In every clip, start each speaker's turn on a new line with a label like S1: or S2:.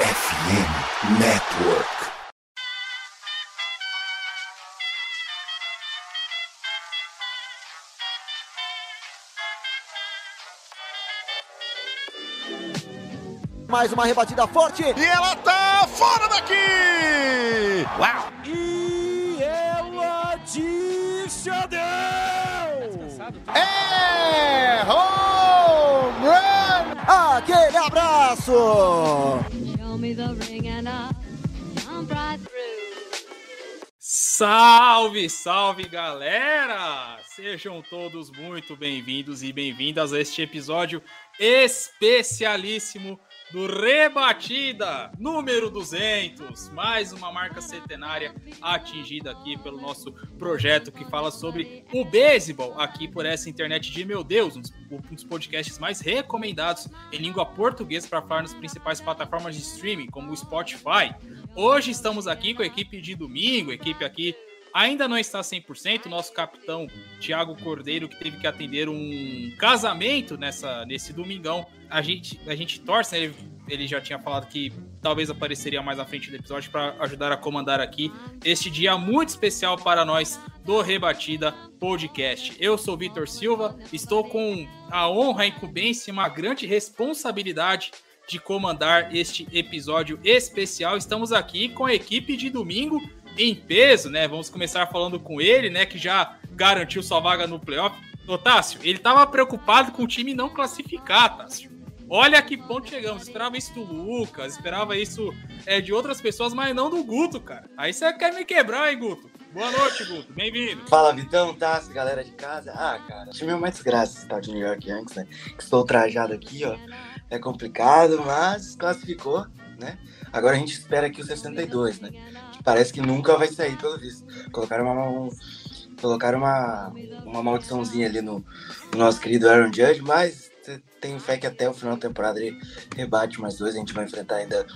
S1: FM Network.
S2: Mais uma rebatida forte.
S3: E ela tá fora daqui!
S2: Uau! E ela descendeu!
S3: É home run!
S2: Aquele abraço!
S4: Salve, salve galera! Sejam todos muito bem-vindos e bem-vindas a este episódio especialíssimo do Rebatida número 200, mais uma marca centenária atingida aqui pelo nosso projeto que fala sobre o beisebol aqui por essa internet de meu Deus, um dos, um dos podcasts mais recomendados em língua portuguesa para falar nas principais plataformas de streaming, como o Spotify. Hoje estamos aqui com a equipe de domingo, equipe aqui ainda não está 100%. Nosso capitão Thiago Cordeiro, que teve que atender um casamento nessa, nesse domingão. A gente, a gente torce, né? ele, ele já tinha falado que talvez apareceria mais à frente do episódio para ajudar a comandar aqui este dia muito especial para nós do Rebatida Podcast. Eu sou Vitor Silva, estou com a honra, a incumbência e uma grande responsabilidade de comandar este episódio especial. Estamos aqui com a equipe de domingo em peso, né? Vamos começar falando com ele, né? Que já garantiu sua vaga no playoff. Ô, Tássio, ele tava preocupado com o time não classificar, Tássio. Olha que ponto chegamos. Esperava isso do Lucas, esperava isso é, de outras pessoas, mas não do Guto, cara. Aí você quer me quebrar, hein, Guto? Boa noite, Guto. Bem-vindo.
S5: Fala, Vitão, Tassi, galera de casa. Ah, cara, o time é uma desgraça esse tal de New York Yankees, né? Estou trajado aqui, ó. É complicado, mas classificou, né? Agora a gente espera aqui o 62, né? Parece que nunca vai sair, pelo visto. Colocaram uma, um, colocaram uma, uma maldiçãozinha ali no, no nosso querido Aaron Judge, mas tenho fé que até o final da temporada ele rebate mais dois. A gente vai enfrentar ainda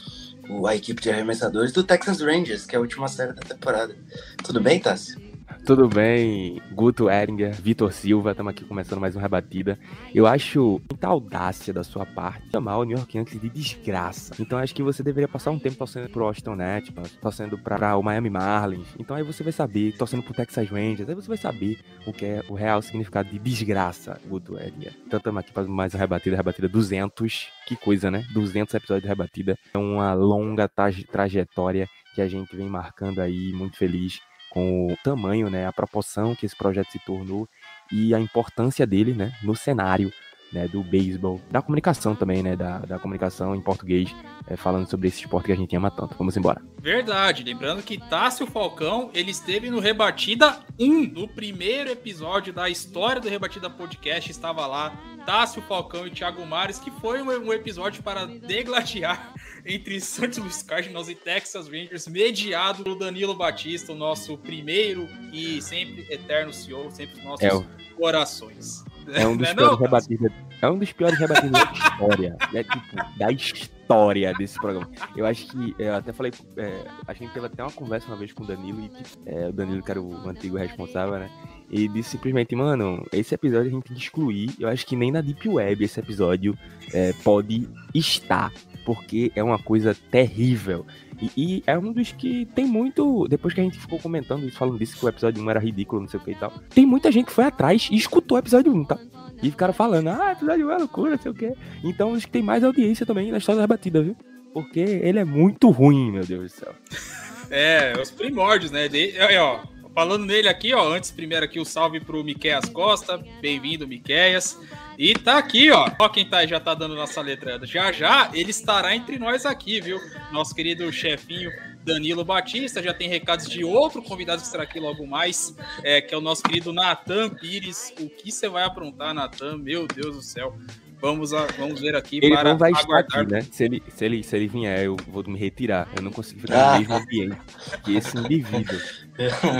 S5: o, a equipe de arremessadores do Texas Rangers, que é a última série da temporada. Tudo bem, Tassi?
S6: Tudo bem, Guto Eringer, Vitor Silva, estamos aqui começando mais uma rebatida. Eu acho muita audácia da sua parte chamar o New York Yankees de desgraça. Então acho que você deveria passar um tempo torcendo pro Washington Nationals, torcendo para o Miami Marlins. Então aí você vai saber, torcendo pro Texas Rangers, aí você vai saber o que é o real significado de desgraça, Guto Eringer. Então estamos aqui para mais uma rebatida, rebatida 200. Que coisa, né? 200 episódios de rebatida. É uma longa trajetória que a gente vem marcando aí, muito feliz com o tamanho, né, a proporção que esse projeto se tornou e a importância dele, né, no cenário né, do beisebol, da comunicação também, né, da, da comunicação em português, é, falando sobre esse esporte que a gente ama tanto. Vamos embora.
S4: Verdade, lembrando que Tássio Falcão, ele esteve no Rebatida 1, no primeiro episódio da história do Rebatida Podcast, estava lá Tássio Falcão e Thiago Mares, que foi um, um episódio para degladiar entre Santos Luiz Cardinals e Texas Rangers, mediado pelo Danilo Batista, o nosso primeiro e sempre eterno CEO, sempre os nossos
S6: É
S4: corações.
S6: É um dos
S4: Não é
S6: piores
S4: não,
S6: rebatidas. É um dos piores rebatidas da história. Né? Tipo, da história desse programa. Eu acho que. é, Eu até falei. é, a gente teve até uma conversa uma vez com o Danilo e é, o Danilo, que era o antigo responsável, né? E disse simplesmente, mano, esse episódio a gente tem que excluir. Eu acho que nem na Deep Web esse episódio é, pode estar. Porque é uma coisa terrível. E, e é um dos que tem muito. Depois que a gente ficou comentando isso, falando disso, que o episódio 1 era ridículo, não sei o que e tal. Tem muita gente que foi atrás e escutou o episódio 1, tá? E ficaram falando, ah, episódio 1 é loucura, não sei o que. Então acho que tem mais audiência também na história da batida, viu? Porque ele é muito ruim, meu Deus do céu.
S4: É, os primórdios, né? De, é, ó, falando nele aqui, ó, antes primeiro aqui o salve pro Miqueias Costa, bem-vindo, Miqueias. E tá aqui, ó, ó quem tá, já tá dando nossa letra. Já já ele estará entre nós aqui, viu? Nosso querido chefinho Danilo Batista, já tem recados de outro convidado que estará aqui logo mais, é, que é o nosso querido Natan Pires. O que você vai aprontar, Natan? Meu Deus do céu. Vamos, a- vamos ver aqui
S6: Ele
S4: para
S6: não vai estar
S4: aguardar.
S6: aqui, né? Se ele, se, ele, se ele vier, eu vou me retirar. Eu não consigo ficar no mesmo ambiente que esse indivíduo.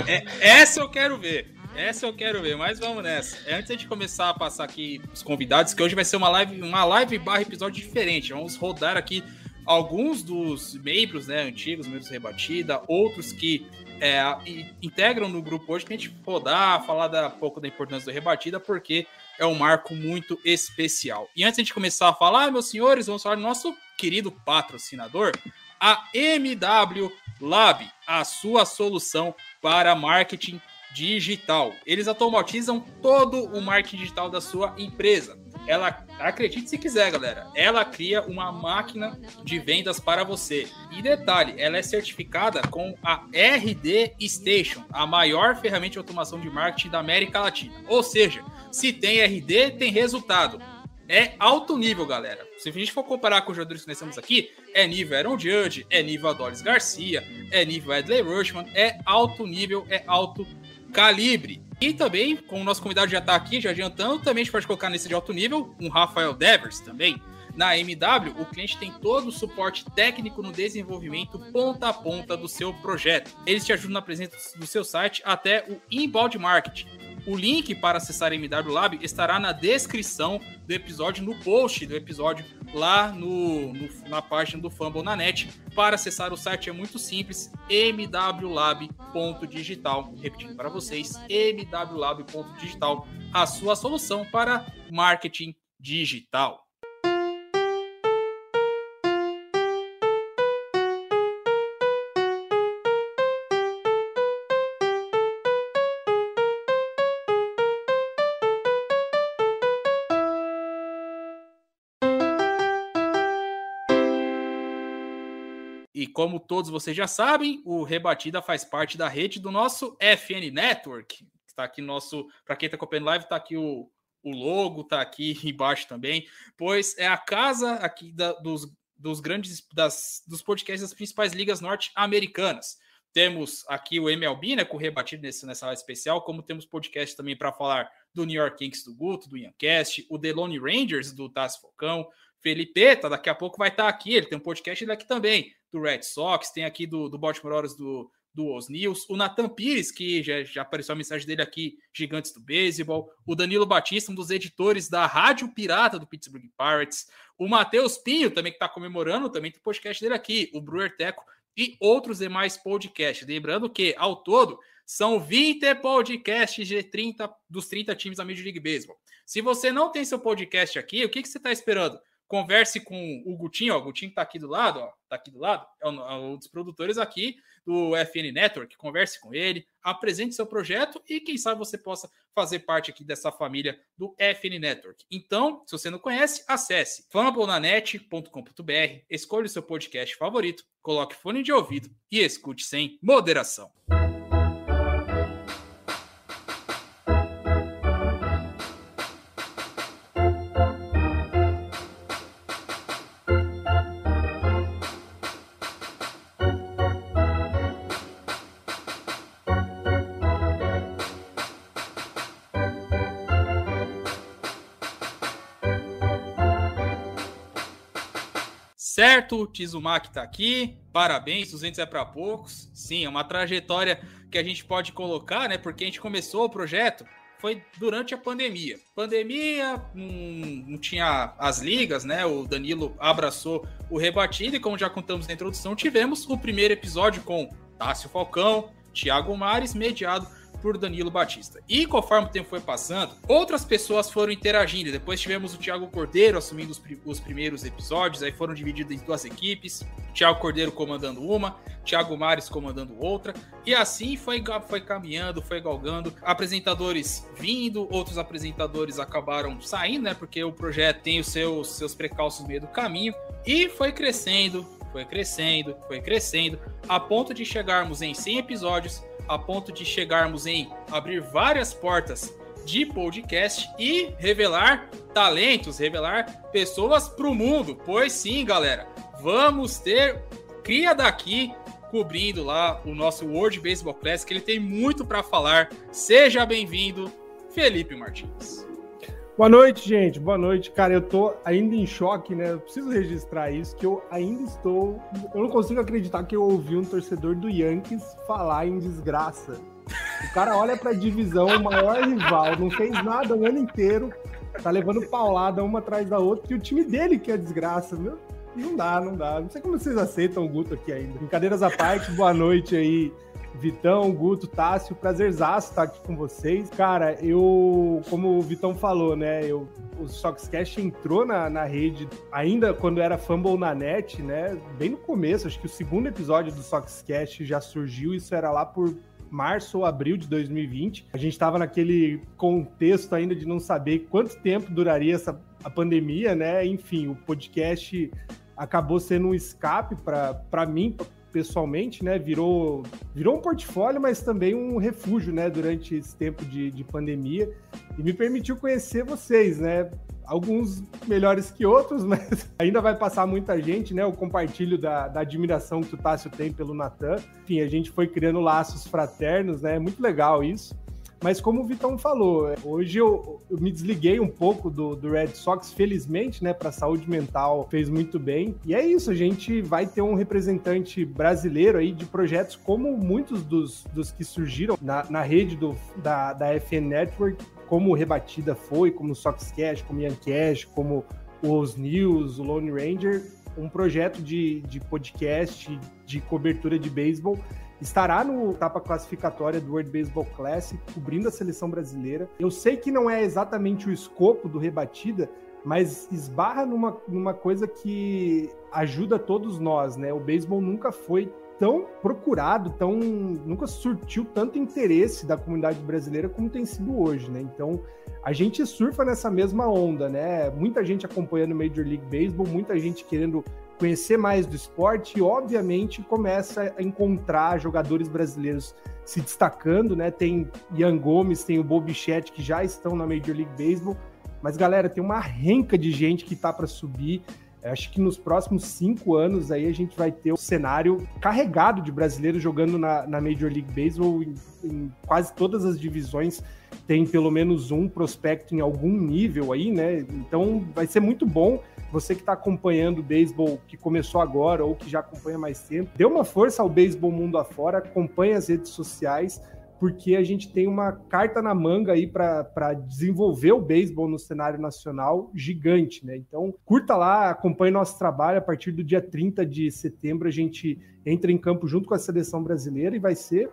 S4: É, essa eu quero ver. Essa eu quero ver, mas vamos nessa. É, Antes de começar a passar aqui os convidados, que hoje vai ser uma live, uma live barra episódio diferente. Vamos rodar aqui alguns dos membros, né, antigos, membros rebatida, outros que é, integram no grupo hoje, pra gente rodar, falar da, um pouco da importância do rebatida, porque é um marco muito especial. E antes de começar a falar, meus senhores, vamos falar do nosso querido patrocinador, a MW Lab, a sua solução para marketing digital. Eles automatizam todo o marketing digital da sua empresa. Ela, acredite se quiser, galera, ela cria uma máquina de vendas para você. E detalhe, ela é certificada com a RD Station, a maior ferramenta de automação de marketing da América Latina. Ou seja, se tem RD, tem resultado. É alto nível, galera. Se a gente for comparar com os jogadores que nós temos aqui, é nível Aaron Judge, é nível Adolis Garcia, é nível Adley Rushman, é alto nível, é alto calibre. E também, como o nosso convidado já está aqui, já adiantando, também a gente pode colocar nesse de alto nível um Rafael Devers também. Na MW, o cliente tem todo o suporte técnico no desenvolvimento ponta a ponta do seu projeto. Eles te ajudam na presença do seu site até o inbound marketing. O link para acessar MW Lab estará na descrição do episódio, no post do episódio, lá no, no na página do Fumble na net. Para acessar o site é muito simples, mwlab.digital. Repetindo para vocês, mwlab.digital, a sua solução para marketing digital. Como todos vocês já sabem, o Rebatida faz parte da rede do nosso FN Network. Está aqui nosso, para quem está acompanhando live, está aqui o, o logo, está aqui embaixo também, pois é a casa aqui da, dos, dos grandes das, dos podcasts das principais ligas norte-americanas. Temos aqui o MLB, né, com rebatido nesse, nessa live especial, como temos podcast também para falar do New York Kings do Guto, do Yancast, o The Lone Rangers do Tassi Falcão, Felipe, daqui a pouco vai estar tá aqui, ele tem um podcast daqui também, do Red Sox, tem aqui do, do Baltimore Orioles do, do Os News, o Nathan Pires, que já, já apareceu a mensagem dele aqui, Gigantes do Beisebol, o Danilo Batista, um dos editores da Rádio Pirata do Pittsburgh Pirates, o Matheus Pinho, também que está comemorando, também tem podcast dele aqui, o Brewer Teco e outros demais podcasts. Lembrando que, ao todo, são 20 podcasts de 30, dos 30 times da Major League Baseball. Se você não tem seu podcast aqui, o que, que você está esperando? Converse com o Gutinho, ó, o Gutinho tá aqui do lado, ó, tá aqui do lado, é um, é um dos produtores aqui do FN Network, converse com ele, apresente seu projeto e quem sabe você possa fazer parte aqui dessa família do FN Network. Então, se você não conhece, acesse fambonanet.com.br, escolha o seu podcast favorito, coloque fone de ouvido e escute sem moderação. Certo, o Tizumaki tá aqui, parabéns, 200 é para poucos. Sim, é uma trajetória que a gente pode colocar, né? Porque a gente começou o projeto foi durante a pandemia. Pandemia, não, tinha as ligas, né? O Danilo abraçou o rebatido e, como já contamos na introdução, tivemos o primeiro episódio com Tássio Falcão, Thiago Mares, mediado por Danilo Batista. E conforme o tempo foi passando, outras pessoas foram interagindo. Depois tivemos o Thiago Cordeiro assumindo os, os primeiros episódios, aí foram divididos em duas equipes. Thiago Cordeiro comandando uma, Thiago Mares comandando outra, e assim foi, foi caminhando, foi galgando. Apresentadores vindo, outros apresentadores acabaram saindo, né? Porque o projeto tem os seus, seus precalços no meio do caminho, e foi crescendo, foi crescendo, foi crescendo, a ponto de chegarmos em 100 episódios a ponto de chegarmos em abrir várias portas de podcast e revelar talentos, revelar pessoas para o mundo. Pois sim, galera, vamos ter cria daqui cobrindo lá o nosso World Baseball Classic. Ele tem muito para falar. Seja bem-vindo, Felipe Martins.
S1: Boa noite, gente. Boa noite. Cara, eu tô ainda em choque, né? Eu preciso registrar isso, que eu ainda estou. Eu não consigo acreditar que eu ouvi um torcedor do Yankees falar em desgraça. O cara olha pra divisão, o maior rival, não fez nada o ano inteiro, tá levando paulada uma atrás da outra, e o time dele que é desgraça, viu? Não dá, não dá. Não sei como vocês aceitam o Guto aqui ainda. Brincadeiras à parte, boa noite aí. Vitão, Guto, Tássio, prazerzaço estar aqui com vocês. Cara, eu, como o Vitão falou, né, eu, o Soxcast entrou na, na rede ainda quando era Fumble na net, né, bem no começo, acho que o segundo episódio do Soxcast já surgiu, isso era lá por março ou abril de 2020. A gente estava naquele contexto ainda de não saber quanto tempo duraria essa a pandemia, né? Enfim, o podcast acabou sendo um escape para mim, pessoalmente, né? Virou, virou um portfólio, mas também um refúgio, né? Durante esse tempo de, de pandemia e me permitiu conhecer vocês, né? Alguns melhores que outros, mas ainda vai passar muita gente, né? Eu compartilho da, da admiração que o Tássio tem pelo Natan. Enfim, a gente foi criando laços fraternos, né? Muito legal isso. Mas como o Vitão falou, hoje eu, eu me desliguei um pouco do, do Red Sox, felizmente, né, para saúde mental, fez muito bem. E é isso, a gente vai ter um representante brasileiro aí de projetos como muitos dos, dos que surgiram na, na rede do, da, da FN Network, como Rebatida foi, como o Soxcast, como o Yancast, como os News, o Lone Ranger, um projeto de, de podcast, de cobertura de beisebol estará no etapa classificatória do World Baseball Classic, cobrindo a seleção brasileira. Eu sei que não é exatamente o escopo do Rebatida, mas esbarra numa, numa coisa que ajuda todos nós, né? O beisebol nunca foi tão procurado, tão nunca surtiu tanto interesse da comunidade brasileira como tem sido hoje, né? Então, a gente surfa nessa mesma onda, né? Muita gente acompanhando Major League Baseball, muita gente querendo conhecer mais do esporte e, obviamente, começa a encontrar jogadores brasileiros se destacando, né? Tem Ian Gomes, tem o Bobichette que já estão na Major League Baseball, mas galera, tem uma renca de gente que tá para subir. Acho que nos próximos cinco anos aí a gente vai ter um cenário carregado de brasileiros jogando na, na Major League Baseball em, em, quase todas as divisões. Tem pelo menos um prospecto em algum nível aí, né? Então vai ser muito bom. Você que está acompanhando o beisebol que começou agora ou que já acompanha mais tempo, dê uma força ao beisebol mundo afora, acompanhe as redes sociais, porque a gente tem uma carta na manga aí para desenvolver o beisebol no cenário nacional gigante, né? Então, curta lá, acompanhe nosso trabalho. A partir do dia 30 de setembro, a gente entra em campo junto com a seleção brasileira e vai ser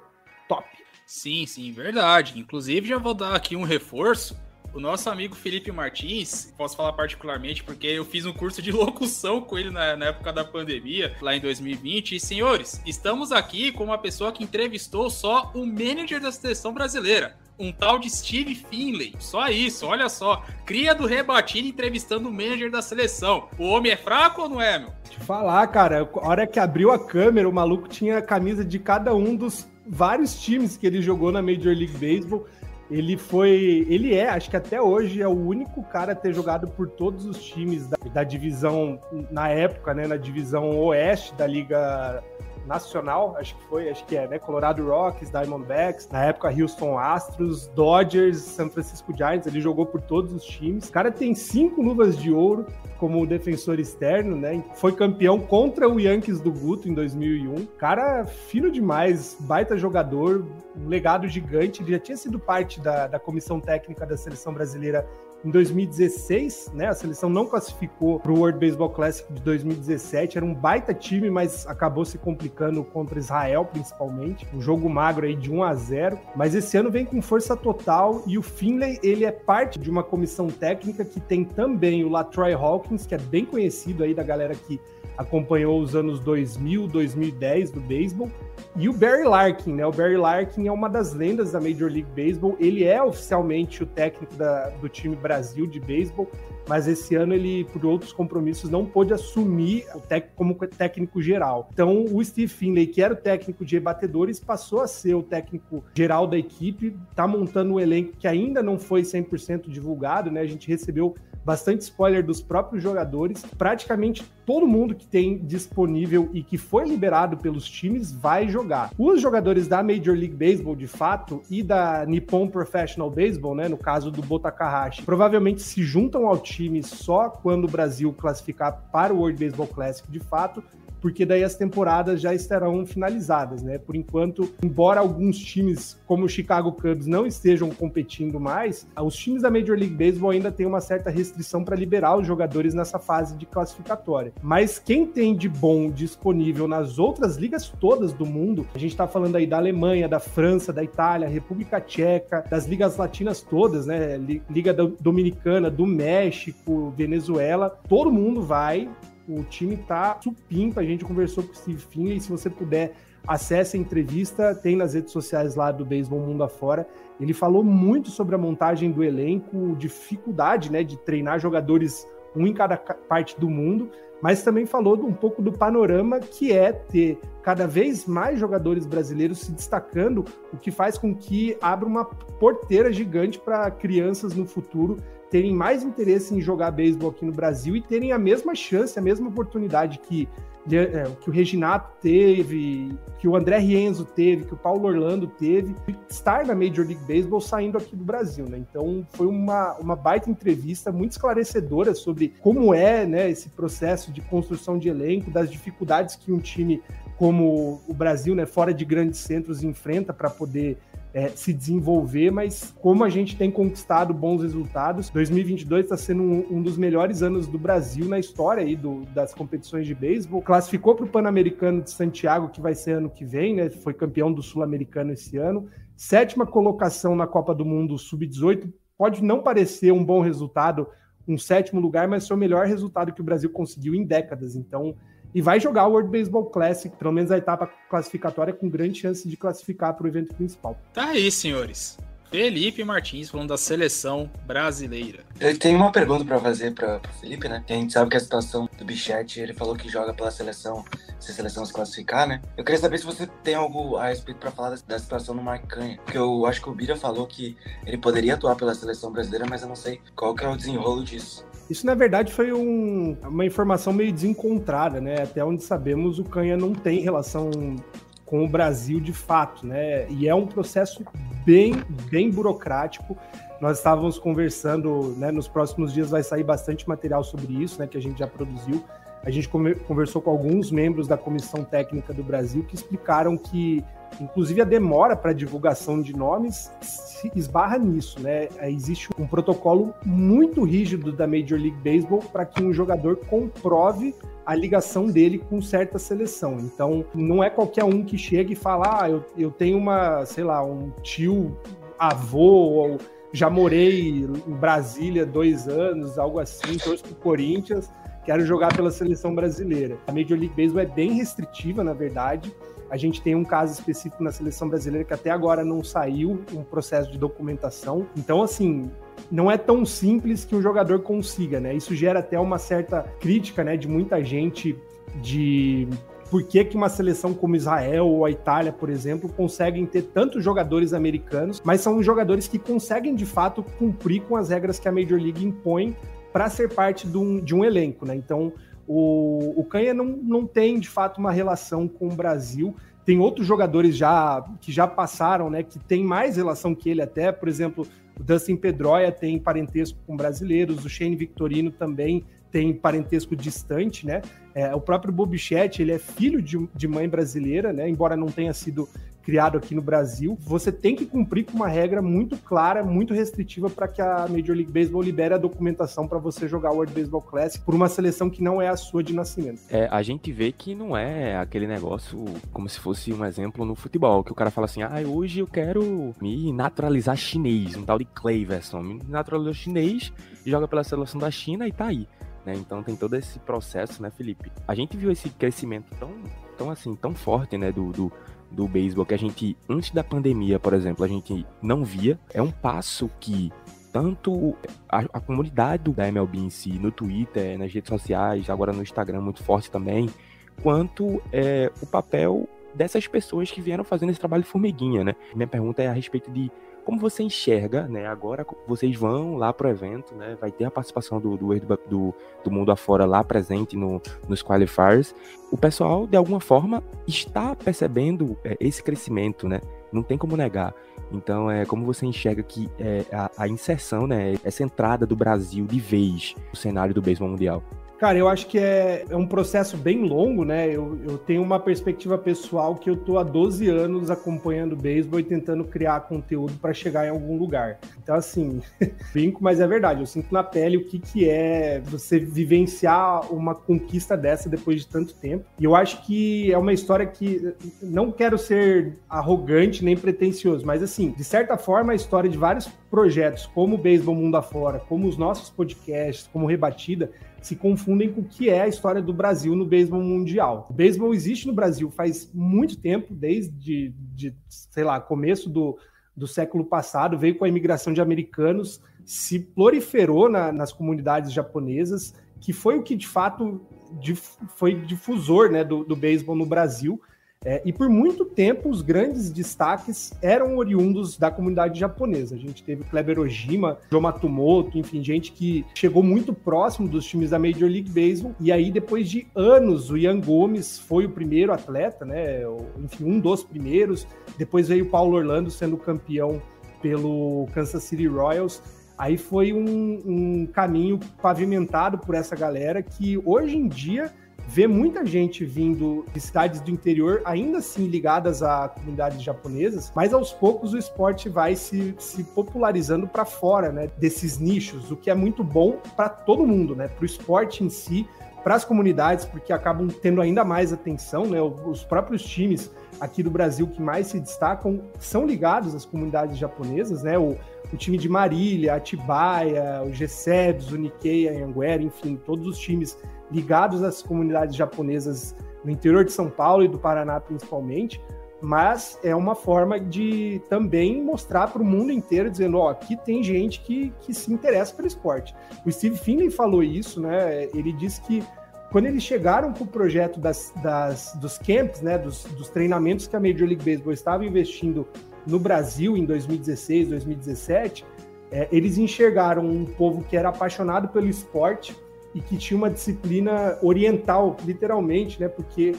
S1: top.
S4: Sim, sim, verdade. Inclusive, já vou dar aqui um reforço o nosso amigo Felipe Martins, posso falar particularmente porque eu fiz um curso de locução com ele na, na, época da pandemia, lá em 2020. E, senhores, estamos aqui com uma pessoa que entrevistou só o manager da seleção brasileira. Um tal de Steve Finley. Só isso, olha só. Cria do Rebatido entrevistando o manager da seleção. O homem é fraco ou não é, meu?
S1: Te falar, cara, a hora que abriu a câmera, o maluco tinha a camisa de cada um dos vários times que ele jogou na Major League Baseball. Ele foi. Ele é, acho que até hoje, é o único cara a ter jogado por todos os times da, da divisão, na época, né? Na divisão oeste da Liga nacional, acho que foi, acho que é, né? Colorado Rockies, Diamondbacks, na época Houston Astros, Dodgers, San Francisco Giants, ele jogou por todos os times. O cara tem cinco luvas de ouro como defensor externo, né? Foi campeão contra o Yankees do Guto em 2001. Cara fino demais, baita jogador, um legado gigante. Ele já tinha sido parte da, da comissão técnica da seleção brasileira em 2016, né? A seleção não classificou para o World Baseball Classic de 2017. Era um baita time, mas acabou se complicando contra Israel, principalmente. Um jogo magro aí de 1 a 0. Mas esse ano vem com força total e o Finlay ele é parte de uma comissão técnica que tem também o Latroy Hawkins, que é bem conhecido aí da galera que acompanhou os anos 2000, 2010 do beisebol, e o Barry Larkin, né? O Barry Larkin é uma das lendas da Major League Baseball. Ele é oficialmente o técnico da, do time Brasil de beisebol, mas esse ano ele, por outros compromissos, não pôde assumir o técnico como técnico geral. Então, o Steve Finley, que era o técnico de rebatedores, passou a ser o técnico geral da equipe, está montando um elenco que ainda não foi 100% divulgado, né? A gente recebeu bastante spoiler dos próprios jogadores. Praticamente todo mundo que tem disponível e que foi liberado pelos times vai jogar. Os jogadores da Major League Baseball, de fato, e da Nippon Professional Baseball, né, no caso do Botakahashi, provavelmente se juntam ao time só quando o Brasil classificar para o World Baseball Classic de fato, porque daí as temporadas já estarão finalizadas, né? Por enquanto, embora alguns times como o Chicago Cubs não estejam competindo mais, os times da Major League Baseball ainda têm uma certa restrição para liberar os jogadores nessa fase de classificatória. Mas quem tem de bom disponível nas outras ligas todas do mundo, a gente está falando aí da Alemanha, da França, da Itália, República Tcheca, das ligas latinas todas, né? Liga Dominicana, do México, Venezuela, todo mundo vai. O time tá supimpa. A gente conversou com o Steve Finley. Se você puder, acesse a entrevista. Tem nas redes sociais lá do Beisebol Mundo Afora. Ele falou muito sobre a montagem do elenco, dificuldade né, de treinar jogadores um em cada parte do mundo, mas também falou um pouco do panorama que é ter cada vez mais jogadores brasileiros se destacando, o que faz com que abra uma porteira gigante para crianças no futuro terem mais interesse em jogar beisebol aqui no Brasil e terem a mesma chance, a mesma oportunidade que, é, que o Reginato teve, que o André Rienzo teve, que o Paulo Orlando teve, estar na Major League Baseball saindo aqui do Brasil, né? Então foi uma, uma baita entrevista muito esclarecedora sobre como é né, esse processo de construção de elenco, das dificuldades que um time como o Brasil, né, fora de grandes centros, enfrenta para poder é, se desenvolver, mas como a gente tem conquistado bons resultados, 2022 está sendo um, um, dos melhores anos do Brasil na história aí do, das competições de beisebol. Classificou para o Pan-Americano de Santiago, que vai ser ano que vem, né? Foi campeão do Sul-Americano esse ano. Sétima colocação na Copa do Mundo Sub-18. Pode não parecer um bom resultado, um sétimo lugar, mas foi o melhor resultado que o Brasil conseguiu em décadas. Então, e vai jogar o World Baseball Classic, pelo menos a etapa classificatória, com grande chance de classificar para o evento principal.
S4: Tá aí, senhores. Felipe Martins falando da seleção brasileira.
S5: Eu tenho uma pergunta para fazer para o Felipe, né? A gente sabe que a situação do Bichette, ele falou que joga pela seleção, se a seleção se classificar, né? Eu queria saber se você tem algo a respeito para falar da, situação do Mark Canha, porque eu acho que o Bira falou que ele poderia atuar pela seleção brasileira, mas eu não sei qual que é o desenrolo disso.
S1: Isso, na verdade, foi um, uma informação meio desencontrada, né? Até onde sabemos, o Canha não tem relação com o Brasil de fato, né? E é um processo bem, bem burocrático. Nós estávamos conversando, né? Nos próximos dias vai sair bastante material sobre isso, né? Que a gente já produziu. A gente conversou com alguns membros da comissão técnica do Brasil que explicaram que Inclusive, a demora para divulgação de nomes se esbarra nisso, né? Existe um protocolo muito rígido da Major League Baseball para que um jogador comprove a ligação dele com certa seleção. Então, não é qualquer um que chega e fala, ah, eu, eu tenho uma, sei lá, um tio, avô, ou já morei em Brasília dois anos, algo assim, torço pro Corinthians, quero jogar pela seleção brasileira. A Major League Baseball é bem restritiva, na verdade, a gente tem um caso específico na seleção brasileira que até agora não saiu um processo de documentação. Então, assim, não é tão simples que um jogador consiga, né? Isso gera até uma certa crítica, né, de muita gente de por que, que uma seleção como Israel ou a Itália, por exemplo, conseguem ter tantos jogadores americanos, mas são jogadores que conseguem de fato cumprir com as regras que a Major League impõe para ser parte de um, de um elenco, né? Então, o, o Canha não, não tem, de fato, uma relação com o Brasil. Tem outros jogadores já que já passaram, né? Que tem mais relação que ele até. Por exemplo, o Dustin Pedroia tem parentesco com brasileiros, o Shane Victorino também tem parentesco distante, né? É, o próprio Bobichette, ele é filho de, de mãe brasileira, né? Embora não tenha sido criado aqui no Brasil, você tem que cumprir com uma regra muito clara, muito restritiva para que a Major League Baseball libere a documentação para você jogar o World Baseball Classic por uma seleção que não é a sua de nascimento.
S6: É, a gente vê que não é aquele negócio como se fosse um exemplo no futebol, que o cara fala assim: "Ah, hoje eu quero me naturalizar chinês", um tal de Clayverson, me naturalizou chinês, joga pela seleção da China e tá aí. Né? Então tem todo esse processo, né, Felipe? A gente viu esse crescimento tão, tão assim, tão forte, né, do, do do beisebol que a gente, antes da pandemia, por exemplo, a gente não via. É um passo que tanto a, a, comunidade da MLB em si, no Twitter, nas redes sociais, agora no Instagram muito forte também, quanto é, o papel dessas pessoas que vieram fazendo esse trabalho formiguinha, né? Minha pergunta é a respeito de como você enxerga, né? Agora vocês vão lá pro evento, né? Vai ter a participação do, do, do, do mundo afora lá presente no, nos qualifiers. O pessoal, de alguma forma, está percebendo é, esse crescimento, né? Não tem como negar. Então, é como você enxerga que é, a, a inserção, né? Essa entrada do Brasil de vez no cenário do beisebol mundial.
S1: Cara, eu acho que é, é um processo bem longo, né? Eu, eu tenho uma perspectiva pessoal que eu tô há 12 anos acompanhando beisebol e tentando criar conteúdo para chegar em algum lugar. Então, assim, brinco, mas é verdade. Eu sinto na pele o que, que é você vivenciar uma conquista dessa depois de tanto tempo. E eu acho que é uma história que não quero ser arrogante nem pretencioso, mas assim, de certa forma, a história de vários projetos, como o Beisebol Mundo Afora, como os nossos podcasts, como Rebatida, se confundem com o que é a história do Brasil no beisebol mundial. O beisebol existe no Brasil faz muito tempo, desde, de, sei lá, começo do, do século passado, veio com a imigração de americanos, se proliferou na, nas comunidades japonesas, que foi o que de fato foi difusor né, do, do beisebol no Brasil. É, e por muito tempo, os grandes destaques eram oriundos da comunidade japonesa. A gente teve Kleber Ojima, Joe Matsumoto, enfim, gente que chegou muito próximo dos times da Major League Baseball. E aí, depois de anos, o Ian Gomes foi o primeiro atleta, né? Enfim, um dos primeiros. Depois veio o Paulo Orlando sendo campeão pelo Kansas City Royals. Aí foi um, um caminho pavimentado por essa galera que hoje em dia vê muita gente vindo de cidades do interior, ainda assim ligadas a comunidades japonesas, mas aos poucos o esporte vai se, se popularizando para fora né, desses nichos, o que é muito bom para todo mundo, né, para o esporte em si, para as comunidades, porque acabam tendo ainda mais atenção, né, os próprios times aqui do Brasil que mais se destacam são ligados às comunidades japonesas, né, o, o time de Marília, Atibaia, o GSEBS, o Nikkei, a Anguera, enfim, todos os times ligados às comunidades japonesas no interior de São Paulo e do Paraná principalmente, mas é uma forma de também mostrar para o mundo inteiro, dizendo, ó, aqui tem gente que, que se interessa pelo esporte. O Steve Finley falou isso, né? Ele disse que quando eles chegaram com o projeto das, das, dos camps, né, dos, dos treinamentos que a Major League Baseball estava investindo no Brasil em 2016, 2017, é, eles enxergaram um povo que era apaixonado pelo esporte, e que tinha uma disciplina oriental, literalmente, né? Porque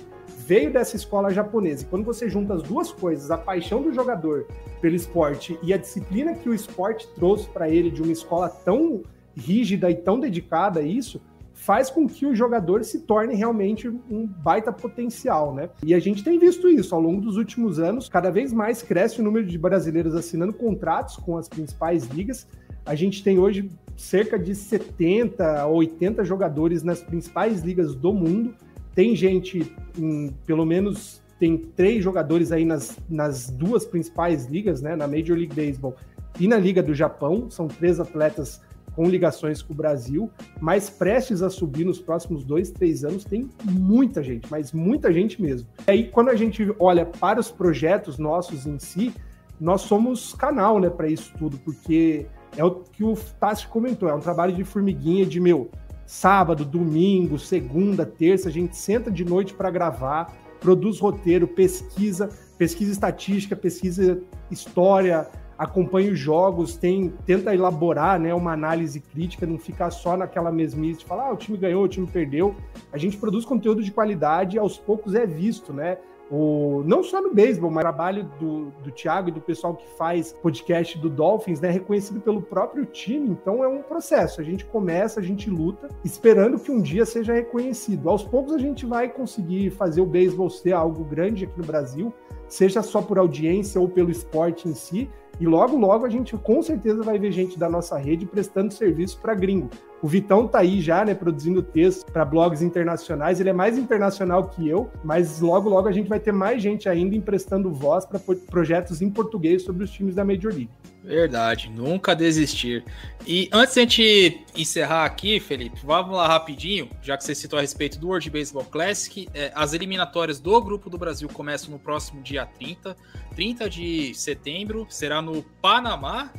S1: veio dessa escola japonesa. E quando você junta as duas coisas, a paixão do jogador pelo esporte e a disciplina que o esporte trouxe para ele de uma escola tão rígida e tão dedicada a isso, faz com que o jogador se torne realmente um baita potencial, né? E a gente tem visto isso ao longo dos últimos anos, cada vez mais cresce o número de brasileiros assinando contratos com as principais ligas. A gente tem hoje cerca de 70 ou 80 jogadores nas principais ligas do mundo. Tem gente, em, pelo menos, tem três jogadores aí nas, nas duas principais ligas, né? Na Major League Baseball e na Liga do Japão. São três atletas com ligações com o Brasil, mas prestes a subir nos próximos dois, três anos, tem muita gente, mas muita gente mesmo. E aí, quando a gente olha para os projetos nossos em si, nós somos canal, né, para isso tudo, porque é o que o Tassi comentou, é um trabalho de formiguinha de meu sábado, domingo, segunda, terça, a gente senta de noite para gravar, produz roteiro, pesquisa, pesquisa estatística, pesquisa história, acompanha os jogos, tem, tenta elaborar né, uma análise crítica, não ficar só naquela mesmice de falar, ah, o time ganhou, o time perdeu. A gente produz conteúdo de qualidade e aos poucos é visto, né? O, não só no beisebol, mas o trabalho do, do Thiago e do pessoal que faz podcast do Dolphins, né, reconhecido pelo próprio time, então é um processo. A gente começa, a gente luta, esperando que um dia seja reconhecido. Aos poucos a gente vai conseguir fazer o beisebol ser algo grande aqui no Brasil, seja só por audiência ou pelo esporte em si, e logo, logo a gente com certeza vai ver gente da nossa rede prestando serviço para gringo. O Vitão tá aí já, né, produzindo texto para blogs internacionais. Ele é mais internacional que eu, mas logo, logo a gente vai ter mais gente ainda emprestando voz para projetos em português sobre os times da Major League.
S4: Verdade, nunca desistir. E antes de a gente encerrar aqui, Felipe, vamos lá rapidinho, já que você citou a respeito do World Baseball Classic. É, as eliminatórias do Grupo do Brasil começam no próximo dia 30. 30 de setembro será no Panamá,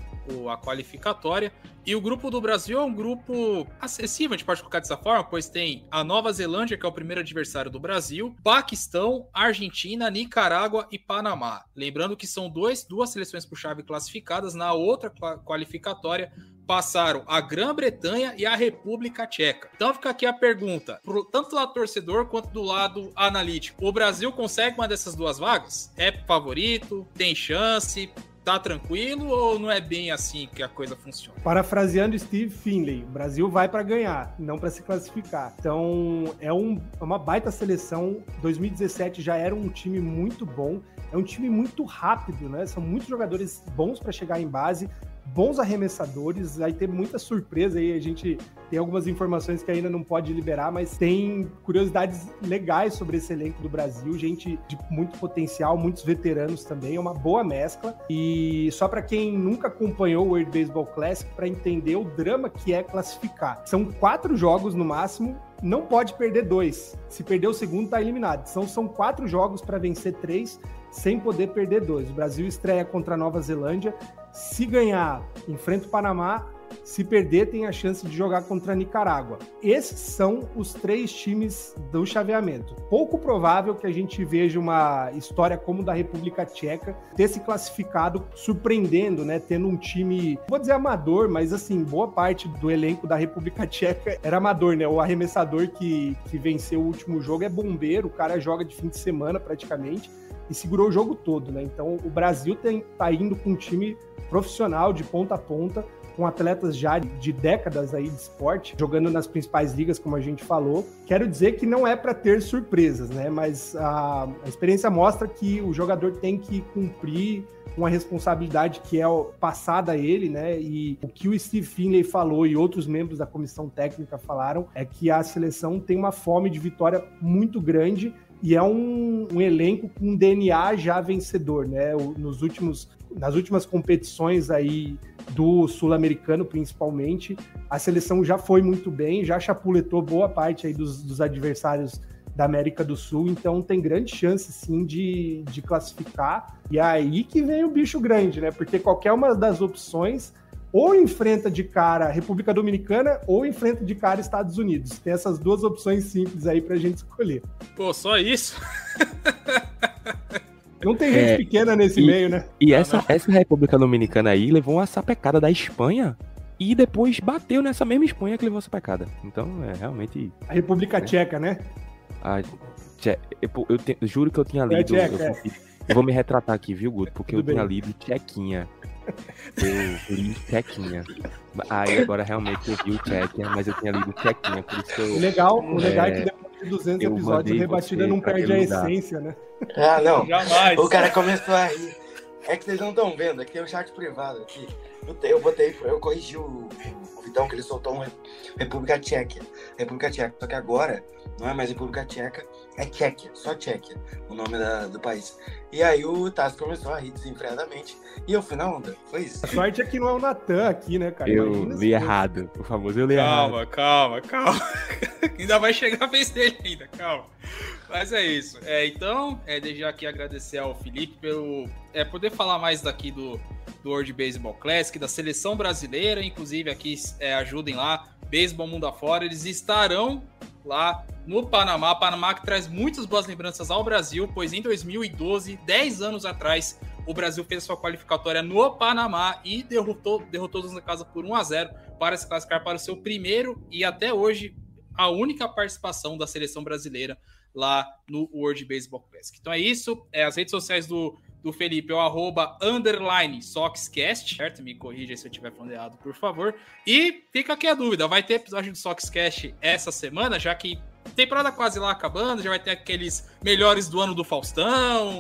S4: a qualificatória. E o grupo do Brasil é um grupo acessível, a gente pode colocar dessa forma, pois tem a Nova Zelândia, que é o primeiro adversário do Brasil, Paquistão, Argentina, Nicarágua e Panamá. Lembrando que são dois, duas seleções por chave classificadas, na outra qualificatória passaram a Grã-Bretanha e a República Tcheca. Então fica aqui a pergunta, tanto do lado torcedor quanto do lado analítico. O Brasil consegue uma dessas duas vagas? É favorito? Tem chance? Tá tranquilo ou não é bem assim que a coisa funciona?
S1: Parafraseando Steve Finley, o Brasil vai para ganhar, não para se classificar. Então é, um, é uma baita seleção. 2017 já era um time muito bom, é um time muito rápido, né? São muitos jogadores bons para chegar em base bons arremessadores, vai ter muita surpresa aí. A gente tem algumas informações que ainda não pode liberar, mas tem curiosidades legais sobre esse elenco do Brasil, gente de muito potencial, muitos veteranos também, é uma boa mescla. E só para quem nunca acompanhou o World Baseball Classic, para entender o drama que é classificar. São quatro jogos no máximo, não pode perder dois. Se perder o segundo, tá eliminado. Então são quatro jogos para vencer três, sem poder perder dois. O Brasil estreia contra a Nova Zelândia se ganhar, enfrenta o Panamá. Se perder, tem a chance de jogar contra a Nicarágua. Esses são os três times do chaveamento. Pouco provável que a gente veja uma história como da República Tcheca ter se classificado surpreendendo, né? Tendo um time, vou dizer amador, mas assim, boa parte do elenco da República Tcheca era amador, né? O arremessador que, que venceu o último jogo é bombeiro, o cara joga de fim de semana praticamente e segurou o jogo todo, né? Então o Brasil tem, tá indo com um time profissional de ponta a ponta, com atletas já de décadas aí de esporte, jogando nas principais ligas, como a gente falou. Quero dizer que não é para ter surpresas, né? Mas a, a, experiência mostra que o jogador tem que cumprir uma responsabilidade que é passada a ele, né? E o que o Steve Finley falou e outros membros da comissão técnica falaram é que a seleção tem uma fome de vitória muito grande e é um, um, elenco com DNA já vencedor, né? Nos últimos, nas últimas competições aí do sul-americano, principalmente, a seleção já foi muito bem, já chapuletou boa parte aí dos, dos adversários da América do Sul, então tem grande chance sim de, de classificar. E é aí que vem o bicho grande, né? Porque qualquer uma das opções ou enfrenta de cara República Dominicana ou enfrenta de cara Estados Unidos. Tem essas duas opções simples aí pra gente escolher.
S4: Pô, só isso?
S1: Não tem gente é, pequena nesse
S6: e,
S1: meio, né?
S6: E essa, essa República Dominicana aí levou uma sapecada da Espanha e depois bateu nessa mesma Espanha que levou essa sapecada. Então, é realmente.
S1: A República é. Tcheca, né?
S6: A tche... eu, eu, te... eu, juro que eu tinha é lido. É tcheca, eu, eu, vou me retratar aqui, viu, Guto? Porque Tudo eu bem. tinha lido Tchequinha. Eu li Tchequinha. Aí agora realmente eu vi o Tchequinha, mas eu tinha lido Tchequinha, por isso que eu.
S1: O legal, o legal é, é que depois de 200 episódios, rebatida não perde a essência, né?
S5: Ah, não. Jamais. O cara começou a rir. É que vocês não estão vendo, aqui é o chat privado aqui. Eu, eu botei, eu corrigi o, o Vitão, que ele soltou uma República Tcheca. República Tcheca. Só que agora não é mais República Tcheca, é Tchequia, só Tchequia, o nome da, do país. E aí o Tassi começou a rir desenfreadamente. E eu fui na onda. Foi isso.
S1: A sorte é que não é o Natan aqui, né, cara?
S6: Eu Imagina li errado. Por favor, eu li
S4: calma,
S6: errado.
S4: Calma, calma, calma. ainda vai chegar a vez dele ainda, calma. Mas é isso. É, então, é, desde aqui agradecer ao Felipe pelo é, poder falar mais daqui do, do World Baseball Classic, da seleção brasileira, inclusive aqui é, ajudem lá, Baseball Mundo Afora, eles estarão lá no Panamá. Panamá que traz muitas boas lembranças ao Brasil, pois em 2012, 10 anos atrás, o Brasil fez sua qualificatória no Panamá e derrotou, derrotou os na casa por 1 a 0 para se classificar para o seu primeiro e até hoje a única participação da seleção brasileira lá no World Baseball Classic. Então é isso. É, as redes sociais do, do Felipe é o arroba underline Soxcast, certo? Me corrija se eu estiver falando errado, por favor. E fica aqui a dúvida, vai ter episódio do Soxcast essa semana, já que temporada quase lá acabando, já vai ter aqueles melhores do ano do Faustão,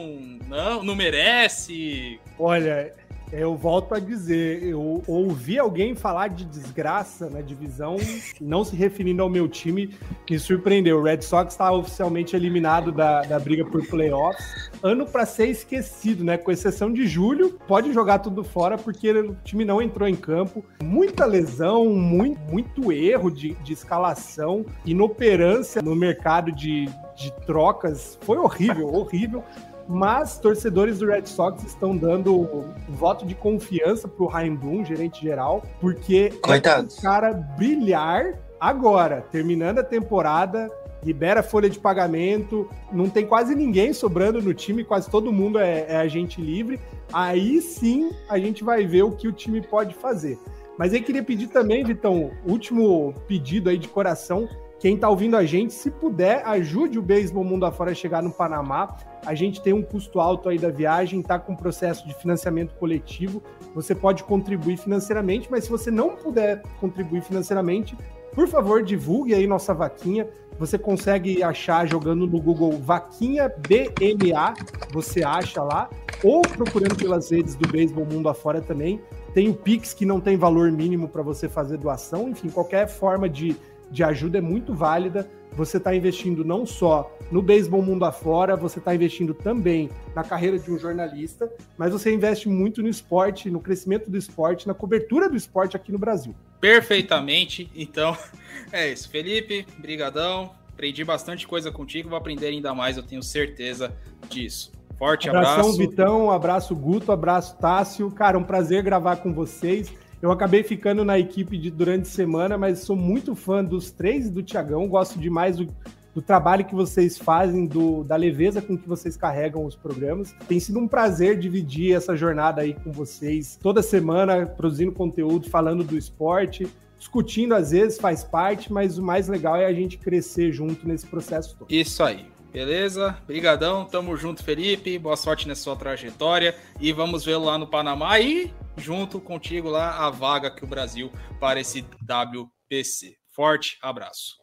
S4: não, não merece.
S1: Olha, eu volto a dizer, eu ouvi alguém falar de desgraça na divisão, não se referindo ao meu time, me surpreendeu. O Red Sox está oficialmente eliminado da, da briga por playoffs. Ano para ser esquecido, né? Com exceção de julho, pode jogar tudo fora porque o time não entrou em campo. Muita lesão, muito, muito erro de, de escalação, inoperância no mercado de, de trocas. Foi horrível, horrível mas torcedores do Red Sox estão dando voto de confiança pro Ryan Bloom, gerente geral, porque
S5: Coitados.
S1: é um cara brilhar agora, terminando a temporada, libera folha de pagamento, não tem quase ninguém sobrando no time, quase todo mundo é, é agente livre. Aí sim a gente vai ver o que o time pode fazer. Mas eu queria pedir também, Vitão, último pedido aí de coração, Quem está ouvindo a gente, se puder, ajude o Beisebol Mundo Afora a chegar no Panamá. A gente tem um custo alto aí da viagem, está com processo de financiamento coletivo. Você pode contribuir financeiramente, mas se você não puder contribuir financeiramente, por favor, divulgue aí nossa vaquinha. Você consegue achar jogando no Google Vaquinha BMA, você acha lá, ou procurando pelas redes do Beisebol Mundo Afora também. Tem o Pix que não tem valor mínimo para você fazer doação, enfim, qualquer forma de de ajuda é muito válida. Você está investindo não só no beisebol mundo afora, você está investindo também na carreira de um jornalista, mas você investe muito no esporte, no crescimento do esporte, na cobertura do esporte aqui no Brasil.
S4: Perfeitamente. Então, é isso. Felipe, brigadão. Aprendi bastante coisa contigo, vou aprender ainda mais, eu tenho certeza disso. Forte
S1: Abração,
S4: abraço.
S1: Vitão, abraço, Guto, abraço, Tássio. Cara, um prazer gravar com vocês. Eu acabei ficando na equipe de, durante a semana, mas sou muito fã dos três do Tiagão. Gosto demais do, do trabalho que vocês fazem, do, da leveza com que vocês carregam os programas. Tem sido um prazer dividir essa jornada aí com vocês toda semana, produzindo conteúdo, falando do esporte. Discutindo às vezes faz parte, mas o mais legal é a gente crescer junto nesse processo todo.
S4: Isso aí. Beleza? Brigadão, tamo junto, Felipe. Boa sorte nessa sua trajetória e vamos vê-lo lá no Panamá e junto contigo lá a vaga que o Brasil para esse WPC. Forte abraço.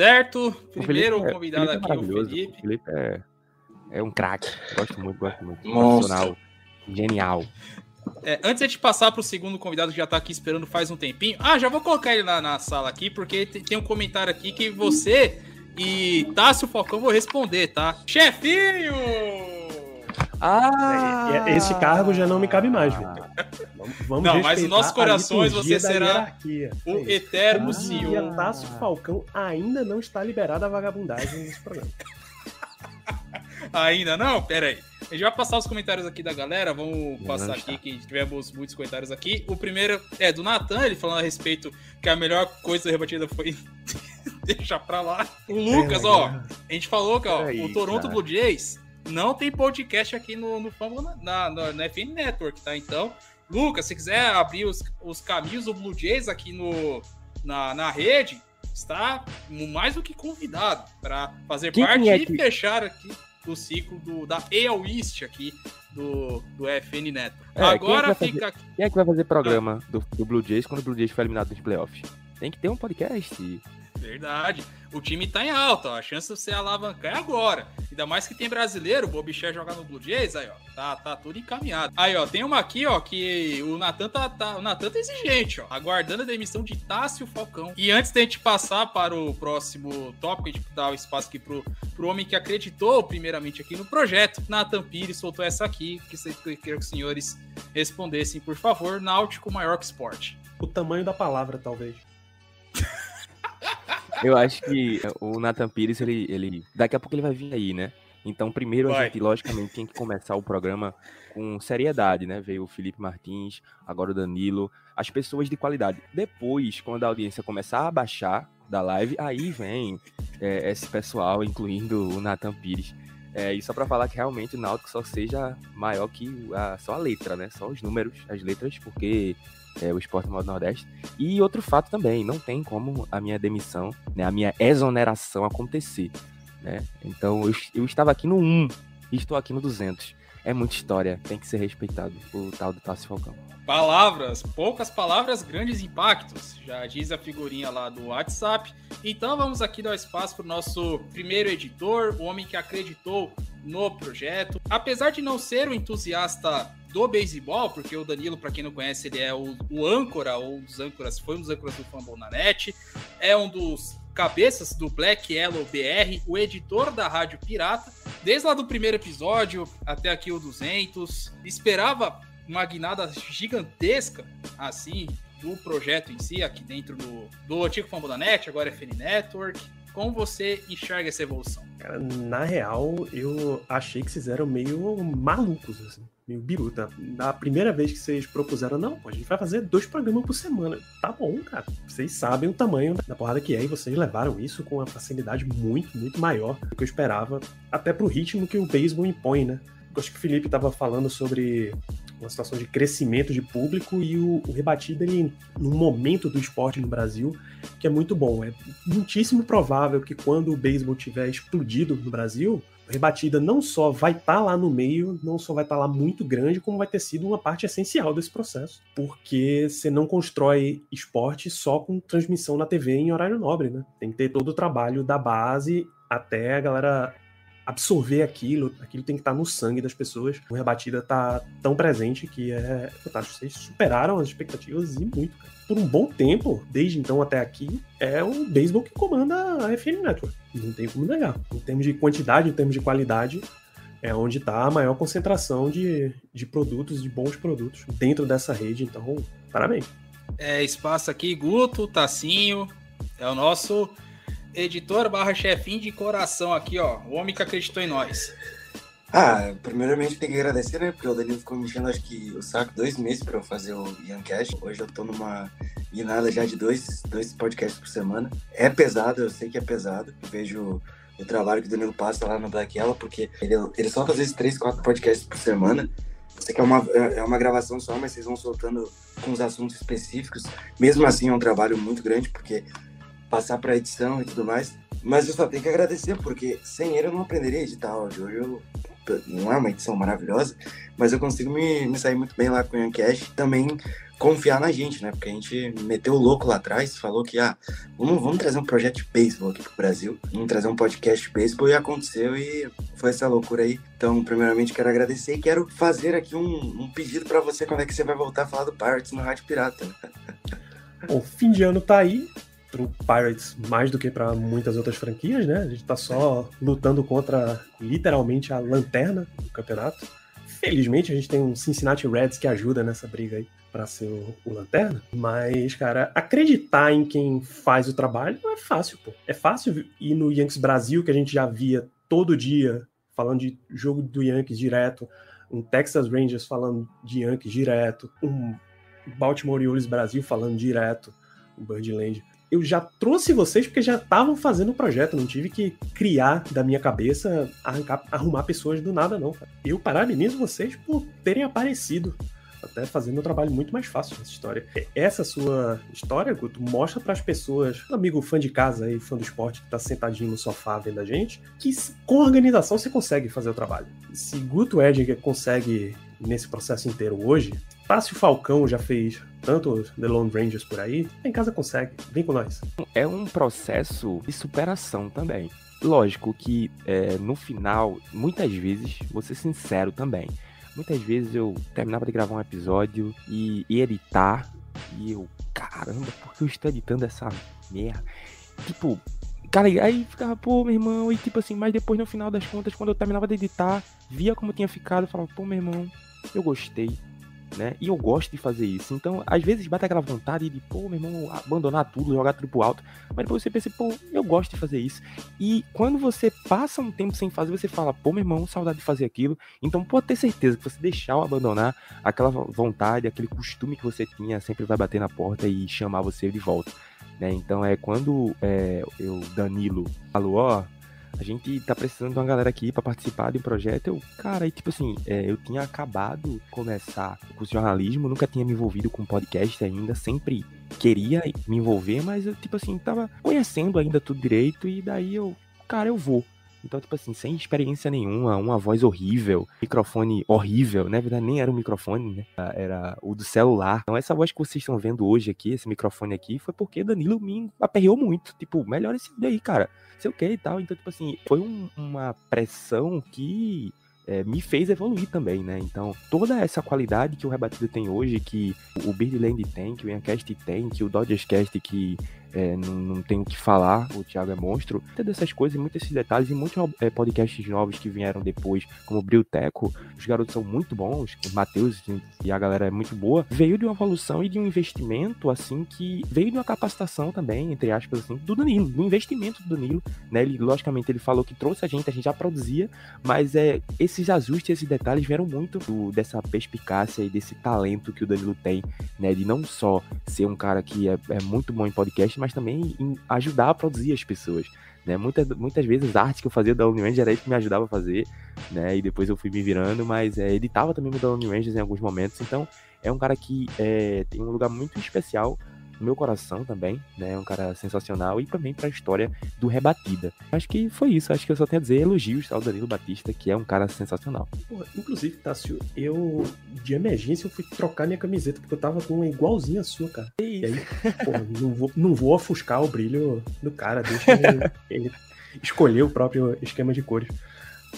S4: Certo? Primeiro
S6: é-
S4: convidado
S6: Felipe é
S4: aqui, o. Felipe.
S6: O Felipe é, é um craque. Gosto muito, gosto muito. Profissional. Genial.
S4: É, antes de a gente passar para o segundo convidado que já tá aqui esperando faz um tempinho. Ah, já vou colocar ele na, na sala aqui, porque tem, tem um comentário aqui que você e Tássio Falcão vão responder, tá? Chefinho!
S6: Ah!
S7: É, Esse cargo já não me cabe mais, Vitor. Vamos, vamos
S4: Não, mas nos nossos corações você será. O
S7: É
S4: eterno
S7: E a. Tasso Falcão ainda não está liberada a vagabundagem nesse programa.
S4: Ainda não? Pera aí. A gente vai passar os comentários aqui da galera. Vamos passar aqui, que tivemos muitos comentários aqui. O primeiro é do Natan, ele falando a respeito que a melhor coisa da rebatida foi deixar pra lá. O Lucas, ó, a gente falou que ó,
S6: Peraí,
S4: o Toronto
S6: cara.
S4: Blue Jays não tem podcast aqui no, no, Fórmula- na, na, na FN Network, tá? Então, Lucas, se quiser abrir os, os caminhos do Blue Jays aqui no, na, na rede, está mais do que convidado para fazer
S6: Quem
S4: parte
S6: é
S4: e
S6: que-
S4: fechar aqui o ciclo do, da AL East aqui do, do FN Network.
S6: É, quem é que
S4: Agora
S6: vai fazer-
S4: fica
S6: Quem é que vai fazer programa do, do Blue Jays quando o Blue Jays for eliminado nos playoffs? Tem que ter um podcast.
S4: Verdade. O time tá em alta, ó. A chance de você alavancar é agora. Ainda mais que tem brasileiro, o Bobiché jogar no Blue Jays, aí, ó. Tá, tá tudo encaminhado. Aí, ó, tem uma aqui, ó, que o Natan tá, tá, o Natan tá exigente, ó. Aguardando a demissão de Tássio Falcão. E antes da gente passar para o próximo tópico, a gente dá o espaço aqui pro, pro homem que acreditou primeiramente aqui no projeto. Natan Pires soltou essa aqui, que eu queria que os senhores respondessem, por favor. Náutico maior que esporte.
S7: O tamanho da palavra, talvez.
S6: Eu acho que o Nathan Pires, ele, ele. Daqui a pouco ele vai vir aí, né? Então, primeiro a
S4: Vai.
S6: gente, logicamente, tem que começar o programa com seriedade, né? Veio o Felipe Martins, agora o Danilo, as pessoas de qualidade. Depois, quando a audiência começar a baixar da live, aí vem é, esse pessoal, incluindo o Nathan Pires. É, e só pra falar que realmente o Náutico só seja maior que a, só a letra, né? Só os números, as letras, porque é o esporte modo Nordeste. E outro fato também, não tem como a minha demissão, né, a minha exoneração acontecer, né? Então eu, eu estava aqui no 1 e estou aqui no 200. É muita história, tem que ser respeitado o tal do Tássio Falcão.
S4: Palavras, poucas palavras, grandes impactos. Já diz a figurinha lá do WhatsApp. Então vamos aqui dar espaço para o nosso primeiro editor, o homem que acreditou no projeto. Apesar de não ser um entusiasta do beisebol, porque o Danilo, para quem não conhece, ele é o, o âncora, ou um dos âncoras, foi um dos âncoras do Fumble na net, é um dos cabeças do Black Yellow BR, o editor da Rádio Pirata, desde lá do primeiro episódio até aqui o 200, esperava uma guinada gigantesca, assim, do projeto em si, aqui dentro do, do antigo Fambonanet, agora é FN Network. Como você enxerga essa evolução?
S7: Cara, na real, eu achei que vocês eram meio malucos, assim, meio biruta. Na primeira vez que vocês propuseram, não, a gente vai fazer dois programas por semana. Tá bom, cara. Vocês sabem o tamanho da porrada que é e vocês levaram isso com uma facilidade muito, muito maior do que eu esperava, até pro ritmo que o beisebol impõe, né? Eu acho que o Felipe estava falando sobre uma situação de crescimento de público e o, o rebatido ele num momento do esporte no Brasil que é muito bom. É muitíssimo provável que quando o beisebol tiver explodido no Brasil, o rebatida não só vai estar tá lá no meio, não só vai estar tá lá muito grande, como vai ter sido uma parte essencial desse processo, porque você não constrói esporte só com transmissão na TV em horário nobre, né? Tem que ter todo o trabalho da base até a galera absorver aquilo, aquilo tem que estar no sangue das pessoas. O Rebatida tá tão presente que é fantástico. Vocês superaram as expectativas e muito. Por um bom tempo, desde então até aqui, é o beisebol que comanda a FM Network. Não tem como negar. Em termos de quantidade, em termos de qualidade, é onde está a maior concentração de, de produtos, de bons produtos dentro dessa rede. Então, parabéns.
S4: É, espaço aqui, Guto, Tacinho, é o nosso editor barra chefinho de coração aqui, ó. O homem que acreditou em nós.
S5: Ah, primeiramente tem que agradecer, né? Porque o Danilo ficou me enchendo, acho que o saco dois meses para eu fazer o Cash. Hoje eu tô numa guinada já de dois, dois podcasts por semana. É pesado, eu sei que é pesado. Eu vejo o trabalho que o Danilo passa lá no Black Yellow, porque ele, ele solta às vezes três, quatro podcasts por semana. Sei que é uma, é uma gravação só, mas vocês vão soltando com os assuntos específicos. Mesmo assim, é um trabalho muito grande, porque passar para edição e tudo mais. Mas eu só tenho que agradecer, porque sem ele eu não aprenderia a editar áudio. Hoje eu, não é uma edição maravilhosa, mas eu consigo me, me sair muito bem lá com o Yancash. Também confiar na gente, né? Porque a gente meteu o louco lá atrás, falou que, ah, vamos, vamos trazer um projeto de beisebol aqui pro Brasil, vamos trazer um podcast de beisebol e aconteceu e foi essa loucura aí. Então, primeiramente, quero agradecer e quero fazer aqui um, um pedido para você quando é que você vai voltar a falar do Pirates no Rádio Pirata.
S7: O fim de ano tá aí, pro Pirates mais do que para muitas outras franquias, né? A gente tá só lutando contra literalmente a lanterna do campeonato. Felizmente a gente tem um Cincinnati Reds que ajuda nessa briga aí para ser o, o, lanterna. Mas, cara, acreditar em quem faz o trabalho não é fácil, pô. É fácil ir no Yankees Brasil, que a gente já via todo dia falando de jogo do Yankees direto, um Texas Rangers falando de Yankees direto, um Baltimore Orioles Brasil falando direto, o Birdland eu já trouxe vocês porque já estavam fazendo o projeto, não tive que criar da minha cabeça, arrancar, arrumar pessoas do nada, não. Eu parabenizo vocês por terem aparecido, até fazendo um trabalho muito mais fácil nessa história. Essa sua história, Guto, mostra para as pessoas, um amigo fã de casa aí, fã do esporte, que tá sentadinho no sofá vendo a gente, que com organização você consegue fazer o trabalho. Se Guto Edinger consegue nesse processo inteiro hoje, Tássio Falcão já fez tanto The Lone Rangers por aí, em casa consegue, vem com nós.
S6: É um processo de superação também. Lógico que é, no final, muitas vezes, vou ser sincero também, muitas vezes eu terminava de gravar um episódio e, e editar, e eu, caramba, por que eu estou editando essa merda? Tipo, Cara, aí ficava, pô, meu irmão, e tipo assim, mas depois no final das contas, quando eu terminava de editar, via como tinha ficado, falava, pô, meu irmão, eu gostei, né? E eu gosto de fazer isso. Então, às vezes bate aquela vontade de, pô, meu irmão, abandonar tudo, jogar tudo pro alto. Mas depois você pensa, pô, eu gosto de fazer isso. E quando você passa um tempo sem fazer, você fala, pô, meu irmão, saudade de fazer aquilo. Então, pode ter certeza que você deixar ou abandonar aquela vontade, aquele costume que você tinha, sempre vai bater na porta e chamar você de volta. Né? Então, é quando é, eu, Danilo, falou, ó. Oh, a gente tá precisando de uma galera aqui para participar de um projeto. Eu, cara, e tipo assim, é, eu tinha acabado de começar o curso de jornalismo, nunca tinha me envolvido com podcast ainda, sempre queria me envolver, mas eu, tipo assim, tava conhecendo ainda tudo direito, e daí eu, cara, eu vou. Então, tipo assim, sem experiência nenhuma, uma voz horrível, microfone horrível, né? Na verdade, nem era um microfone, né? Era o do celular. Então, essa voz que vocês estão vendo hoje aqui, esse microfone aqui, foi porque Danilo me aperreou muito. Tipo, melhor esse daí, cara sei o que e tal. Então, tipo assim, foi um, uma pressão que é, me fez evoluir também, né? Então, toda essa qualidade que o Rebatida tem hoje, que o Birdland tem, que o Yancast tem, que o Dodgerscast que é, não, não tenho o que falar, o Thiago é monstro. Muitas dessas coisas, muitos desses detalhes e muitos é, podcasts novos que vieram depois, como o os garotos são muito bons, o Matheus e a galera é muito boa, veio de uma evolução e de um investimento, assim, que veio de uma capacitação também, entre aspas, assim, do Danilo, do investimento do Danilo, né? Ele, logicamente, ele falou que trouxe a gente, a gente já produzia, mas é, esses ajustes, esses detalhes vieram muito do, dessa perspicácia e desse talento que o Danilo tem, né? De não só ser um cara que é, é muito bom em podcast, mas também em ajudar a produzir as pessoas. Né? Muitas, muitas vezes as artes que eu fazia da Unirangers era ele que me ajudava a fazer, né? E depois eu fui me virando, mas é, editava também da Unirangers em alguns momentos. Então é um cara que é, tem um lugar muito especial no meu coração também, né? Um cara sensacional e também para a história do Rebatida. Acho que foi isso, acho que eu só tenho a dizer elogios ao Danilo Batista, que é um cara sensacional.
S7: Pô, inclusive, Tássio, eu de emergência eu fui trocar minha camiseta porque eu tava com uma igualzinha a sua, cara. E aí, pô, não vou, não vou ofuscar o brilho do cara, deixa ele, ele escolher o próprio esquema de cores.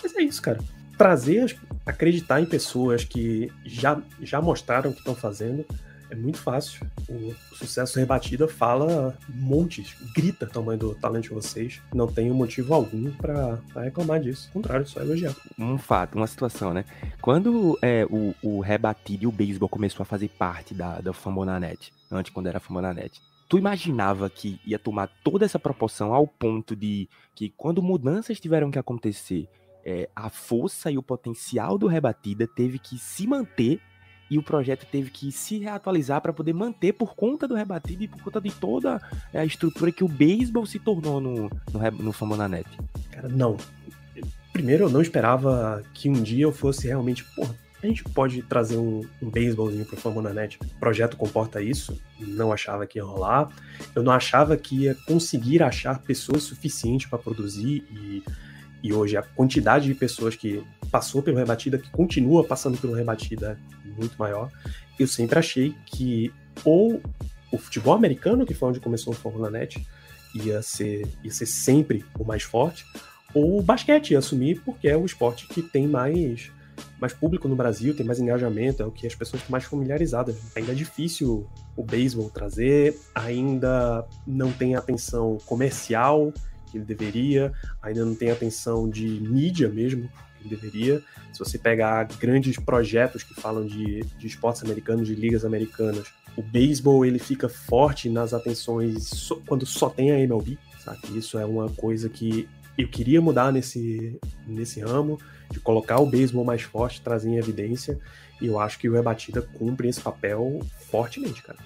S7: Mas é isso, cara trazer, acreditar em pessoas que já, já mostraram o que estão fazendo, é muito fácil. O sucesso rebatida fala montes, grita o tamanho do talento de vocês. Não tenho motivo algum para reclamar disso. Ao contrário, só elogiar.
S6: Um fato, uma situação, né? Quando é, o, o rebatido e o beisebol começou a fazer parte da, da Fambonanet, antes quando era Fambonanet, tu imaginava que ia tomar toda essa proporção ao ponto de que quando mudanças tiveram que acontecer, é, a força e o potencial do rebatida teve que se manter e o projeto teve que se reatualizar para poder manter por conta do rebatido e por conta de toda a estrutura que o beisebol se tornou no, no, no Fambonanet.
S7: Cara, não. Primeiro, eu não esperava que um dia eu fosse realmente, porra, a gente pode trazer um, um beisebolzinho pro Fambonanet. O projeto comporta isso. Não achava que ia rolar. Eu não achava que ia conseguir achar pessoas suficientes para produzir e e hoje a quantidade de pessoas que passou pelo Rebatida, que continua passando pelo Rebatida é muito maior. Eu sempre achei que ou o futebol americano, que foi onde começou o Fórmula Net, ia ser, ia ser sempre o mais forte, ou o basquete ia assumir, porque é o esporte que tem mais, mais público no Brasil, tem mais engajamento, é o que as pessoas estão mais familiarizadas. Ainda é difícil o beisebol trazer, ainda não tem atenção comercial que ele deveria, ainda não tem atenção de mídia mesmo que ele deveria. Se você pegar grandes projetos que falam de, de esportes americanos, de ligas americanas, o beisebol ele fica forte nas atenções so, quando só tem a MLB, sabe? Isso é uma coisa que eu queria mudar nesse, nesse ramo, de colocar o beisebol mais forte, trazer em evidência, e eu acho que o Rebatida cumpre esse papel fortemente, cara.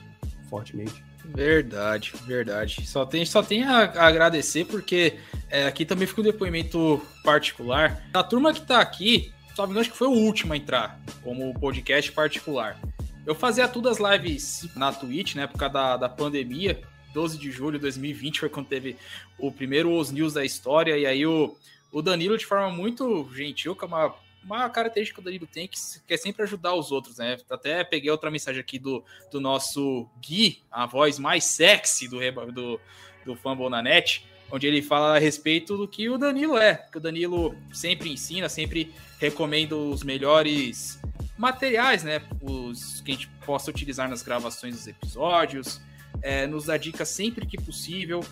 S7: Fortemente.
S4: Verdade, verdade. Só tem, só tem a, agradecer, porque é, aqui também fica um depoimento particular. A turma que tá aqui, só me acho que foi o último a entrar como podcast particular. Eu fazia todas as lives na Twitch, na época da, da pandemia. 12 de julho de 2020 foi quando teve o primeiro Os News da história. E aí o, o Danilo, de forma muito gentil, com uma uma característica que o Danilo tem que, que é sempre ajudar os outros, né? Até peguei outra mensagem aqui do, do nosso Gui, a voz mais sexy do, do, do Fumble na net, onde ele fala a respeito do que o Danilo é. Que o Danilo sempre ensina, sempre recomenda os melhores materiais, né? Os que a gente possa utilizar nas gravações dos episódios, é, nos dá dicas sempre que possível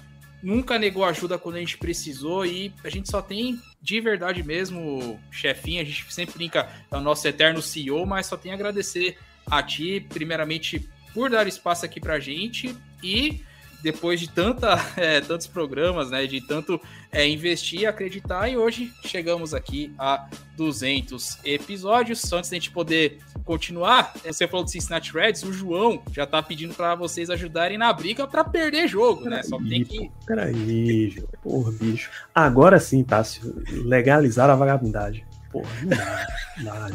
S4: nunca negou ajuda quando a gente precisou e a gente só tem de verdade mesmo, chefinho, a gente sempre brinca, é o nosso eterno CEO, mas só tem a agradecer a ti, primeiramente, por dar espaço aqui pra gente e depois de tanta, é, tantos programas, né, de tanto é, investir, acreditar, e hoje chegamos aqui a 200 episódios. Só antes da gente poder continuar, você falou do Cincinnati Reds, o João já tá pedindo para vocês ajudarem na briga para perder jogo, né? Só tem que.
S7: Peraí, porra, bicho. Agora sim, Tássio, legalizar a vagabundagem. Porra, não dá, não dá.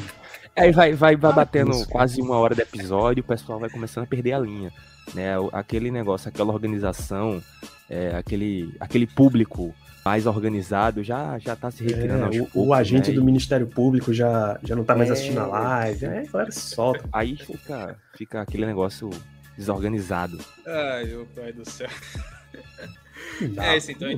S6: Aí vai, vai, vai batendo quase uma hora de episódio, o pessoal vai começando a perder a linha né? Aquele negócio, aquela organização, é, aquele, aquele público mais organizado já já tá se retirando.
S7: É, o, poucos, o, agente né? do Ministério Público já, já não tá mais é, assistindo a live. É, galera, solta.
S6: Aí fica, fica aquele negócio desorganizado.
S4: Ai, meu pai do céu.
S7: Dá, é isso então.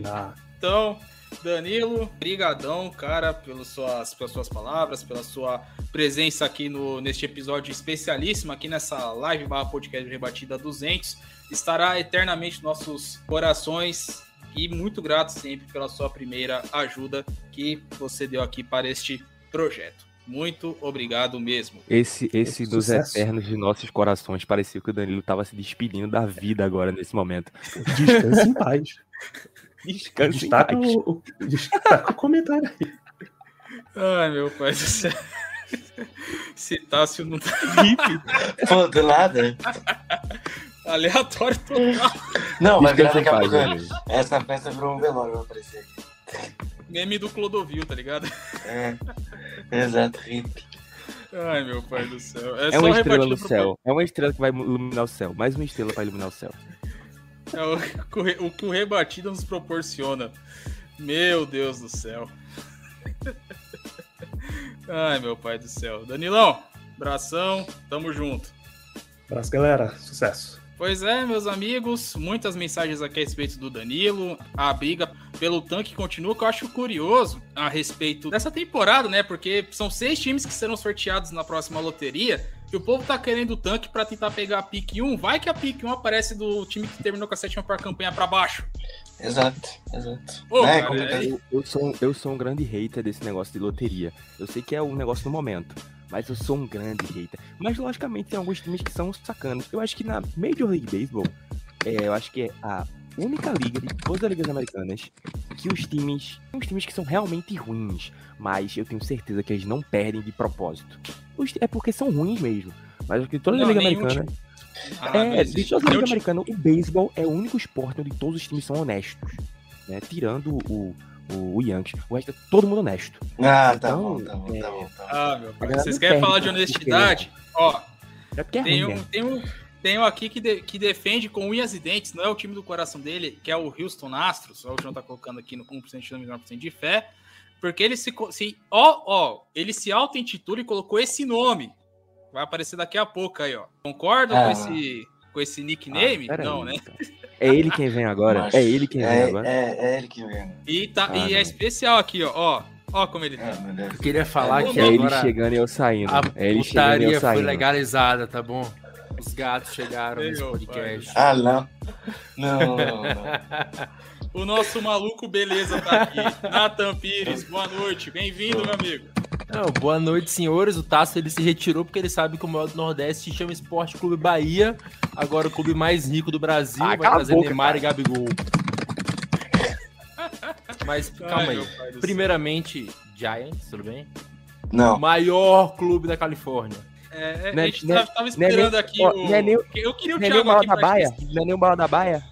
S4: Então, Danilo, brigadão, cara, pelas suas, pelas suas palavras, pela sua presença aqui no, neste episódio especialíssimo, aqui nessa live barra podcast Rebatida 200. Estará eternamente nos nossos corações e muito grato sempre pela sua primeira ajuda que você deu aqui para este projeto. Muito obrigado mesmo.
S6: Esse, esse dos
S7: Sucesso.
S6: eternos de nossos corações parecia que o Danilo estava se despedindo da vida agora nesse momento.
S7: Descanse em paz.
S6: Descanse em
S7: Destaca o, o- destaca o comentário aí.
S4: Ai, meu pai do céu. Citácio não tá
S5: Pô, do nada.
S4: aleatório total.
S5: Não, vai
S6: em
S5: daqui a pouco. Essa festa virou um velório, vai aparecer aqui.
S4: Meme do Clodovil, tá ligado?
S5: É. Exato, hip.
S4: Ai, meu pai do céu. É,
S6: É
S4: só
S6: uma estrela no
S4: pro-
S6: céu. É uma estrela que vai iluminar o céu. Mais uma estrela para iluminar o céu.
S4: É o, o que o Rebatida nos proporciona. Meu Deus do céu. Ai, meu pai do céu. Danilão, abração, tamo junto.
S7: Abraço, galera. Sucesso.
S4: Pois é, meus amigos, muitas mensagens aqui a respeito do Danilo. A briga pelo tanque continua, que eu acho curioso a respeito dessa temporada, né? Porque são seis times que serão sorteados na próxima loteria. E o povo tá querendo o tanque pra tentar pegar a pique 1. Vai que a pique 1 aparece do time que terminou com a sétima pior campanha pra baixo.
S5: Exato, exato.
S4: Ô,
S5: Né,
S4: cara, é-
S6: Eu, eu sou, um- eu sou um grande hater desse negócio de loteria. Eu sei que é um negócio do momento, mas eu sou um grande hater. Mas, logicamente, tem alguns times que são sacanas. Eu acho que na Major League Baseball, é, eu acho que é a única liga de todas as ligas americanas que os times. Tem uns times que são realmente ruins, mas eu tenho certeza que eles não perdem de propósito. É porque são ruins mesmo. Mas eu acho que toda a
S4: Não,
S6: liga
S4: nenhum
S6: americana.
S4: Ah,
S6: É, de toda a Liga Americana, o beisebol é o único esporte onde todos os times são honestos. Né? Tirando o, o, o Yankees. O resto é todo mundo honesto.
S5: Ah, tá
S6: Então,
S5: bom, tá bom, tá bom. Tá bom.
S4: Ah, meu pai.
S6: A
S4: Vocês querem falar de
S6: cara,
S4: honestidade? Ó,
S6: É porque é
S4: tem
S6: ruim,
S4: um,
S6: né?
S4: tem, um, tem um aqui que, de- que defende com unhas e dentes, não é o time do coração dele, que é o Houston Astros, ó, o João tá colocando aqui no 1% de 99% de fé, porque ele se, se ó, ó, ele se auto-intitula e colocou esse nome. Vai aparecer daqui a pouco aí, ó. Concordam
S5: Ah.
S4: com esse com esse nickname?
S6: Ah,
S4: não,
S6: aí,
S4: né?
S6: cara. É ele quem vem agora.
S5: Macho.
S6: É ele quem vem
S5: É,
S6: agora.
S5: é, é ele que vem.
S4: E tá
S6: Ah,
S4: e é especial aqui, ó, ó. Ó como ele
S5: Ah,
S4: tá.
S5: Deus.
S8: Eu queria falar
S4: É
S8: que
S6: É ele chegando e eu saindo.
S8: a
S6: É ele chegando e eu
S8: putaria foi legalizada, tá bom? Os gatos chegaram nesse
S4: Meu
S8: podcast.
S5: Ah, não. Não, não, não.
S4: O nosso maluco beleza tá aqui. Nathan Pires, boa noite. Bem-vindo, meu amigo.
S8: Não, boa noite, senhores. O Tasso ele se retirou porque ele sabe que o maior do Nordeste se chama Esporte Clube Bahia. Agora o clube mais rico do Brasil.
S6: Ah,
S8: vai trazer
S6: boca,
S8: Neymar e Gabigol. Mas
S4: Ai,
S8: calma aí.
S4: pai.
S8: Primeiramente, Giants, tudo bem? O
S5: Não.
S8: maior clube da Califórnia.
S4: É, é,
S6: Né-
S4: a gente
S6: né-
S4: tava,
S6: né-
S4: esperando
S6: né-
S4: aqui
S6: ó,
S4: o.
S6: né- nem-
S4: eu queria o
S6: é nem
S4: Thiago
S6: o
S4: aqui
S6: da baia? Não é nem o bala da baia?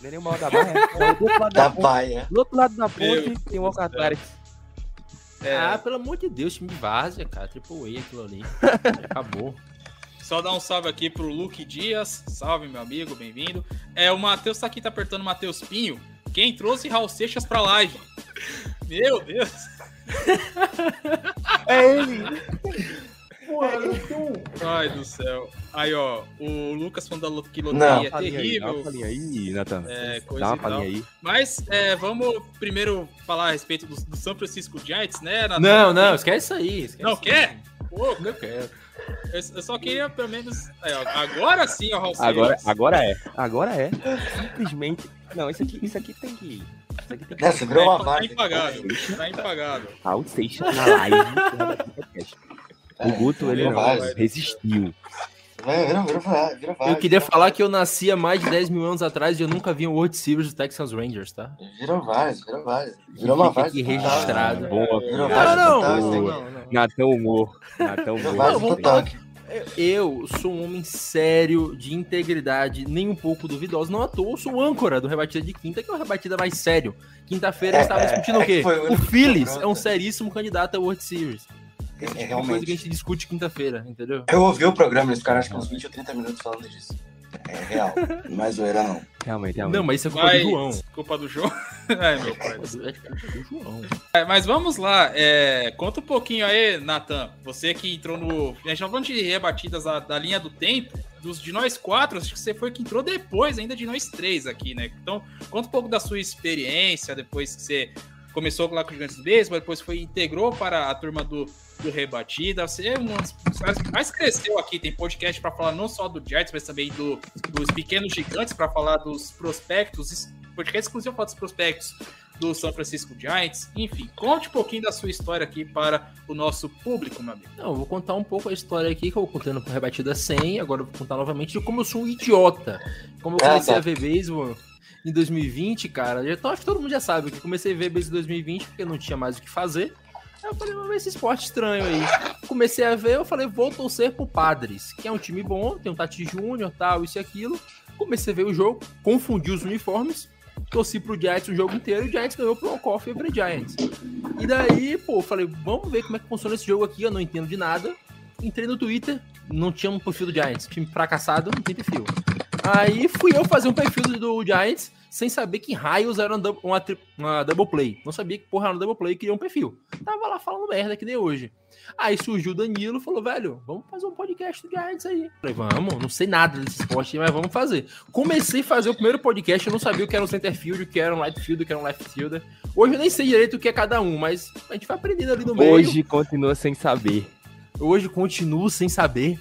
S6: Não é nem o bala da baia? É, do outro lado
S5: Da
S6: da ponte,
S5: baia.
S6: do outro lado da
S4: Meu
S6: ponte tem o. Athletics.
S4: É,
S8: Ah, pelo amor de Deus, time várzea, cara. Triple A aquilo ali. Acabou.
S4: Só dar um salve aqui pro Luke Dias. Salve, meu amigo, bem-vindo. É, o Matheus tá aqui, tá apertando o Matheus Pinho. Quem trouxe Raul Seixas pra live? Meu Deus.
S6: É ele!
S4: Ai do céu. Aí, ó, o Lucas falando da lo- que
S5: Não.
S4: loteria é
S6: aí, Dá uma
S4: terrível.
S6: aí, Nathan.
S4: É, coisa
S6: Dá uma
S4: e tal.
S6: aí.
S4: Mas é, vamos primeiro falar a respeito do, do São Francisco Giants, né? Nathan?
S8: Não, não, esquece isso aí. Esquece
S4: Não
S8: isso
S4: quer? Pô,
S8: Não quero.
S4: eu, eu só queria pelo menos. é, ó, agora sim, ó, Raul
S6: Agora, agora é. Agora é. Simplesmente. Não, isso aqui, isso aqui tem que. Isso aqui tem que.
S5: Nossa, virou uma
S4: tá,
S5: vaga.
S4: impagável. Tá impagável.
S6: Raul Seixas na live. O Guto, ele não resistiu.
S5: Vai, Virou, virou, virou, virou
S8: Eu queria falar que eu nasci há mais de 10 mil anos atrás e eu nunca vi um World Series do Texas Rangers, tá?
S5: Virou vários, virou vários. Virou uma vários.
S8: aqui registrado.
S6: Boa.
S5: Virou
S8: Não,
S5: vários
S8: não, não, não.
S6: Natan humor.
S5: Virou
S6: humor.
S8: Eu sou um homem sério, de integridade, nem um pouco duvidoso. Não à toa, eu sou o âncora do Rebatida de Quinta, que é o Rebatida mais sério. Quinta-feira eu estava
S5: É,
S8: discutindo
S5: é
S8: o quê?
S5: que foi o
S8: O Phillies é um seríssimo candidato a World Series.
S5: É,
S8: É uma coisa que a
S5: realmente.
S8: gente discute quinta-feira, entendeu?
S5: Eu ouvi o programa, eles ficaram acho que uns 20 ou 30 minutos falando disso. É real. Não é zoeira, não.
S6: Realmente, realmente.
S8: Não, mas isso é culpa
S4: Mas,
S8: do João.
S4: culpa do João. Ai, meu pai.
S8: É culpa do João.
S4: É, mas vamos lá, é, conta um pouquinho aí, Nathan. Você que entrou no. A gente tá falando de rebatidas da, da linha do tempo. Dos, de nós quatro, acho que você foi que entrou depois ainda de nós três aqui, né? Então, conta um pouco da sua experiência depois que você começou lá com o Gigantes do Beisebol, depois foi integrou para a turma do, do Rebatida. Você é uma das pessoas que mais cresceu aqui. Tem podcast para falar não só do Giants, mas também do, dos pequenos gigantes, para falar dos prospectos. Podcast exclusivo para dos prospectos do São Francisco Giants. Enfim, conte um pouquinho da sua história aqui para o nosso público, meu amigo.
S8: Não, eu vou contar um pouco a história aqui que eu vou contando por rebatida 100, agora eu vou contar novamente de como eu sou um idiota. Como eu
S5: Ah,
S8: comecei
S5: tá.
S8: a ver beisebol em 2020, cara. Já, acho que todo mundo já sabe que comecei a ver beisebol em 2020 porque não tinha mais o que fazer. Aí eu falei, vamos ver esse esporte estranho aí. Comecei a ver, eu falei, vou torcer pro Padres, que é um time bom, tem um Tati Júnior, tal, isso e aquilo. Comecei a ver o jogo, confundi os uniformes, torci pro Giants o jogo inteiro e o Giants ganhou pro Walk-Off e Giants. E daí, pô, falei, vamos ver como é que funciona esse jogo aqui, eu não entendo de nada. Entrei no Twitter, não tinha um perfil do Giants, time fracassado, não tem perfil. Aí fui eu fazer um perfil do Giants sem saber que raios era uma, uma, double play. Não sabia que porra era uma double play e queria um perfil. Tava lá falando merda que nem hoje. Aí surgiu o Danilo e falou, velho, vamos fazer um podcast do Giants aí. Falei, vamos, não sei nada desse esporte, mas vamos fazer. Comecei a fazer o primeiro podcast, eu não sabia o que era um center field, o que era um right field, o que era um left fielder. Hoje eu nem sei direito o que é cada um, mas a gente vai aprendendo ali no meio.
S6: Hoje continua sem saber.
S8: Hoje continuo sem saber.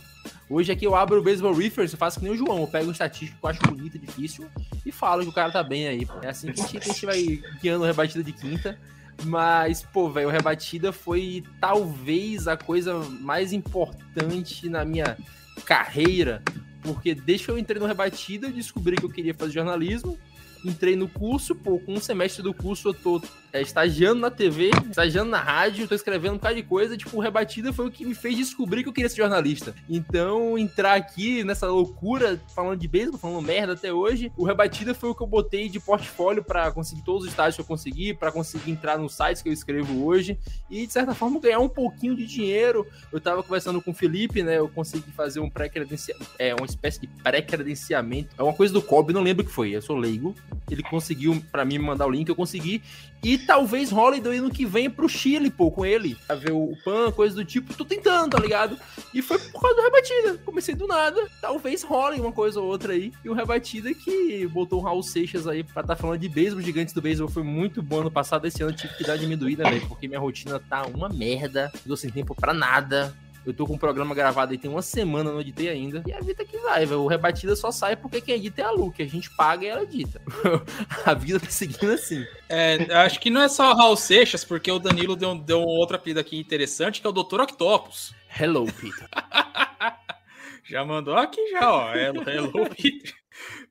S8: Hoje aqui eu abro o Baseball Reference, eu faço que nem o João. Eu pego um estatístico que eu acho bonito, difícil, e falo que o cara tá bem aí. É assim que a gente, a gente vai guiando a rebatida de quinta. Mas, pô, velho, o rebatida foi talvez a coisa mais importante na minha carreira. Porque desde que eu entrei no rebatida, eu descobri que eu queria fazer jornalismo. Entrei no curso, pô, com um semestre do curso eu tô é, estagiando na TV, estagiando na rádio, tô escrevendo um bocado de coisa. Tipo, Rebatida foi o que me fez descobrir que eu queria ser jornalista. Então, entrar aqui nessa loucura, falando de beisebol, falando merda até hoje, o Rebatida foi o que eu botei de portfólio pra conseguir todos os estágios que eu consegui, pra conseguir entrar nos sites que eu escrevo hoje e, de certa forma, ganhar um pouquinho de dinheiro. Eu tava conversando com o Felipe, né? Eu consegui fazer um pré-credenciamento, é, uma espécie de pré-credenciamento. É uma coisa do COB, não lembro o que foi, eu sou leigo. Ele conseguiu pra mim mandar o link, eu consegui. E talvez do ano que vem pro Chile, pô, com ele. Pra ver o PAN, coisa do tipo. Tô tentando, tá ligado? E foi por causa do Rebatida. Comecei do nada. Talvez role uma coisa ou outra aí. E o Rebatida que botou o Raul Seixas aí pra tá falando de beisebol. Gigantes do beisebol foi muito bom ano passado. Esse ano tive que dar diminuída, velho. Porque minha rotina tá uma merda. Eu tô sem tempo pra nada. Eu tô com um programa gravado aí tem uma semana, não editei ainda. E a vida que vai, velho. O Rebatida só sai porque quem edita é a Lu, que a gente paga e ela edita. a vida tá seguindo assim.
S4: É, acho que não é só Raul Seixas, porque o Danilo deu, deu um outro apelido aqui interessante, que é o Dr. Octopus.
S8: Hello, Peter.
S4: Já mandou aqui já, ó. Hello, hello Peter.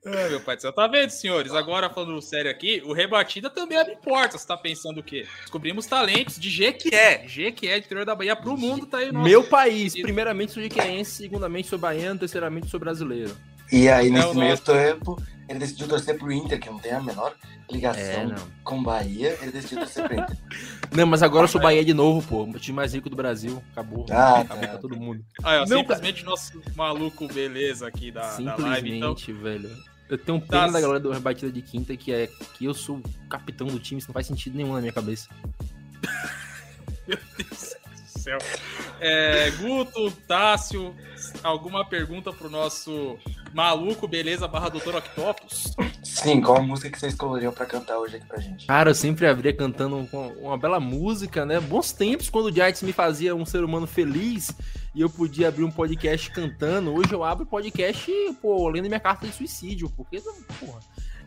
S4: Meu pai do céu. Tá vendo, senhores? Agora, falando sério aqui, o Rebatida também abre portas. Você tá pensando o quê? Descobrimos talentos de Jequié. Jequié, de interior da Bahia, pro mundo, tá aí nosso-
S8: Meu país, primeiramente sou jiqueense, segundamente sou baiano, terceiramente sou brasileiro.
S5: E aí,
S4: É
S5: nesse meio tempo, ele decidiu torcer pro Inter, que não tem a menor ligação
S8: É,
S5: com Bahia. Ele decidiu torcer pro Inter.
S8: Não, mas agora eu sou Bahia de novo, pô. O time mais rico do Brasil. Acabou.
S5: Ah,
S8: Acabou
S5: tá.
S8: pra todo mundo.
S4: Aí, ó,
S8: Não,
S4: simplesmente nosso maluco beleza aqui da, da live. Então,
S8: Simplesmente, velho. Eu tenho pena
S4: Tá.
S8: da galera do Rebatida de Quinta, que é que eu sou o capitão do time, isso não faz sentido nenhum na minha cabeça.
S4: Meu Deus do céu. É, Guto, Tássio, alguma pergunta pro nosso maluco beleza barra Doutor Octopus?
S5: Sim, qual a música que vocês escolheriam pra cantar hoje aqui pra gente?
S8: Cara, eu sempre abria cantando com uma bela música, né? Bons tempos quando o Giants me fazia um ser humano feliz e eu podia abrir um podcast cantando. Hoje eu abro podcast, pô, lendo minha carta de suicídio, porque, não, porra.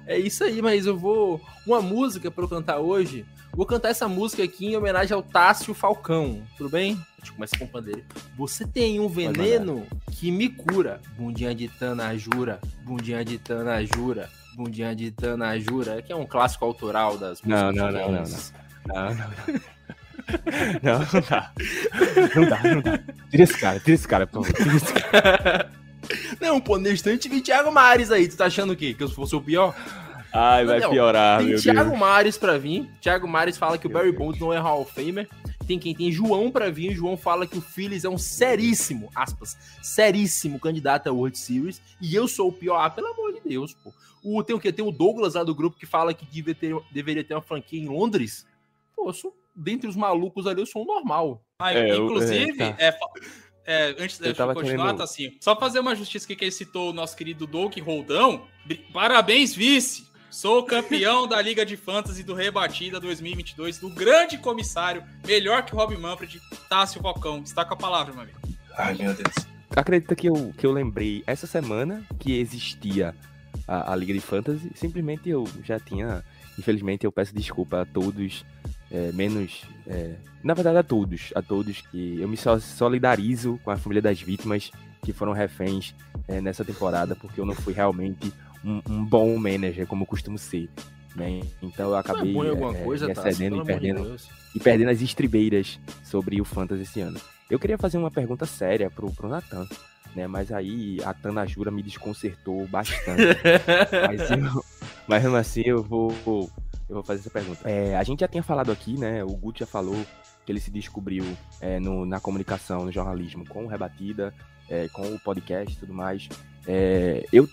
S8: É isso aí, mas eu vou. Uma música pra eu cantar hoje. Vou cantar essa música aqui em homenagem ao Tássio Falcão, tudo bem? A gente começa com o pandeiro. Você tem um veneno que me cura. Bundinha de Tana jura, bundinha de Tana jura, bundinha de Tana jura, que é um clássico autoral das
S6: Não,
S8: músicas
S6: não, não, não,
S8: chiquenses.
S6: Não, não, não. Não, não dá. Não dá, não dá. Tira esse cara, tira esse cara, por favor. Tira esse cara.
S8: Não, pô, nesse instante vi Thiago Mares aí. Tu tá achando o quê? Que eu fosse o pior?
S6: Ai, vai
S8: Não,
S6: piorar,
S8: Tem
S6: meu
S8: Thiago
S6: Deus.
S8: Mares pra vir. Thiago Mares fala que o
S6: Meu
S8: Barry
S6: Deus.
S8: Bonds não é Hall of Famer. Tem quem tem João pra vir. João fala que o Phillies é um seríssimo, aspas, seríssimo candidato a World Series. E eu sou o pior. Ah, pelo amor de Deus, pô. O, tem o quê? Tem o Douglas lá do grupo que fala que devia ter- deveria ter uma franquia em Londres. Pô, eu sou, dentre os malucos ali, eu sou um normal.
S4: Ah,
S6: É, eu-
S4: inclusive,
S6: é, tá.
S4: é, é, antes de continuar,
S6: querendo-
S4: tá assim, só fazer uma justiça aqui que ele citou o nosso querido Doug Roldão. Parabéns, vice! Sou campeão da Liga de Fantasy do Rebatida 2022, do grande comissário, melhor que o Rob Manfred, Tássio Falcão. Está com a palavra, meu amigo.
S5: Ai, meu Deus.
S6: Acredita que eu, que eu lembrei essa semana que existia a, a Liga de Fantasy? Simplesmente eu já tinha. Infelizmente, eu peço desculpa a todos, é, menos. é, na verdade, a todos. A todos que eu me so- solidarizo com a família das vítimas que foram reféns é, nessa temporada, porque eu não fui realmente um, um bom manager, como eu costumo ser. Né? Então eu
S8: Não é
S6: acabei
S8: em alguma
S6: é,
S8: coisa,
S6: me
S8: tá?
S6: excedendo e
S8: de
S6: perdendo e perdendo as estribeiras sobre o Fantasy esse ano. Eu queria fazer uma pergunta séria pro, pro Natan, né? Mas aí a Tana Jura me desconcertou bastante. mas, eu, mas mesmo assim eu vou, eu vou fazer essa pergunta. É, a gente já tinha falado aqui, né? O Guto já falou que ele se descobriu é, no- na comunicação, no jornalismo, com o Rebatida, é, com o podcast e tudo mais. É, eu,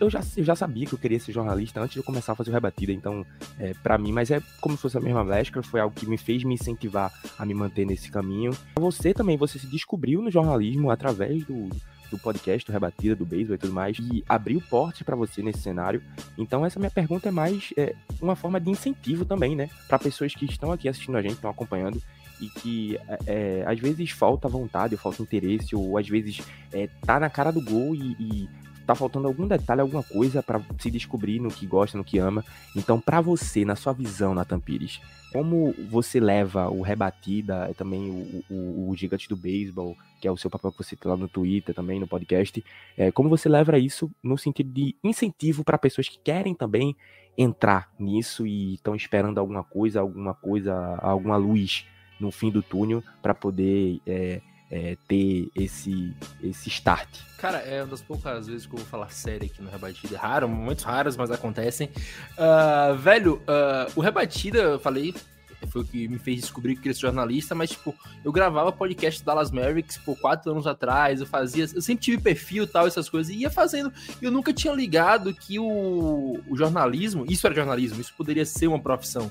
S6: eu, já, eu já sabia que eu queria ser jornalista antes de eu começar a fazer o Rebatida, então, é, para mim, mas é como se fosse a mesma Vesca, foi algo que me fez me incentivar a me manter nesse caminho. Você também, você se descobriu no jornalismo através do, do podcast, do Rebatida, do beisebol e tudo mais, e abriu porte para você nesse cenário. Então, essa minha pergunta é mais é, uma forma de incentivo também, né? Para pessoas que estão aqui assistindo a gente, estão acompanhando e que é, às vezes falta vontade, ou falta interesse, ou às vezes é, tá na cara do gol e, e tá faltando algum detalhe, alguma coisa para se descobrir no que gosta, no que ama. Então, para você, na sua visão, Nathan Pires, como você leva o rebatida, também o, o, o gigante do beisebol, que é o seu papel que você tem lá no Twitter, também no podcast, é, como você leva isso no sentido de incentivo para pessoas que querem também entrar nisso e estão esperando alguma coisa, alguma coisa, alguma luz no fim do túnel para poder é, é, ter esse, esse start.
S8: Cara, é uma das poucas vezes que eu vou falar sério aqui no Rebatida. Raro, momentos raros, mas acontecem. Ah, velho, ah, o Rebatida, eu falei, foi o que me fez descobrir que queria ser jornalista, mas, tipo, eu gravava podcast do Dallas Mavericks, por quatro anos atrás, eu fazia, eu sempre tive perfil tal, essas coisas, e ia fazendo. Eu nunca tinha ligado que o, o jornalismo, isso era jornalismo, isso poderia ser uma profissão.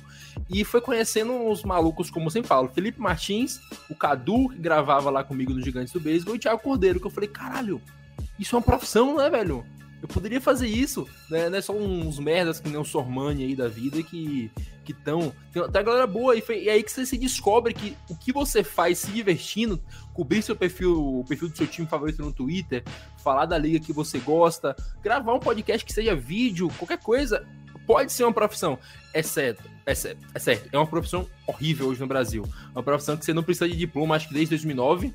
S8: E foi conhecendo uns malucos, como eu sempre falo, Felipe Martins, o Cadu, que gravava lá comigo no Gigantes do Beisebol, e o Thiago Cordeiro, que eu falei, caralho, isso é uma profissão, né, velho? Eu poderia fazer isso, né? Não é só uns merdas que nem o Sormani aí da vida que que estão. Tem, tem a galera boa, e, foi, e aí que você se descobre que o que você faz se divertindo, cobrir seu perfil, o perfil do seu time favorito no Twitter, falar da liga que você gosta, gravar um podcast que seja vídeo, qualquer coisa, pode ser uma profissão. É certo, é certo, é certo. É uma profissão horrível hoje no Brasil. É uma profissão que você não precisa de diploma, acho que desde 2009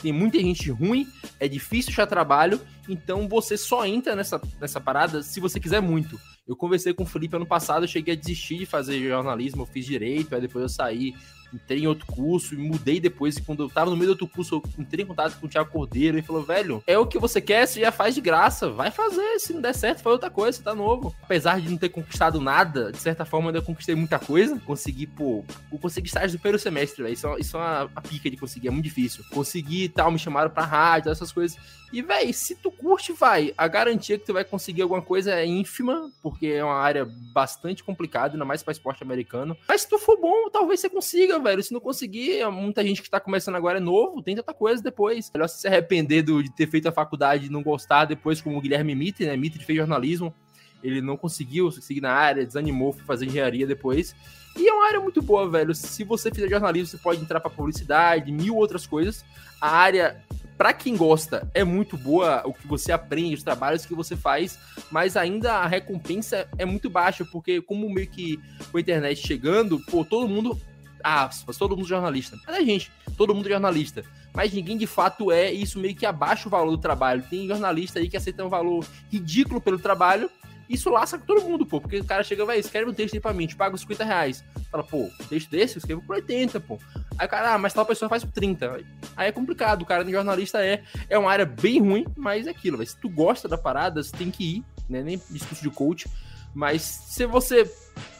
S8: tem muita gente ruim, é difícil achar trabalho, então você só entra nessa, nessa parada se você quiser muito. Eu conversei com o Felipe ano passado, eu cheguei a desistir de fazer jornalismo, eu fiz direito, aí depois eu saí, entrei em outro curso e mudei depois. E quando eu tava no meio do outro curso, eu entrei em contato com o Thiago Cordeiro e falou: velho, é o que você quer, você já faz de graça, vai fazer. Se não der certo, faz outra coisa, você tá novo. Apesar de não ter conquistado nada, de certa forma, ainda conquistei muita coisa. Consegui, pô, eu consegui estágio do primeiro semestre, velho. Isso, é- isso é uma, uma pica de conseguir, é muito difícil. Consegui e tal, me chamaram pra rádio, essas coisas. E, velho, se tu curte, vai. A garantia que tu vai conseguir alguma coisa é ínfima, porque é uma área bastante complicada, ainda mais pra esporte americano. Mas se tu for bom, talvez você consiga, velho. Se não conseguir, muita gente que tá começando agora é novo, tenta outra coisa depois. Melhor se arrepender do- de ter feito a faculdade e não gostar depois, como o Guilherme Mitre, né? Mitre fez jornalismo. Ele não conseguiu seguir na área, desanimou, foi fazer engenharia depois. E é uma área muito boa, velho. Se você fizer jornalismo, você pode entrar pra publicidade, mil outras coisas. A área Pra quem gosta, é muito boa o que você aprende, os trabalhos que você faz, mas ainda a recompensa é muito baixa, porque como meio que com a internet chegando, pô, todo mundo, aspas, todo mundo jornalista. Mas é gente, todo mundo jornalista. Mas ninguém de fato é, e isso meio que abaixa o valor do trabalho. Tem jornalista aí que aceita um valor ridículo pelo trabalho, isso lasca todo mundo, pô. Porque o cara chega, vai, escreve um texto aí pra mim, te paga 50 reais. Fala, pô, texto desse eu escrevo por 80, pô. Aí o cara, ah, mas tal pessoa faz por 30. Aí é complicado, o cara de jornalista é, é uma área bem ruim, mas é aquilo, véio. se tu gosta da parada, você tem que ir, né? Nem discurso de coach. Mas se você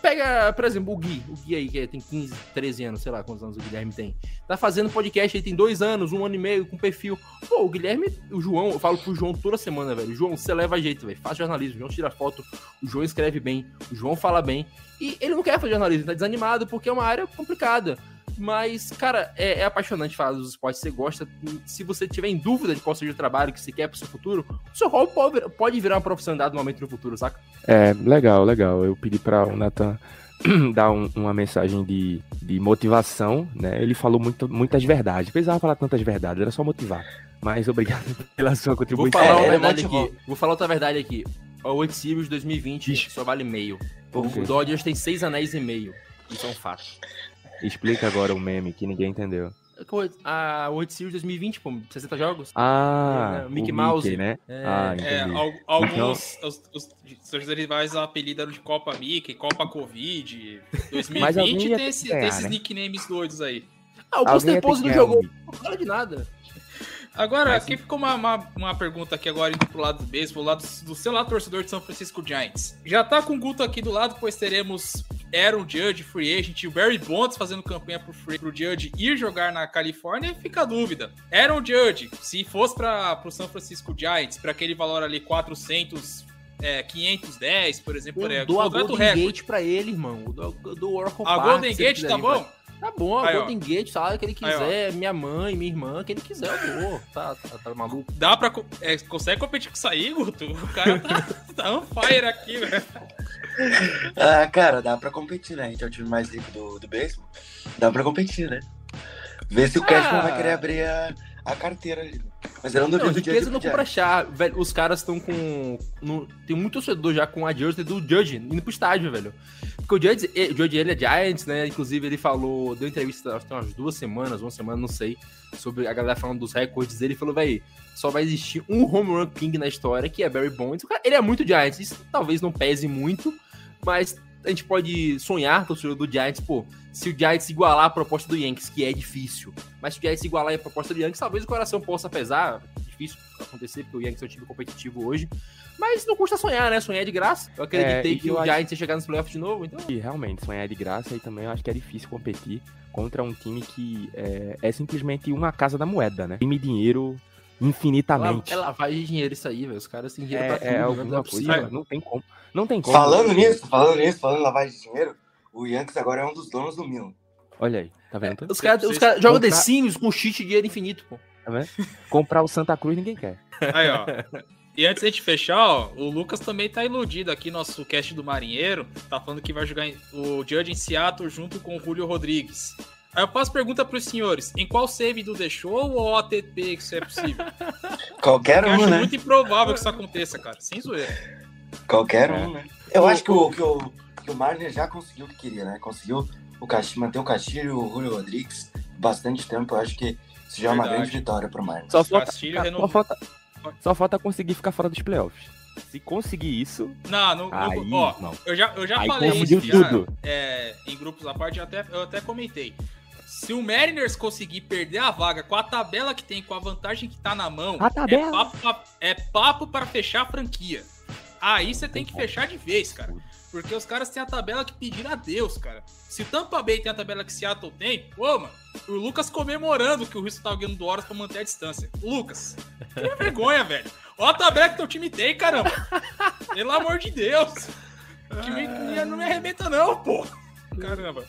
S8: pega, por exemplo, o Gui, o Gui aí, que tem 15, 13 anos, sei lá quantos anos o Guilherme tem. Tá fazendo podcast aí, tem dois anos, um ano e meio, com perfil. Pô, o Guilherme, o João, eu falo pro João toda semana, velho. João, você leva jeito, velho. Faz jornalismo, o João tira foto, o João escreve bem, o João fala bem. E ele não quer fazer jornalismo, tá desanimado porque é uma área complicada. Mas, cara, é, é apaixonante falar dos esportes que você gosta. Se você tiver em dúvida de qual seja o trabalho que você quer pro seu futuro, o seu hobby pode, pode virar uma profissão em dado momento no futuro, saca?
S6: É, legal, legal. Eu pedi para o Nathan dar um- uma mensagem de, de motivação, né? Ele falou muito, muitas verdades. Não precisava falar tantas verdades, era só motivar. Mas obrigado pela sua
S8: Vou
S6: contribuição.
S8: falar uma
S5: ele
S8: verdade aqui. Vou falar outra verdade aqui. O World Series 2020 só vale meio. O. Dodgers tem seis anéis e meio. Isso é um fato.
S6: Explica agora o meme que ninguém entendeu.
S8: A World Series 2020, pô, 60 jogos.
S6: Ah,
S8: É, Mickey
S6: o
S8: Mouse.
S6: né?
S8: É.
S6: ah,
S4: É, alguns os, os torcedores rivais apelidaram de Copa Mickey, Copa Covid.
S6: Mas
S4: 2020
S6: alguém ia
S4: tem, esse-
S6: ganhar,
S4: tem esses
S6: né?
S4: nicknames doidos aí.
S8: Ah, o Buster Pose não
S6: um
S8: jogou.
S6: Mickey.
S8: Não fala de nada.
S4: Agora,
S6: Mas-
S4: aqui ficou uma, uma, uma pergunta aqui agora indo pro lado do beisebol, lado do seu lado torcedor de São Francisco Giants. Já tá com o Guto aqui do lado, pois teremos Aaron Judge, free agent, o Barry Bonds fazendo campanha pro, free, pro Judge ir jogar na Califórnia, fica a dúvida. Aaron Judge, se fosse para pro São Francisco Giants, para aquele valor ali 400, é, 510, por exemplo,
S8: Eu dou a Golden
S4: recorde.
S8: Gate pra ele, irmão. Eu dou, eu dou o Oracle
S4: A
S8: Park,
S4: Golden Gate tá
S8: vir pra-
S4: bom?
S8: Tá bom,
S4: Aí, ó.
S8: Golden Gate, sabe? Que ele
S4: Aí, ó.
S8: quiser, minha mãe, minha irmã, quem ele quiser, eu dou. Tá, tá, tá maluco?
S4: Dá pra. é, consegue competir com isso aí, Guto? O cara tá, tá on fire aqui, velho.
S5: Ah, cara, dá pra competir, né? A gente é o time mais rico do, do beisebol. Dá pra competir, né? Ver se o Cashman
S8: Ah.
S5: vai querer abrir a, a carteira ali. Mas eu não
S8: Não, riqueza não compra chá. Velho, os caras estão com. no- tem muito torcedor já com a jersey do Judge indo pro estádio, velho. Porque o Judge, eh, o Judge ele é Giants, né? Inclusive, ele falou, deu entrevista, acho que tem umas duas semanas, uma semana, não sei, sobre a galera falando dos recordes dele. Ele falou, velho, só vai existir um home run king na história, que é Barry Bonds. Cara, ele é muito Giants, isso talvez não pese muito, mas a gente pode sonhar, torcedor do Giants, pô, se o Giants igualar a proposta do Yankees, que é difícil, mas se o Giants igualar a proposta do Yankees, talvez o coração possa pesar. Difícil acontecer, porque o Yankees é um time competitivo hoje. Mas não custa sonhar, né? Sonhar é de graça. Eu acreditei
S6: É, e
S8: que
S6: eu
S8: o
S6: acho-
S8: Giants ia chegar nos playoffs de novo, então.
S6: E realmente, sonhar é de graça e também eu acho que é difícil competir contra um time que é, é simplesmente uma casa da moeda, né? Time dinheiro infinitamente.
S8: É lavagem de dinheiro isso aí, velho. Os caras têm dinheiro pra
S6: É,
S8: tudo,
S6: é alguma
S8: Não é
S6: coisa,
S8: possível.
S6: não tem como. Não tem como.
S5: Falando nisso, falando nisso, falando em lavagem de dinheiro, o Yankees agora é um dos donos do Milan.
S6: Olha aí, tá vendo?
S8: Os caras os caras jogam The
S6: comprar-
S8: Sims com cheat de dinheiro infinito, pô.
S6: Tá vendo? Comprar o Santa Cruz ninguém quer.
S4: Aí, ó. E antes de fechar, ó, o Lucas também tá iludido aqui, nosso cast do Marinheiro. Tá falando que vai jogar o Judge em Seattle junto com o Julio Rodrigues. Aí eu faço pergunta pros senhores: em qual save do The Show ou OTP que isso é possível?
S5: Qualquer
S4: Eu
S5: um,
S4: acho
S5: né?
S4: muito improvável que isso aconteça, cara. Sem zoeira.
S5: Qualquer
S6: É.
S5: um, né? Eu acho que o, que o, que o Marner já conseguiu o que queria, né? Conseguiu o Castilho, manter o Castilho e o Julio Rodrigues bastante tempo. Eu acho que isso já é uma grande vitória pro Marner.
S6: Só falta,
S4: Castilho
S6: só, falta, só falta conseguir ficar fora dos playoffs. Se conseguir isso,
S4: Não, no, no-
S6: aí,
S4: ó,
S6: irmão.
S4: eu já, eu já
S6: Aí
S4: falei
S6: conseguiu
S4: isso já,
S6: tudo.
S4: é, em grupos à parte, eu até, eu até comentei. Se o Mariners conseguir perder a vaga com a tabela que tem, com a vantagem que tá na mão,
S6: A tabela.
S4: É, papo pra, é papo para fechar a franquia. Aí você tem que fechar de vez, cara. Porque os caras têm a tabela que pediram a Deus, cara. Se o Tampa Bay tem a tabela que Seattle tem, pô, mano, o Lucas comemorando que o Houston tava ganhando do Horas pra manter a distância. Lucas, que vergonha, velho. Olha a tabela que teu time tem, caramba. Pelo amor de Deus. O time não me arrebenta, não, pô. Caramba.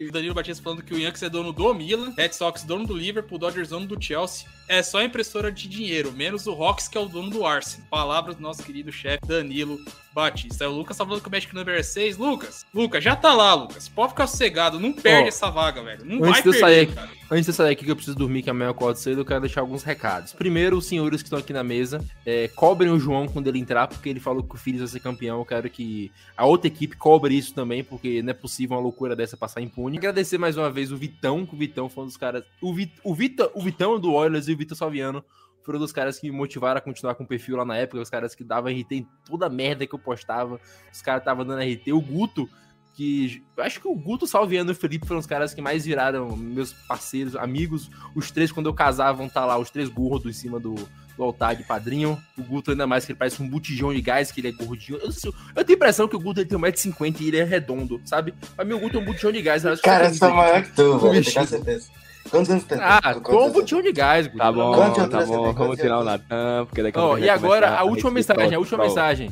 S4: E o Danilo Batista falando que o Yankees é dono do Milan, Red Sox dono do Liverpool, Dodgers dono do Chelsea. É só impressora de dinheiro, menos o Rocks que é o dono do Arsenal. Palavras do nosso querido chefe Danilo Batista. Aí o Lucas tá falando que o Magic Number é 6. Lucas, Lucas, já tá lá, Lucas. Pode ficar sossegado, não perde
S8: Ó,
S4: essa vaga, velho. Não
S8: antes
S4: vai
S8: de eu
S4: perder,
S8: sair
S4: cara.
S8: Antes de eu sair aqui, que eu preciso dormir, que amanhã eu acordo cedo, eu quero deixar alguns recados. Primeiro, os senhores que estão aqui na mesa, é, cobrem o João quando ele entrar, porque ele falou que o Phillies vai ser campeão. Eu quero que a outra equipe cobre isso também, porque não é possível uma loucura dessa passar impune. Agradecer mais uma vez o Vitão, que o Vitão foi um dos caras. O, Vit, o, Vita, o Vitão do Oilers e o Vitor Salviano foram dos caras que me motivaram a continuar com o perfil lá na época, os caras que davam RT em toda a merda que eu postava, os caras estavam dando RT. O Guto, que eu acho que o Guto, Salviano e o Felipe foram os caras que mais viraram meus parceiros, amigos. Os três, quando eu casar, vão estar lá, os três gordos em cima do, do altar de padrinho. O Guto, ainda mais, que ele parece um botijão de gás, que ele é gordinho. Eu, eu tenho a impressão que o Guto ele tem 1,50m e ele é redondo, sabe? Pra mim, o Guto é um botijão de gás.
S5: Cara,
S8: eu
S5: sou maior que tu, velho. Com certeza. Quantos anos tem?
S8: Ah,
S5: Quantos anos
S8: botijão de gás.
S6: Tá bom,
S5: Quanto
S6: tá bom. Vamos tirar o? Natan, porque daqui a pouco
S8: e
S6: vai
S8: agora, a última mensagem, a última mensagem.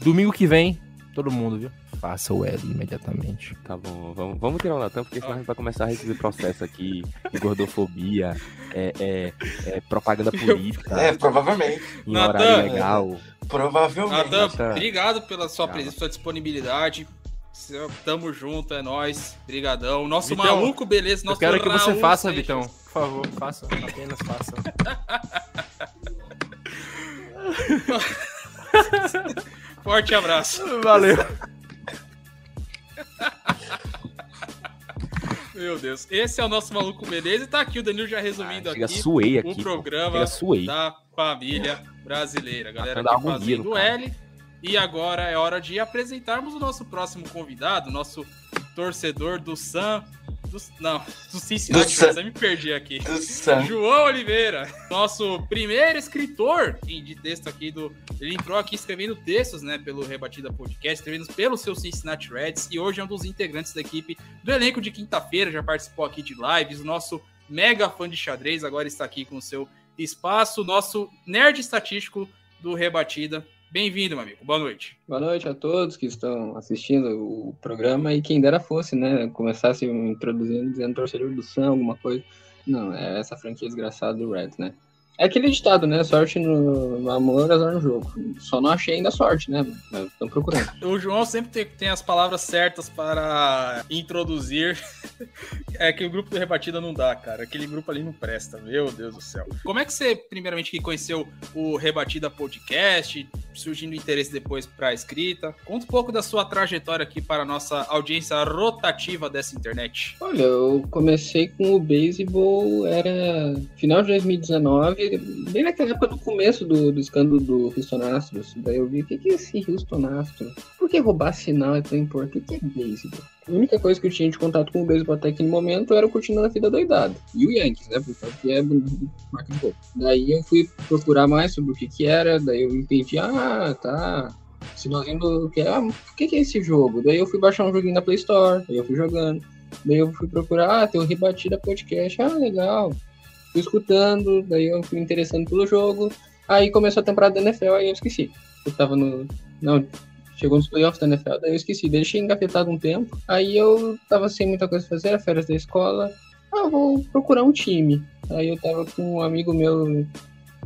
S8: Domingo que vem, todo mundo, viu? Faça o L imediatamente.
S6: Tá bom, vamos, vamos tirar o Natan, porque senão a gente vai começar a receber processo aqui de gordofobia, é, é, é propaganda política,
S5: É, provavelmente.
S6: em
S4: Natan,
S6: legal.
S5: Provavelmente.
S4: Natan, obrigado pela sua presença, sua disponibilidade. Tamo junto, é nóis. Brigadão. Nosso
S8: Vitão,
S4: maluco, beleza. Nosso
S8: Eu quero que você
S4: Raul
S8: faça,
S4: Seixas.
S8: Vitão. Por favor, faça. Apenas faça.
S4: Forte abraço.
S8: Valeu.
S4: Meu Deus. Esse é o nosso maluco, beleza? E tá aqui o Danilo já resumindo
S6: Ah,
S4: aqui
S6: suei
S4: o
S6: aqui. pô.
S4: programa
S6: suei.
S4: da família brasileira. Galera
S6: a harmonia
S4: fazendo o. L. E agora é hora de apresentarmos o nosso próximo convidado, nosso torcedor do Sam. Do, não, do Cincinnati,
S5: Do Sam.
S4: Me perdi aqui. João Oliveira, nosso primeiro escritor de texto aqui do. Ele entrou aqui escrevendo textos, né, pelo Rebatida Podcast, escrevendo pelo seu Cincinnati Reds, e hoje é um dos integrantes da equipe do elenco de quinta-feira, já participou aqui de lives, o nosso mega fã de xadrez, agora está aqui com o seu espaço, nosso nerd estatístico do Rebatida. Bem-vindo, meu amigo. Boa noite.
S9: Boa noite a todos que estão assistindo o programa e quem dera fosse, né? Começasse me introduzindo dizendo torcedor do Sam, alguma coisa. Não, é essa franquia desgraçada do Reds, né? É aquele ditado, né? Sorte no, no amor, azar no jogo. Só não achei ainda sorte, né? Mas estamos procurando.
S4: O João sempre tem, tem as palavras certas para introduzir. É que o grupo do Rebatida não dá, cara. Aquele grupo ali não presta, meu Deus do céu. Como é que você, primeiramente, que conheceu o Rebatida Podcast, surgindo interesse depois para a escrita? Conta um pouco da sua trajetória aqui para a nossa audiência rotativa dessa internet.
S9: Olha, eu comecei com o beisebol, era final de 2019, bem naquela época do começo do, do escândalo do Houston Astros. Daí eu vi, o que, que é esse Houston Astros? Por que roubar sinal é tão importante? O que é beisebol? A única coisa que eu tinha de contato com o beisebol até aquele momento era o Curtindo a Vida Doidado. E o Yankees, né? Porque é marca de gol. Daí eu fui procurar mais sobre o que que era, daí eu entendi, ah, tá, sinalzinho do que ah, o que, que é esse jogo? Daí eu fui baixar um joguinho na Play Store, daí eu fui jogando. Daí eu fui procurar, ah, tem o Rebatida Podcast, ah, legal. Fui escutando, daí eu fui interessando pelo jogo. Aí começou a temporada da NFL, aí eu esqueci. Eu tava no. Não, chegou nos playoffs da NFL, daí eu esqueci. Deixei engavetado um tempo. Aí eu tava sem muita coisa pra fazer, era férias da escola. Ah, vou procurar um time. Aí eu tava com um amigo meu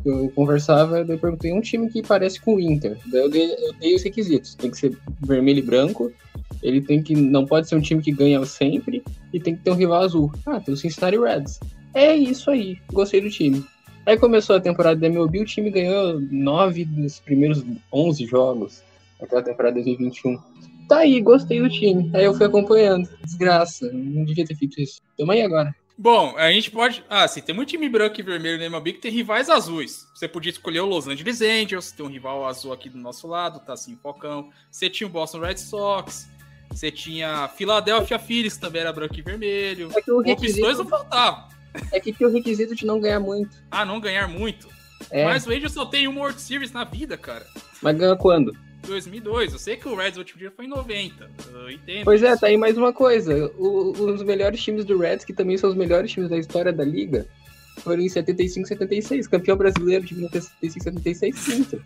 S9: eu conversava, daí eu perguntei um time que parece com o Inter. Daí eu dei, eu dei os requisitos. Tem que ser vermelho e branco. Ele tem que. Não pode ser um time que ganha sempre. E tem que ter um rival azul. Ah, tem o Cincinnati Reds. É isso aí. Gostei do time. Aí começou a temporada da MLB, o time ganhou nove dos primeiros 11 jogos. Aquela temporada de 2021. Tá aí, gostei do time. Aí eu fui acompanhando. Desgraça, não devia ter feito isso. Tamo aí agora.
S4: Bom, a gente pode. Ah, sim, tem muito time branco e vermelho no MLB que tem rivais azuis. Você podia escolher o Los Angeles Angels, tem um rival azul aqui do nosso lado, tá assim, Focão. Você tinha o Boston Red Sox, você tinha Philadelphia Phillies, que também era branco e vermelho.
S9: É que o
S4: Opções
S9: requisito,
S4: não faltavam.
S9: é que tinha o requisito de não ganhar muito.
S4: Ah, não ganhar muito.
S9: É, mas,
S4: Mas o Angels só tem uma World Series na vida, cara.
S9: ganha quando?
S4: 2002. Eu sei que o Reds, último dia, foi em 90. Eu entendo.
S9: Pois é, tá aí mais uma coisa. O- os melhores times do Reds, que também são os melhores times da história da liga, foram em 75 76. Campeão brasileiro de 75 76, Inter.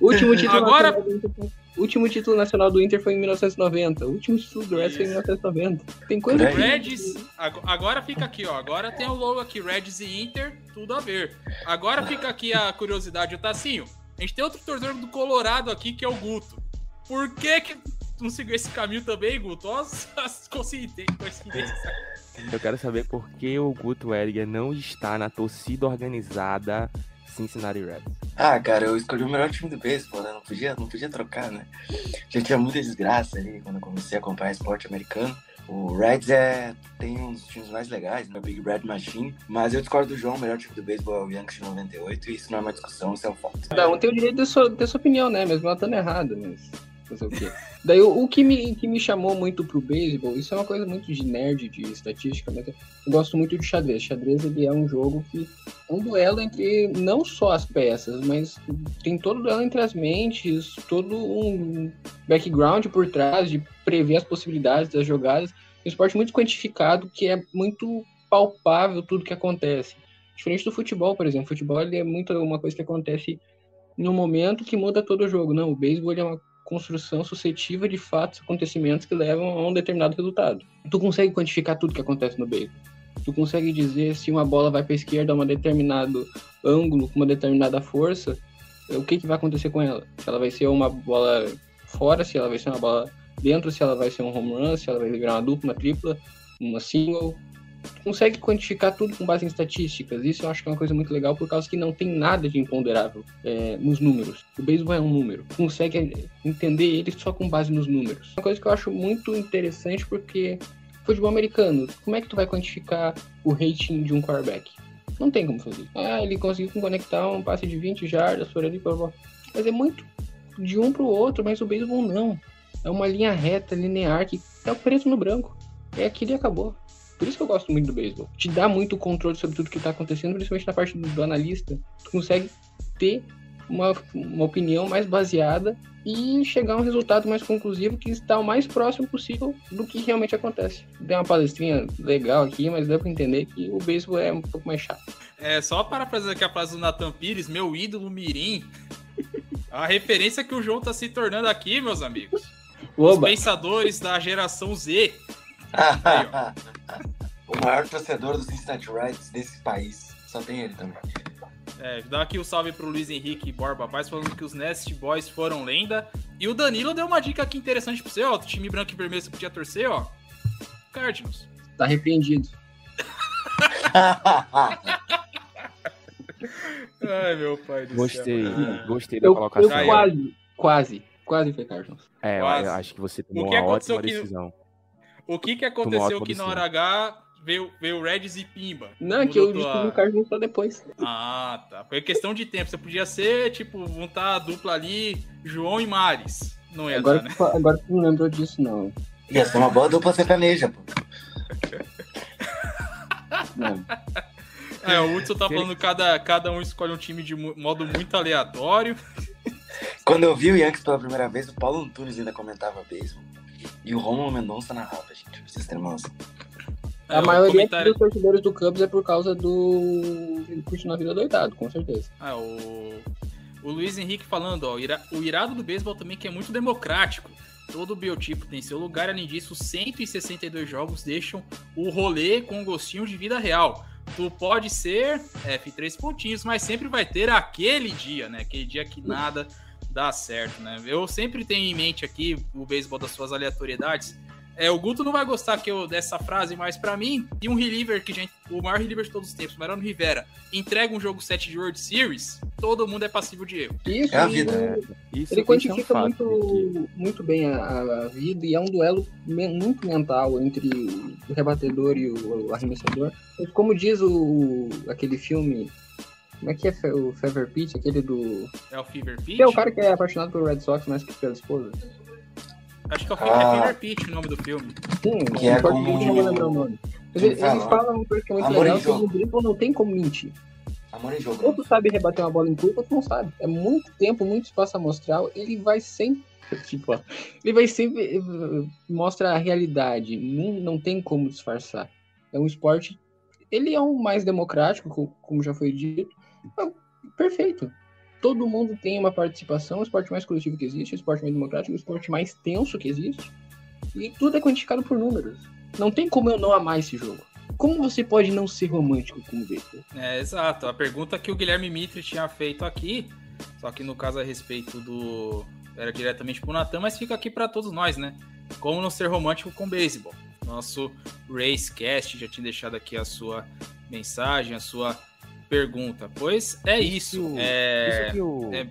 S9: Último título,
S4: Agora-
S9: nacional do Inter, foi- último título nacional do Inter foi em 1990. O último título do Reds foi em 1990. Tem coisa que...
S4: Reds, ag- agora fica aqui, ó. Agora tem o logo aqui, Reds e Inter, tudo a ver. Agora fica aqui a curiosidade, o Tassinho. A gente tem outro torcedor do Colorado aqui, que é o Guto. Por que que não seguiu esse caminho também, Guto? Olha as- as coincidências. coincidências.
S6: Eu quero saber por que o Guto Edgar não está na torcida organizada Cincinnati Reds.
S5: Ah, cara, eu escolhi o melhor time do beisebol, né? Não podia, não podia trocar, né? Já tinha muita desgraça ali quando eu comecei a acompanhar esporte americano. O Reds é, tem um dos times mais legais, né? O Big Red Machine. Mas eu discordo do João, o melhor time do beisebol é o Yankees de 98. E isso não é uma discussão, isso é um fato.
S9: Cada um tem o direito de sua, ter sua opinião, né? Mesmo ela estando errada, mas fazer o quê? Daí o, o que, me, que me chamou muito pro beisebol, isso é uma coisa muito de nerd, de estatística, mas eu gosto muito de xadrez. Xadrez ele é um jogo que é um duelo entre não só as peças, mas tem todo duelo entre as mentes, todo um background por trás de prever as possibilidades das jogadas. Um esporte muito quantificado, que é muito palpável tudo que acontece. Diferente do futebol, por exemplo. O futebol é muito uma coisa que acontece no momento que muda todo o jogo. Não, o beisebol é uma construção suscetível de fatos, acontecimentos que levam a um determinado resultado. Tu consegue quantificar tudo que acontece no beisebol. Tu consegue dizer se uma bola vai para a esquerda a um determinado ângulo, com uma determinada força, o que, que vai acontecer com ela? Se ela vai ser uma bola fora, se ela vai ser uma bola dentro, se ela vai ser um home run, se ela vai virar uma dupla, uma tripla, uma single. Consegue quantificar tudo com base em estatísticas. Isso eu acho que é uma coisa muito legal, por causa que não tem nada de imponderável é, nos números. O beisebol é um número. Consegue entender ele só com base nos números. Uma coisa que eu acho muito interessante, porque futebol americano, como é que tu vai quantificar o rating de um quarterback? Não tem como fazer. Ah, ele conseguiu conectar um passe de 20 jardas por ali, blá. mas é muito de um para o outro, mas o beisebol não. É uma linha reta, linear, que é o preto no branco. É aquilo e acabou. Por isso que eu gosto muito do beisebol. Te dá muito controle sobre tudo que está acontecendo, principalmente na parte do, do analista. Tu consegue ter uma, uma opinião mais baseada e chegar a um resultado mais conclusivo que está o mais próximo possível do que realmente acontece. Dei uma palestrinha legal aqui, mas deu para entender que o beisebol é um pouco mais chato.
S4: É, só para fazer aqui a frase do Nathan Pires, meu ídolo Mirim. A referência que o João tá se tornando aqui, meus amigos. Os
S9: Oba.
S4: pensadores da geração Z. Aí, ó.
S5: O maior torcedor dos Cincinnati Reds desse país. Só tem ele também.
S4: É, dá aqui o salve pro Luiz Henrique Borba Paz falando que os Nest Boys foram lenda. E o Danilo deu uma dica aqui interessante pra você, ó. Do time branco e vermelho você podia torcer, ó. Cardinals.
S9: Tá repreendido.
S4: Ai, meu pai do
S6: Gostei,
S4: céu. Ah.
S6: gostei da
S9: Eu,
S6: colocação.
S9: eu quase, quase, quase foi Cardinals.
S6: É, eu-
S4: Quase.
S6: eu acho que você
S4: O
S6: tomou
S4: que
S6: uma ótima
S4: que-
S6: decisão.
S4: O que que aconteceu que na hora H veio, veio Reds e Pimba?
S9: Não, é que eu descobri o Cardinals só depois.
S4: Ah, tá. Foi questão de tempo. Você podia ser, tipo, montar a dupla ali, João e Mares. Não ia
S9: Agora,
S4: dar, né?
S9: tu, agora tu não lembrou disso, não.
S5: Ia ser uma boa dupla sertaneja, pô.
S9: Não.
S4: É, o Hudson tá falando que cada, cada um escolhe um time de modo muito aleatório.
S5: Quando eu vi o Yankees pela primeira vez, o Paulo Antunes ainda comentava beisebol. E o Romulo Mendonça narrava, gente. Pra vocês terem uma noção.
S4: É,
S9: A maioria
S4: comentário-
S9: dos torcedores do Cubs é por causa do. Ele curte na vida doidado, com certeza.
S4: Ah, o, o Luiz Henrique falando, ó, o irado do beisebol também que é muito democrático. Todo biotipo tem seu lugar, além disso, 162 jogos deixam o rolê com um gostinho de vida real. Tu pode ser F3 pontinhos, mas sempre vai ter aquele dia, né? Aquele dia que nada dá certo, né? Eu sempre tenho em mente aqui o beisebol das suas aleatoriedades. É, o Guto não vai gostar que eu dessa frase, mas pra mim, e um reliever que gente, o maior reliever de todos os tempos, Mariano Rivera, entrega um jogo 7 de World Series, todo mundo é passível de erro.
S9: Isso,
S5: É a vida.
S6: Isso,
S9: ele
S6: isso é um
S9: quantifica
S6: fato,
S9: muito, muito bem a, a- vida e é um duelo me- muito mental entre o rebatedor e o, o arremessador. Como diz o aquele filme. Como é que é o Fever Pitch, aquele do.
S4: É o Fever Pitch?
S9: Que é o cara que é apaixonado pelo Red Sox mais que pela esposa.
S4: Acho que é o
S5: Ah.
S4: é Fever Pitch o nome do filme.
S9: Sim,
S5: Que é como
S9: não vou lembrar o nome. Mas eles,
S5: fala?
S9: eles falam uma coisa que é muito
S5: Amor
S9: legal, que no beisebol não tem como mentir.
S5: Amor em jogo.
S9: Ou tu sabe rebater uma bola em curva, ou tu não sabe. É muito tempo, muito espaço amostral. Ele vai sempre. Tipo, ó, ele vai sempre. eh, Mostra a realidade. Não, não tem como disfarçar. É um esporte. Ele é um mais democrático, co- como já foi dito. É perfeito. Todo mundo tem uma participação. O esporte mais coletivo que existe, o esporte mais democrático, o esporte mais tenso que existe. E tudo é quantificado por números. Não tem como eu não amar esse jogo. Como você pode não ser romântico com o?
S4: É, exato. A pergunta que o Guilherme Mitre tinha feito aqui, só que no caso a respeito do. Era diretamente pro Natan, mas fica aqui para todos nós, né? Como não ser romântico com beisebol? Nosso Racecast já tinha deixado aqui a sua mensagem, a sua pergunta. Pois é isso.
S6: Isso-
S4: É...
S6: Isso que o,
S4: é-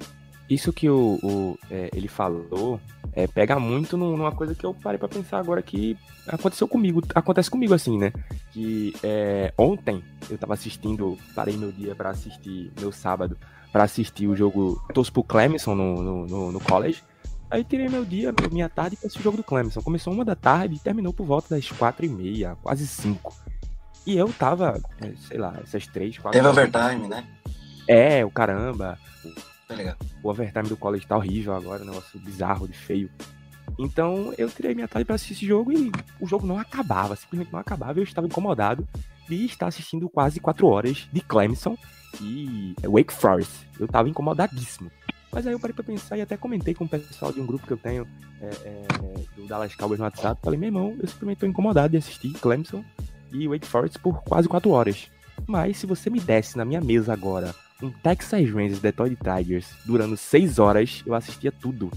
S6: isso que o, o, é, ele falou é, pega muito num- numa coisa que eu parei pra pensar agora que aconteceu comigo. Acontece comigo assim, né? Que é, ontem eu tava assistindo, parei meu dia pra assistir, meu sábado, pra assistir o jogo. Torço pro Clemson no, no, no, no college. Aí tirei meu dia, minha tarde pra assistir o jogo do Clemson. Começou uma da tarde e terminou por volta das quatro e meia, quase cinco. E eu tava, é, sei lá, essas três, quatro.
S5: Teve
S6: horas-
S5: overtime, né?
S6: É, o caramba.
S5: Tá ligado?
S6: O overtime do college tá horrível agora, um negócio bizarro, de feio. Então eu tirei minha tarde pra assistir esse jogo e o jogo não acabava, simplesmente não acabava. Eu estava incomodado de estar assistindo quase quatro horas de Clemson e Wake Forest. Eu tava incomodadíssimo. Mas aí eu parei pra pensar e até comentei com o pessoal de um grupo que eu tenho é, é, do Dallas Cowboys no WhatsApp. Falei, meu irmão, eu simplesmente tô incomodado de assistir Clemson e Wake Forest por quase 4 horas. Mas se você me desse na minha mesa agora um Texas Rangers Detroit Tigers durando 6 horas, eu assistia tudo.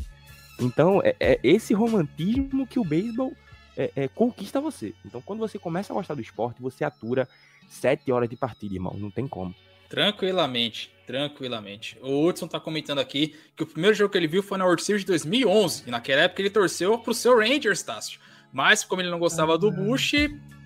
S6: Então, é, é esse romantismo que o beisebol é, é, conquista você. Então, quando você começa a gostar do esporte, você atura 7 horas de partida, irmão. Não tem como.
S4: Tranquilamente, tranquilamente. O Hudson tá comentando aqui que o primeiro jogo que ele viu foi na World Series de 2011. E naquela época ele torceu pro seu Rangers, Tássio. Mas como ele não gostava do Bush,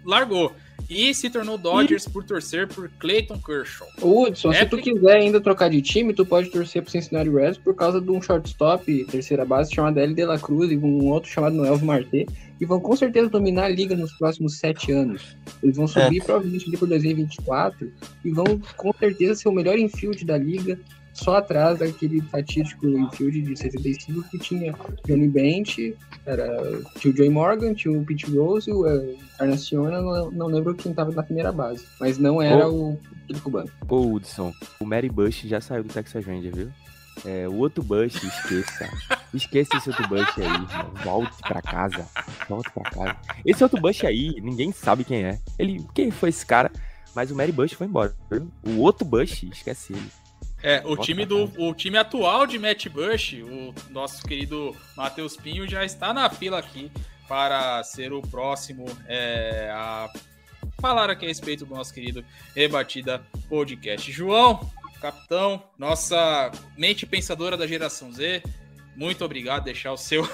S4: largou. E se tornou Dodgers por torcer por Clayton Kershaw.
S9: Hudson, se tu quiser ainda trocar de time, tu pode torcer pro Cincinnati Reds por causa de um shortstop, terceira base, chamado L. De La Cruz e um outro chamado Noel Marte, que vão com certeza dominar a liga nos próximos sete anos. Eles vão subir
S5: É.
S9: provavelmente ali por 2024 e vão com certeza ser o melhor infield da liga, só atrás daquele fatídico infield de 75 que tinha Johnny Bench, era, tinha o Joey Morgan, tinha o Pete Rose, o eh, Encarnacion, eu não, não lembro quem estava na primeira base, mas não era o aquele cubano.
S6: Ô, Hudson, o Mary Bush já saiu do Texas Ranger, viu? É, o outro Bush, esqueça. esqueça esse outro Bush aí, irmão. Volte pra casa. Volte pra casa. Esse outro Bush aí, ninguém sabe quem é. Ele, quem foi esse cara? Mas o Mary Bush foi embora? O outro Bush, esquece ele.
S4: É, o
S6: Bota
S4: time, do, o time atual de Matt Bush, o nosso querido Matheus Pinho, já está na fila aqui para ser o próximo é, a falar aqui a respeito do nosso querido Rebatida Podcast. João, capitão, nossa mente pensadora da geração Z, muito obrigado deixar o seu.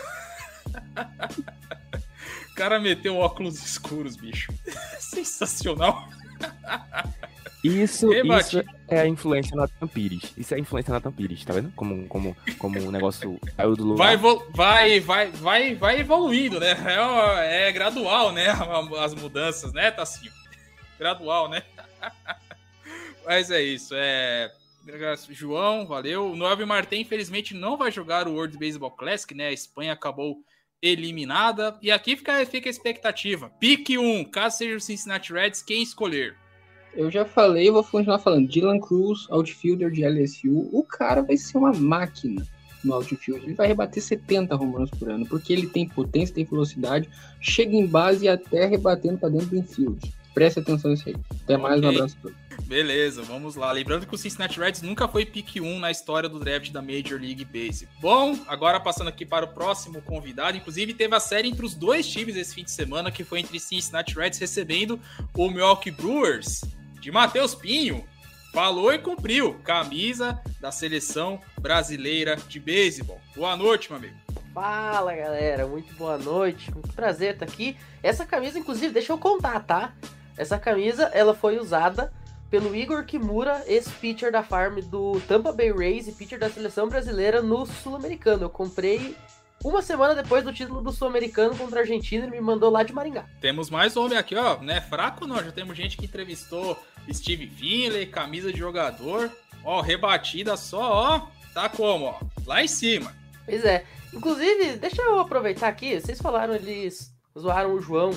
S4: o cara meteu óculos escuros, bicho. Sensacional.
S6: Isso, isso é a influência na Tampires. Isso é a influência na Tampires, tá vendo? Como, como, como o negócio saiu do lugar.
S4: Vai, vai, vai, vai, vai evoluindo, né? É, é gradual, né? As mudanças, né, Tassinho? Gradual, né? Mas é isso. É... João, valeu. O Noel Martin, infelizmente, não vai jogar o World Baseball Classic, né? A Espanha acabou eliminada. E aqui fica, fica a expectativa. Pique 1, caso seja o Cincinnati Reds, quem escolher?
S9: Eu já falei, vou continuar falando. Dylan Cruz, outfielder de LSU. O cara vai ser uma máquina no outfield. Ele vai rebater 70 home runs por ano, porque ele tem potência, tem velocidade, chega em base e até rebatendo para dentro do infield. Preste atenção nisso aí. Até mais, um abraço a todos.
S4: Beleza, vamos lá. Lembrando que o Cincinnati Reds nunca foi pick 1 na história do draft da Major League Baseball. Bom, agora passando aqui para o próximo convidado. Inclusive, teve a série entre os dois times esse fim de semana, que foi entre Cincinnati Reds recebendo o Milwaukee Brewers, de Matheus Pinho. Falou e cumpriu. Camisa da seleção brasileira de beisebol. Boa noite, meu amigo.
S10: Fala galera, muito boa noite. Um prazer estar aqui. Essa camisa, inclusive, deixa eu contar, tá? Essa camisa ela foi usada pelo Igor Kimura, ex-pitcher da farm do Tampa Bay Rays e pitcher da seleção brasileira no Sul-Americano. Eu comprei uma semana depois do título do Sul-Americano contra a Argentina e me mandou lá de Maringá.
S4: Temos mais homem aqui, ó. Não é fraco, não. Já temos gente que entrevistou Steve Finley, camisa de jogador. Ó, rebatida só, ó. Tá como, ó? Lá em cima.
S10: Pois é. Inclusive, deixa eu aproveitar aqui. Vocês falaram, eles zoaram o João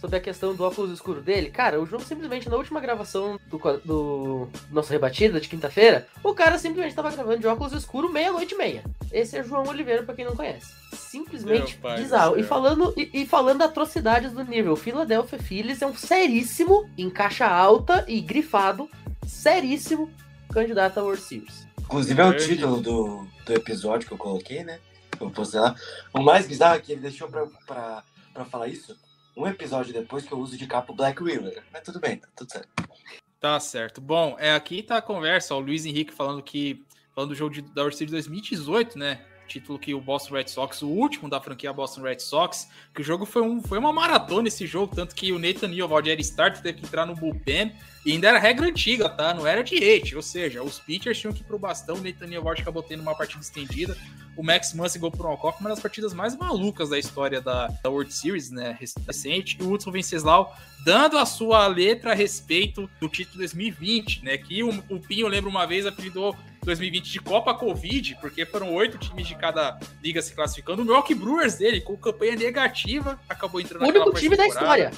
S10: sobre a questão do óculos escuro dele. Cara, o João simplesmente na última gravação do, do nossa rebatida de quinta-feira, o cara simplesmente tava gravando de óculos escuro meia-noite e meia. Esse é João Oliveira, pra quem não conhece. Simplesmente
S4: Meu
S10: bizarro. E falando, e, e falando atrocidades do nível, Philadelphia Phillies é um seríssimo, em caixa alta e grifado, seríssimo candidato a World Series.
S5: Inclusive é o título do, do episódio que eu coloquei, né? Eu postei lá. O mais bizarro é que ele deixou pra, pra, pra falar isso um episódio depois que eu uso de capa o Black Wheeler. Mas tudo bem, tá tudo certo.
S4: Tá certo. Bom, é, aqui tá a conversa. O Luiz Henrique falando que. Falando do jogo de, da World Series 2018, né? Título que o Boston Red Sox, o último da franquia Boston Red Sox, que o jogo foi, um, foi uma maratona esse jogo, tanto que o Nathan Eovaldi era starter, teve que entrar no bullpen, e ainda era regra antiga, tá? Não era de hate, ou seja, os pitchers tinham que ir pro bastão, o Nathan Eovaldi acabou tendo uma partida estendida, o Max Muncy gol pro walk-off, uma das partidas mais malucas da história da, da World Series, né, recente, e o Hudson Venceslau dando a sua letra a respeito do título 2020, né, que o, o Pinho, lembra uma vez, apelidou 2020 de Copa Covid, porque foram oito times de cada liga se classificando. O Milwaukee Brewers dele, com campanha negativa, acabou entrando
S10: O
S4: naquela
S10: único time da história.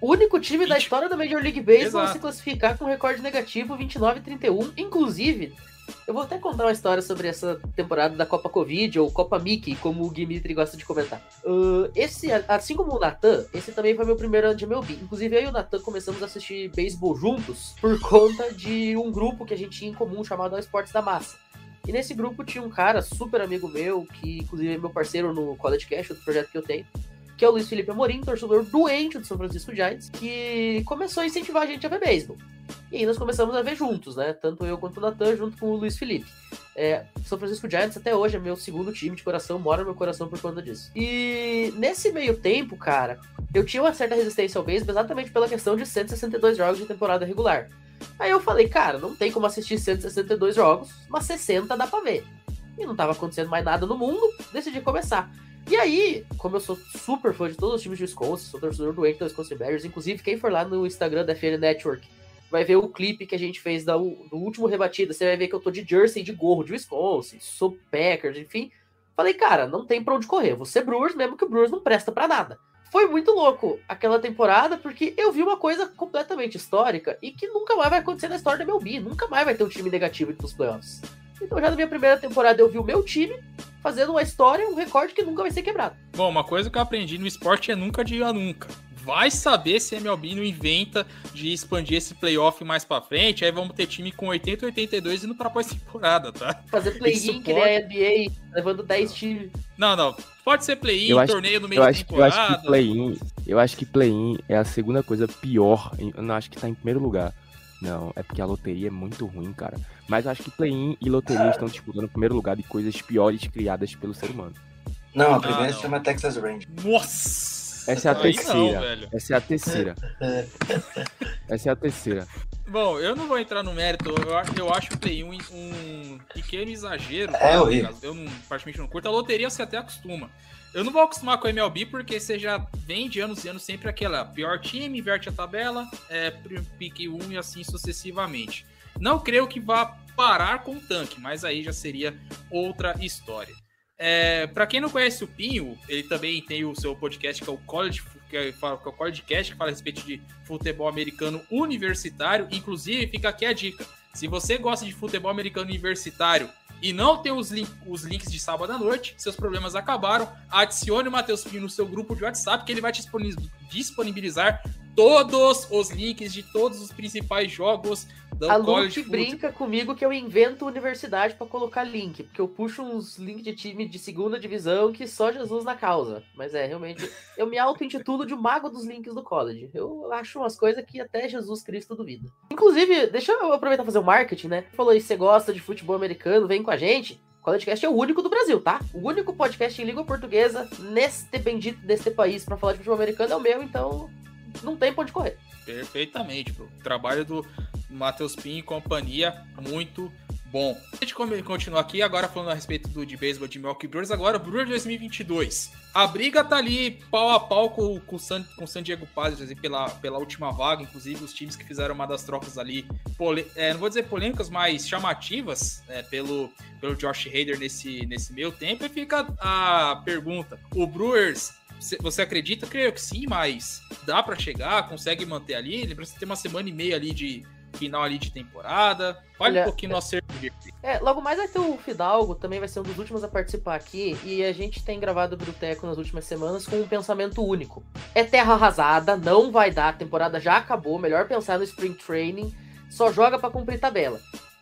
S10: O único time da história da Major League Baseball a
S4: Exato.
S10: se classificar com recorde negativo 29 e 31. Inclusive, Eu vou até contar uma história sobre essa temporada da Copa Covid, ou Copa Mickey, como o Dimitri gosta de comentar. Uh, esse, assim como o Natan, esse também foi meu primeiro ano de MLB. Inclusive, eu e o Natan começamos a assistir beisebol juntos por conta de um grupo que a gente tinha em comum chamado Esportes da Massa. E nesse grupo tinha um cara super amigo meu, que inclusive é meu parceiro no College Cash, outro projeto que eu tenho, que é o Luiz Felipe Amorim, torcedor doente do São Francisco Giants, que começou a incentivar a gente a ver beisebol. E aí nós começamos a ver juntos, né? Tanto eu quanto o Natan, junto com o Luiz Felipe. É, São Francisco Giants até hoje é meu segundo time de coração, mora no meu coração por conta disso. E nesse meio tempo, cara, eu tinha uma certa resistência ao beisebol exatamente pela questão de 162 jogos de temporada regular. Aí eu falei, cara, não tem como assistir 162 jogos, mas 60 dá pra ver. E não tava acontecendo mais nada no mundo, decidi começar. E aí, como eu sou super fã de todos os times de Wisconsin, sou torcedor doente da Wisconsin Badgers, inclusive quem for lá no Instagram da FN Network vai ver o clipe que a gente fez da, do último rebatida. Você vai ver que eu tô de jersey, de gorro, de Wisconsin, sou Packers, enfim. Falei, cara, não tem pra onde correr. Vou ser Brewers, mesmo que o Brewers não presta para nada. Foi muito louco aquela temporada, porque eu vi uma coisa completamente histórica e que nunca mais vai acontecer na história da MLB. Nunca mais vai ter um time negativo nos playoffs. Então já na minha primeira temporada eu vi o meu time fazendo uma história, um recorde que nunca vai ser quebrado.
S4: Bom, uma coisa que eu aprendi no esporte é nunca diga nunca vai saber se a MLB não inventa de expandir esse playoff mais pra frente. Aí vamos ter time com 80 82 indo pra pós-temporada, tá?
S10: Fazer play-in, que nem a NBA, levando 10 times.
S4: Não, não. Pode ser play-in, torneio no meio
S6: eu
S4: da temporada.
S6: Eu acho que play-in, eu acho que play-in é a segunda coisa pior. Eu não acho que tá em primeiro lugar. Não, é porque a loteria é muito ruim, cara. Mas acho que play-in e loteria estão disputando o primeiro lugar de coisas piores criadas pelo ser humano.
S5: Não, a primeira se chama Texas Rangers.
S4: Nossa!
S6: Essa é a
S4: Aí
S6: terceira.
S4: não.
S6: Essa é a terceira. Essa é a terceira.
S4: Bom, eu não vou entrar no mérito, eu, acho- eu acho o Play 1 um pequeno exagero.
S5: É
S4: tá?
S5: horrível.
S4: Eu não, praticamente não curto. A loteria você até acostuma. Eu não vou acostumar com a MLB porque você já vem de anos e anos sempre aquela pior time, inverte a tabela, é, pique 1 e assim sucessivamente. Não creio que vá parar com o tanque, mas aí já seria outra história. É, para quem não conhece o Pinho, ele também tem o seu podcast que é o College, que é, fala- é o Collegecast, que fala a respeito de futebol americano universitário. Inclusive, fica aqui a dica: se você gosta de futebol americano universitário e não tem os, link- os links de sábado à noite, seus problemas acabaram. Adicione o Matheus Pinho no seu grupo de WhatsApp, que ele vai te disponi- disponibilizar todos os links de todos os principais jogos do
S10: a
S4: college
S10: brinca comigo que eu invento universidade pra colocar link, porque eu puxo uns links de time de segunda divisão que só Jesus na causa. Mas é, realmente, eu me auto-intitulo de mago dos links do college. Eu acho umas coisas que até Jesus Cristo duvida. Inclusive, deixa eu aproveitar e fazer o marketing, né? Falou aí, você gosta de futebol americano, vem com a gente. CollegeCast é o único do Brasil, tá? O único podcast em língua portuguesa neste bendito deste país pra falar de futebol americano é o meu, então não tem pra onde correr.
S4: Perfeitamente, bro. Trabalho do Matheus Pinho e companhia, muito bom. A gente continua aqui, agora falando a respeito do de beisebol de Milwaukee Brewers, agora Brewers 2022. A briga tá ali pau a pau com, com, San, com San Diego Padres pela, pela última vaga, inclusive os times que fizeram uma das trocas ali, pole- é, não vou dizer polêmicas, mas chamativas é, pelo, pelo Josh Hader nesse, nesse meio tempo. E fica a pergunta: o Brewers você- acredita? Creio que sim, mas dá pra chegar, consegue manter ali. Lembra que tem uma semana e meia ali de final ali de temporada.
S10: Olha,
S4: um pouquinho no acerto.
S10: É, logo mais vai ter o Fidalgo, também vai ser um dos últimos a participar aqui, e a gente tem gravado o Bruteco nas últimas semanas com um pensamento único. É terra arrasada, não vai dar, a temporada já acabou, melhor pensar no Spring Training, só joga pra cumprir tabela.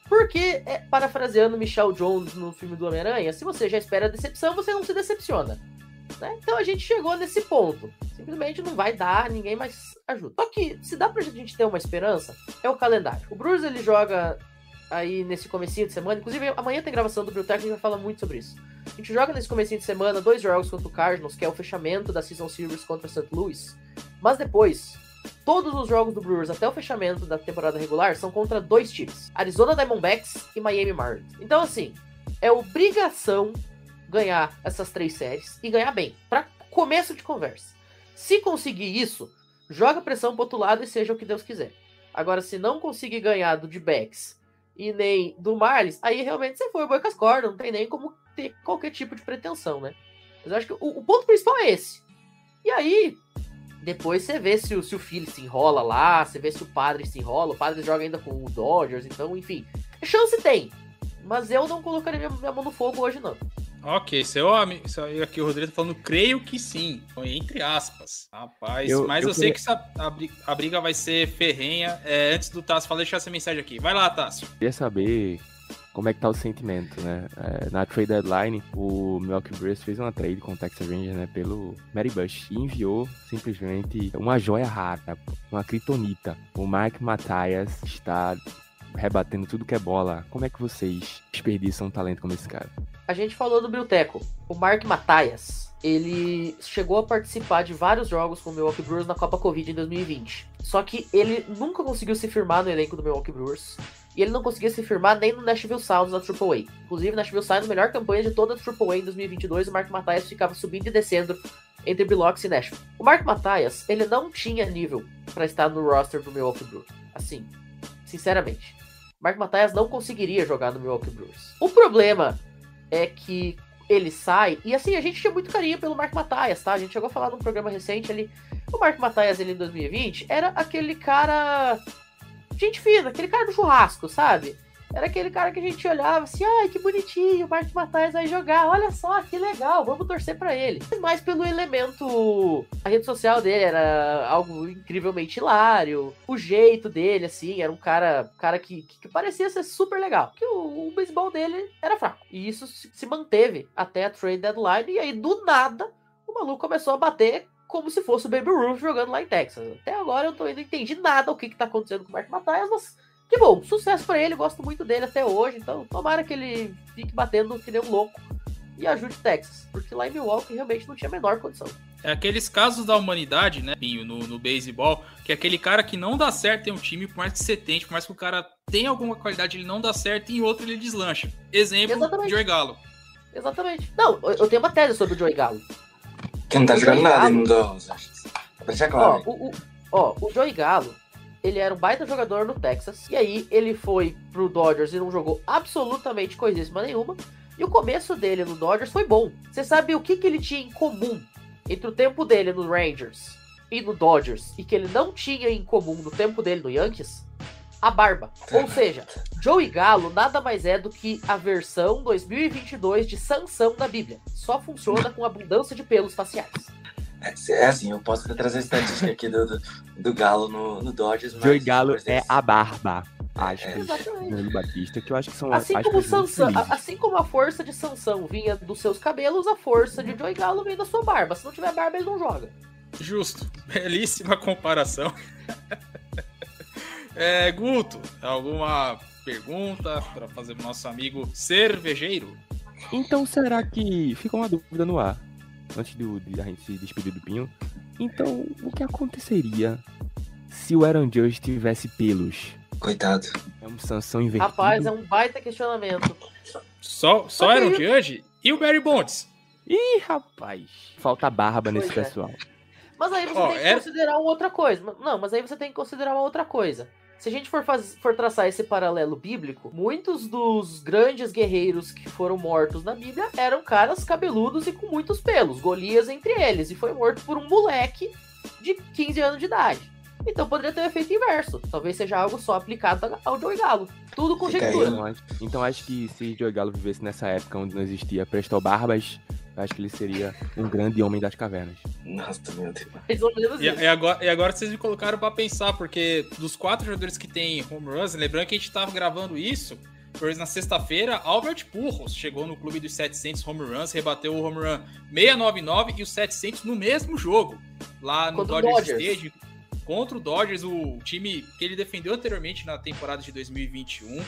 S10: Porque, é, parafraseando Michel Jones no filme do Homem-Aranha, se você já espera decepção, você não se decepciona. Né? Então a gente chegou nesse ponto. Simplesmente não vai dar, ninguém mais ajuda. Só que, se dá pra gente ter uma esperança, é o calendário. O Bruce ele joga aí nesse comecinho de semana. Inclusive, amanhã tem gravação do Biotech, a gente vai falar muito sobre isso. A gente joga nesse comecinho de semana dois jogos contra o Cardinals, que é o fechamento da Season Series contra St. Louis. Mas depois, todos os jogos do Brewers até o fechamento da temporada regular são contra dois times: Arizona Diamondbacks e Miami Marlins. Então, assim, é obrigação ganhar essas três séries e ganhar bem, para começo de conversa. Se conseguir isso, joga pressão pro outro lado e seja o que Deus quiser. Agora, se não conseguir ganhar do D-backs e nem do Marlins, aí realmente você foi o boi com as cordas, não tem nem como ter qualquer tipo de pretensão, né? Mas eu acho que o, o ponto principal é esse. E aí, depois você vê se o, se o Philly se enrola lá, você vê se o Padre se enrola, o Padre joga ainda com o Dodgers, então, enfim. Chance tem, Mas eu não colocaria minha, minha mão no fogo hoje, não.
S4: Ok, seu amigo. Seu amigo aqui, o Rodrigo, tá falando, creio que sim. Foi entre aspas. Rapaz,
S6: Eu-
S4: mas eu,
S6: eu
S4: sei que essa, a, bri- a briga vai ser ferrenha. É, antes do Tássio falar, deixar essa mensagem aqui. Vai lá, Tássio.
S6: Queria saber como é que tá o sentimento, né? É, na trade deadline, o Milwaukee Brewers fez uma trade com o Texas Rangers, né, pelo Mary Bush e enviou simplesmente uma joia rara, uma kryptonita. O Mike Matthias está rebatendo tudo que é bola. Como é que vocês desperdiçam um talento como esse cara?
S10: A gente falou do Bilteco. O Mark Matthias, ele chegou a participar de vários jogos com o Milwaukee Brewers na Copa Covid em 2020. Só que ele nunca conseguiu se firmar no elenco do Milwaukee Brewers. E ele não conseguia se firmar nem no Nashville Sounds da AAA. Inclusive, Nashville Sounds, a melhor campanha de toda a AAA em 2022, o Mark Matthias ficava subindo e descendo entre Bilox e Nashville. O Mark Matthias, ele não tinha nível para estar no roster do Milwaukee Brewers. Assim, sinceramente. Mark Matthias não conseguiria jogar no Milwaukee Brewers. O problema é que ele sai, e assim, a gente tinha muito carinho pelo Mark Matthias, tá? A gente chegou a falar num programa recente ali. O Mark Matthias, ele em 2020, era aquele cara. Gente fina, aquele cara do churrasco, sabe? Era aquele cara que a gente olhava assim, ai, que bonitinho, o Mark Matthias vai jogar, olha só, que legal, vamos torcer pra ele. Mas pelo elemento, a rede social dele era algo incrivelmente hilário, o jeito dele, assim, era um cara, cara que, que, parecia ser super legal. Que o, o beisebol dele era fraco. E isso se, manteve até a trade deadline, e aí do nada o maluco começou a bater como se fosse o Baby Ruth jogando lá em Texas. Até agora eu tô, não entendi nada o que, que tá acontecendo com o Mark Matthias, mas que bom, sucesso pra ele, gosto muito dele até hoje, então tomara que ele fique batendo que nem um louco e ajude Texas, porque lá em Milwaukee realmente não tinha a menor condição.
S4: É aqueles casos da humanidade, né, Pinho, no, no beisebol, que é aquele cara que não dá certo em um time, por mais que você tente, por mais que o cara tenha alguma qualidade, ele não dá certo e em outro ele deslancha. Exemplo,
S10: Exatamente.
S4: Joey Galo.
S10: Exatamente. Não, eu tenho uma tese sobre o Joey Galo.
S5: Que não tá jogando nada Dodgers. Pra deixar
S10: Ó,
S5: claro.
S10: o, o- ó, o Joey Galo, ele era um baita jogador no Texas. E aí ele foi pro Dodgers e não jogou absolutamente coisíssima nenhuma. E o começo dele no Dodgers foi bom. Você sabe o que, que ele tinha em comum entre o tempo dele no Rangers e no Dodgers e que ele não tinha em comum no tempo dele no Yankees? A barba. Ou seja, Joey Galo nada mais é do que a versão 2022 de Sansão da Bíblia. Só funciona com abundância de pelos faciais.
S5: É, é assim, eu posso trazer a estatística aqui do, do, do Galo no, no Dodgers, mas...
S6: Joey Galo é a barba.
S10: Exatamente.
S6: Danilo Batista, que eu acho que são
S10: Assim como, Sansão, assim como a força de Sansão vinha dos seus cabelos, a força de Joey Galo vem da sua barba. Se não tiver barba, ele não joga.
S4: Justo. Belíssima comparação. é, Guto, alguma pergunta para fazer pro nosso amigo cervejeiro?
S6: Então será que. Fica uma dúvida no ar. Antes do, de a gente se despedir do Pinho. Então, o que aconteceria se o Aaron Judge tivesse pelos?
S5: Coitado.
S6: É um Sansão invertido.
S10: Rapaz, é um baita questionamento.
S4: Só, só. Aaron Judge e o Barry Bonds.
S6: Ih, rapaz. Falta barba nesse
S10: Pois é.
S6: pessoal.
S10: Mas aí você
S4: Ó,
S10: tem que
S4: era-
S10: considerar uma outra coisa. Não, mas aí você tem que considerar uma outra coisa. Se a gente for, faz... for traçar esse paralelo bíblico, muitos dos grandes guerreiros que foram mortos na Bíblia eram caras cabeludos e com muitos pelos, Golias entre eles, e foi morto por um moleque de 15 anos de idade. Então poderia ter o efeito inverso. Talvez seja algo só aplicado ao Joey Galo. Tudo conjectura.
S6: Então acho, então acho que se Joey Galo vivesse nessa época onde não existia Presto Barbas, eu acho que ele seria um grande homem das cavernas.
S5: Nossa, meu Deus.
S10: Mais ou menos
S4: E,
S10: isso.
S4: e agora, e agora vocês me colocaram para pensar, porque dos quatro jogadores que tem home runs, lembrando que a gente tava gravando isso, pois na sexta-feira, Albert Pujols chegou no clube dos 700 home runs, rebateu o home run 699 e o 700 no mesmo jogo, lá no
S10: Contra o
S4: Dodgers,
S10: Dodgers.
S4: Stadium, contra o Dodgers, o time que ele defendeu anteriormente na temporada de 2021.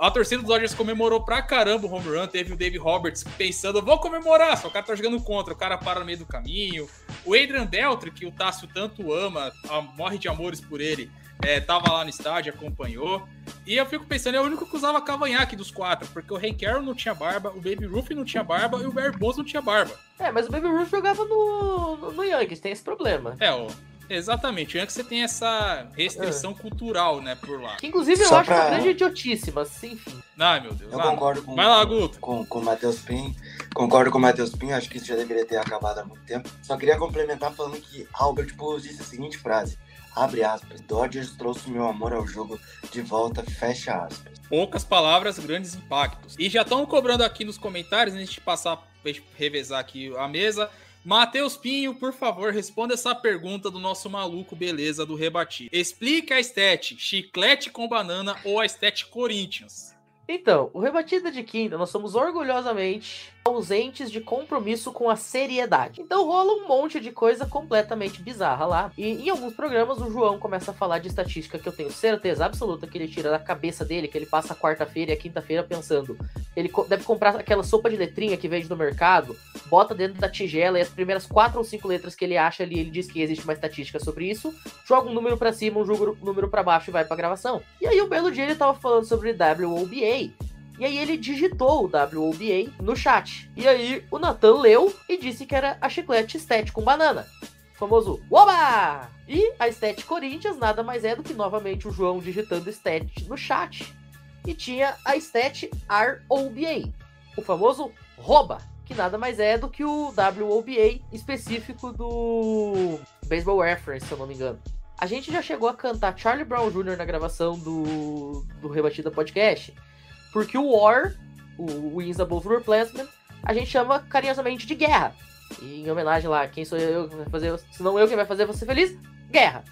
S4: A torcida dos Dodgers comemorou pra caramba o home run. Teve o Dave Roberts pensando, vou comemorar, só o cara tá jogando contra. O cara para no meio do caminho. O Adrian Beltre, que o Tássio tanto ama, a- morre de amores por ele, é, tava lá no estádio, acompanhou. E eu fico pensando, é o único que usava cavanhaque dos quatro, porque o Hank Carroll não tinha barba, o Baby Ruth não tinha barba e o Barry Bonds não tinha barba.
S10: É, mas o Baby Ruth jogava no, no, no Yankees, tem esse problema.
S4: É, ó, exatamente. Antes você tem essa restrição cultural, né, por lá.
S10: Que inclusive eu
S5: Só
S10: acho uma
S5: pra-
S10: grande idiotice, mas enfim.
S4: Ai, meu Deus.
S5: Eu
S4: ah,
S5: concordo com,
S4: Vai lá, Guto.
S5: com, com o Matheus Pim. Concordo com o Matheus Pinho, acho que isso já deveria ter acabado há muito tempo. Só queria complementar falando que Albert Pujols disse a seguinte frase: abre aspas, Dodgers trouxe meu amor ao jogo de volta, fecha aspas.
S4: Poucas palavras, grandes impactos. E já estão cobrando aqui nos comentários, antes de passar, revezar aqui a mesa. Matheus Pinho, por favor, responda essa pergunta do nosso maluco beleza do rebatido. Explica a estética, chiclete com banana ou a estética Corinthians?
S10: Então, o Rebatida de Quinta, nós somos orgulhosamente ausentes de compromisso com a seriedade. Então rola um monte de coisa completamente bizarra lá. E em alguns programas o João começa a falar de estatística que eu tenho certeza absoluta que ele tira da cabeça dele, que ele passa quarta-feira e quinta-feira pensando. Ele deve comprar aquela sopa de letrinha que vende no mercado, bota dentro da tigela e as primeiras quatro ou cinco letras que ele acha ali, ele diz que existe uma estatística sobre isso, joga um número pra cima, um número pra baixo e vai pra gravação. E aí um belo dia ele tava falando sobre WOBA. E aí ele digitou o WOBA no chat. E aí o Nathan leu e disse que era a chiclete Stat com banana. O famoso Oba! E a Stat Corinthians nada mais é do que novamente o João digitando Stat no chat. E tinha a Stat ROBA, o famoso rouba, que nada mais é do que o WOBA específico do Baseball Reference, se eu não me engano. A gente já chegou a cantar Charlie Brown Jr. na gravação do, do Rebatida Podcast, porque o War, o Wins Above Replacement, a gente chama carinhosamente de guerra. E em homenagem lá, quem sou eu que vai fazer, se não eu quem vai fazer você feliz? Guerra.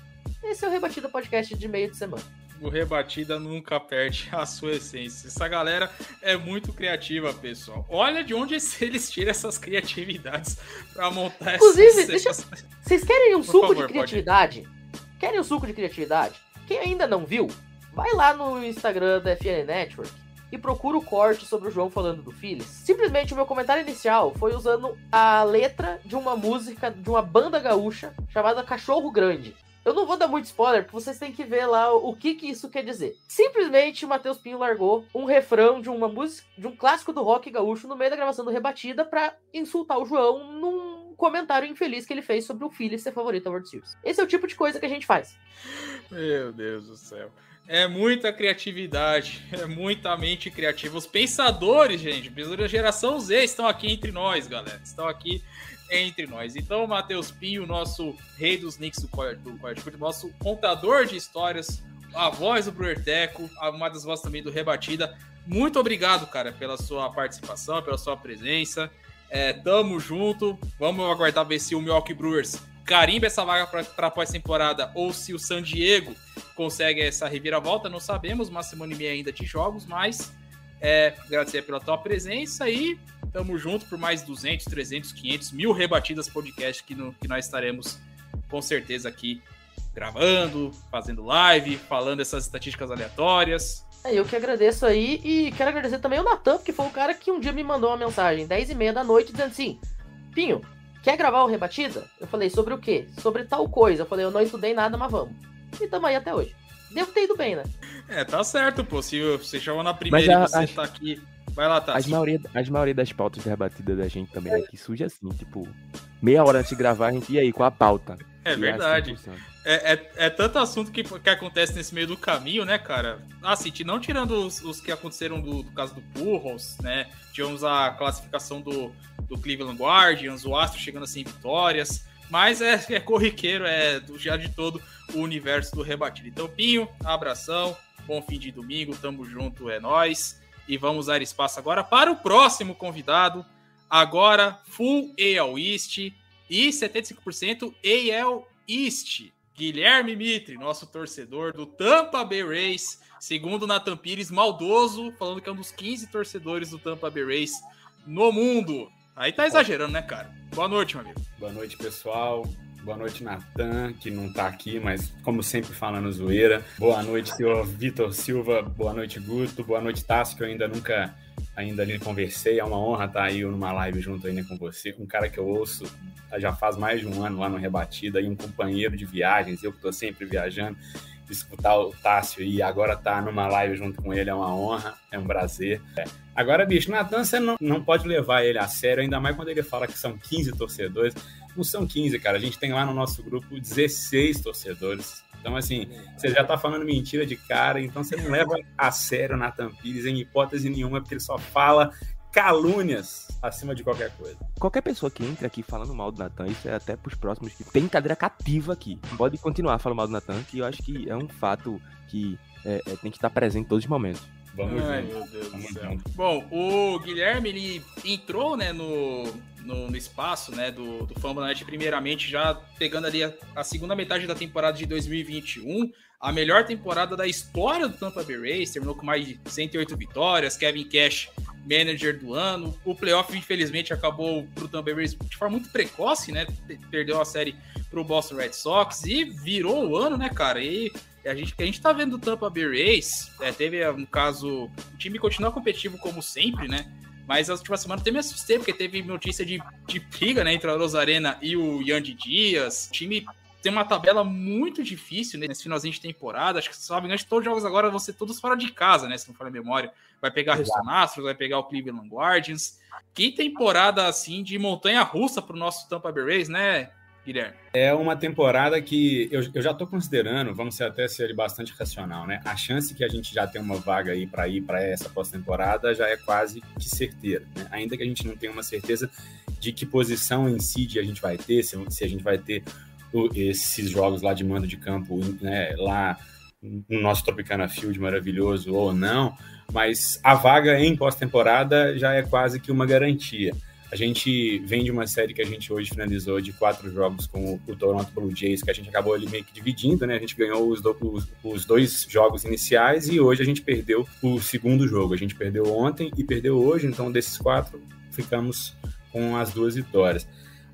S10: Esse é o Rebatida Podcast de meio de semana.
S4: O Rebatida nunca perde a sua essência. Essa galera é muito criativa, pessoal. Olha de onde eles tiram essas criatividades pra montar
S10: Inclusive, deixa-
S4: essas-
S10: Vocês querem um
S4: Por
S10: suco
S4: favor,
S10: de
S4: pode.
S10: criatividade? Querem um suco de criatividade? Quem ainda não viu, vai lá no Instagram da FN Network e procura o corte sobre o João falando do Phillies. Simplesmente o meu comentário inicial foi usando a letra de uma música de uma banda gaúcha chamada Cachorro Grande. Eu não vou dar muito spoiler, porque vocês têm que ver lá o que, que isso quer dizer. Simplesmente o Matheus Pinho largou um refrão de uma música, de um clássico do rock gaúcho no meio da gravação do Rebatida pra insultar o João num comentário infeliz que ele fez sobre o Phillies ser favorito da World Series. Esse é o tipo de coisa que a gente faz.
S4: Meu Deus do céu. É muita criatividade, é muita mente criativa. Os pensadores, gente, da geração Z estão aqui entre nós, galera. Estão aqui entre nós. Então, Matheus Pinho, nosso rei dos Knicks do Curto, nosso contador de histórias, a voz do Bruerteco, uma das vozes também do Rebatida. Muito obrigado, cara, pela sua participação, pela sua presença. É, tamo junto. Vamos aguardar ver se o Milwaukee Brewers carimba essa vaga para pós-temporada ou se o San Diego consegue essa reviravolta, não sabemos. Uma semana e meia ainda de jogos, mas é, agradecer pela tua presença e tamo junto por mais 200, 300, 500, mil rebatidas podcast que, no- que nós estaremos com certeza aqui gravando, fazendo live, falando essas estatísticas aleatórias.
S10: É, eu que agradeço aí e quero agradecer também o Natan, que foi o cara que um dia me mandou uma mensagem, 10 e meia da noite, dizendo assim: Pinho, quer gravar o Rebatida? Eu falei, sobre o quê? Sobre tal coisa. Eu falei, eu não estudei nada, mas vamos. E tamo aí até hoje. Devo ter ido bem, né?
S4: É, tá certo, pô. Se você chegou na primeira
S6: a-
S4: e você
S6: as-
S4: tá aqui. Vai lá,
S6: As
S4: Tassi.
S6: maioria, as maioria das pautas da rebatida da gente também aqui surge assim, tipo, meia hora antes de gravar, a gente, e aí, qual a pauta?
S4: É verdade.
S6: assim funciona.
S4: É, é, é tanto assunto que, que acontece nesse meio do caminho, né, cara? Assim, não tirando os, os que aconteceram do, do caso do Pujols, né? Tivemos a classificação do, do Cleveland Guardians, o Astro chegando assim em vitórias. Mas é, é corriqueiro, é do, já de todo o universo do rebatido. Então, Pinho, abração, bom fim de domingo, tamo junto, é nóis. E vamos dar espaço agora para o próximo convidado. Agora, Full AL East e 75% AL East. Guilherme Mitre, nosso torcedor do Tampa Bay Rays, segundo Nathan Pires, maldoso, falando que é um dos 15 torcedores do Tampa Bay Rays no mundo. Aí tá exagerando, né, cara? Boa noite, meu amigo.
S11: Boa noite, pessoal. Boa noite, Natan, que não tá aqui, mas como sempre falando zoeira. Boa noite, senhor Vitor Silva. Boa noite, Guto. Boa noite, Tassi, que eu ainda nunca ainda ali conversei. É uma honra estar aí numa live junto ainda com você. Um cara que eu ouço já faz mais de um ano lá no Rebatida, e um companheiro de viagens, eu que tô sempre viajando. Escutar o Tássio e agora tá numa live junto com ele é uma honra, é um prazer. É. Agora, bicho, Natan, você não, não pode levar ele a sério, ainda mais quando ele fala que são 15 torcedores. Não são 15, cara. A gente tem lá no nosso grupo 16 torcedores. Então, assim, você já tá falando mentira de cara, então você não leva a sério o Nathan Pires em hipótese nenhuma, porque ele só fala calúnias acima de qualquer coisa.
S6: Qualquer pessoa que entre aqui falando mal do Natan, isso é até pros próximos que tem cadeira cativa aqui. Pode continuar falando mal do Natan, que eu acho que é um fato que é, é, tem que estar presente em todos os momentos.
S11: Vamos
S4: Ai,
S11: junto.
S4: meu Deus
S11: Vamos
S4: do céu.
S11: junto.
S4: Bom, o Guilherme, ele entrou, né, no, no, no espaço, né, do, do Fumble.net, primeiramente, já pegando ali a, a segunda metade da temporada de 2021, a melhor temporada da história do Tampa Bay Rays, terminou com mais de 108 vitórias, Kevin Cash, manager do ano, o playoff, infelizmente, acabou pro Tampa Bay Rays de forma muito precoce, né, pe- perdeu a série pro Boston Red Sox e virou o ano, né, cara, e a gente, a gente tá vendo do Tampa Bay Rays, é, teve, no caso, o time continua competitivo como sempre, né? Mas as últimas semanas até me assustei, porque teve notícia de, de briga né, entre a Rosarena e o Yandy Dias. O time tem uma tabela muito difícil né, nesse finalzinho de temporada. Acho que, se não me engano, todos os jogos agora vão ser todos fora de casa, né? Se não for a memória. Vai pegar o Houston Astros, vai pegar o Cleveland Guardians. Que temporada, assim, de montanha-russa pro nosso Tampa Bay Rays, né, Guilherme?
S11: É uma temporada que eu, eu já estou considerando, vamos ser até ser bastante racional, né? A chance que a gente já tem uma vaga aí para ir para essa pós-temporada já é quase que certeira, né? Ainda que a gente não tenha uma certeza de que posição em seed a gente vai ter, se, se a gente vai ter o- esses jogos lá de mando de campo, né, lá no nosso Tropicana Field maravilhoso ou não, mas a vaga em pós-temporada já é quase que uma garantia. A gente vem de uma série que a gente hoje finalizou de quatro jogos com o, Toronto Blue Jays, que a gente acabou ali meio que dividindo, né? A gente ganhou os, do- os- os dois jogos iniciais e hoje a gente perdeu o segundo jogo. A gente perdeu ontem e perdeu hoje, então desses quatro ficamos com as duas vitórias.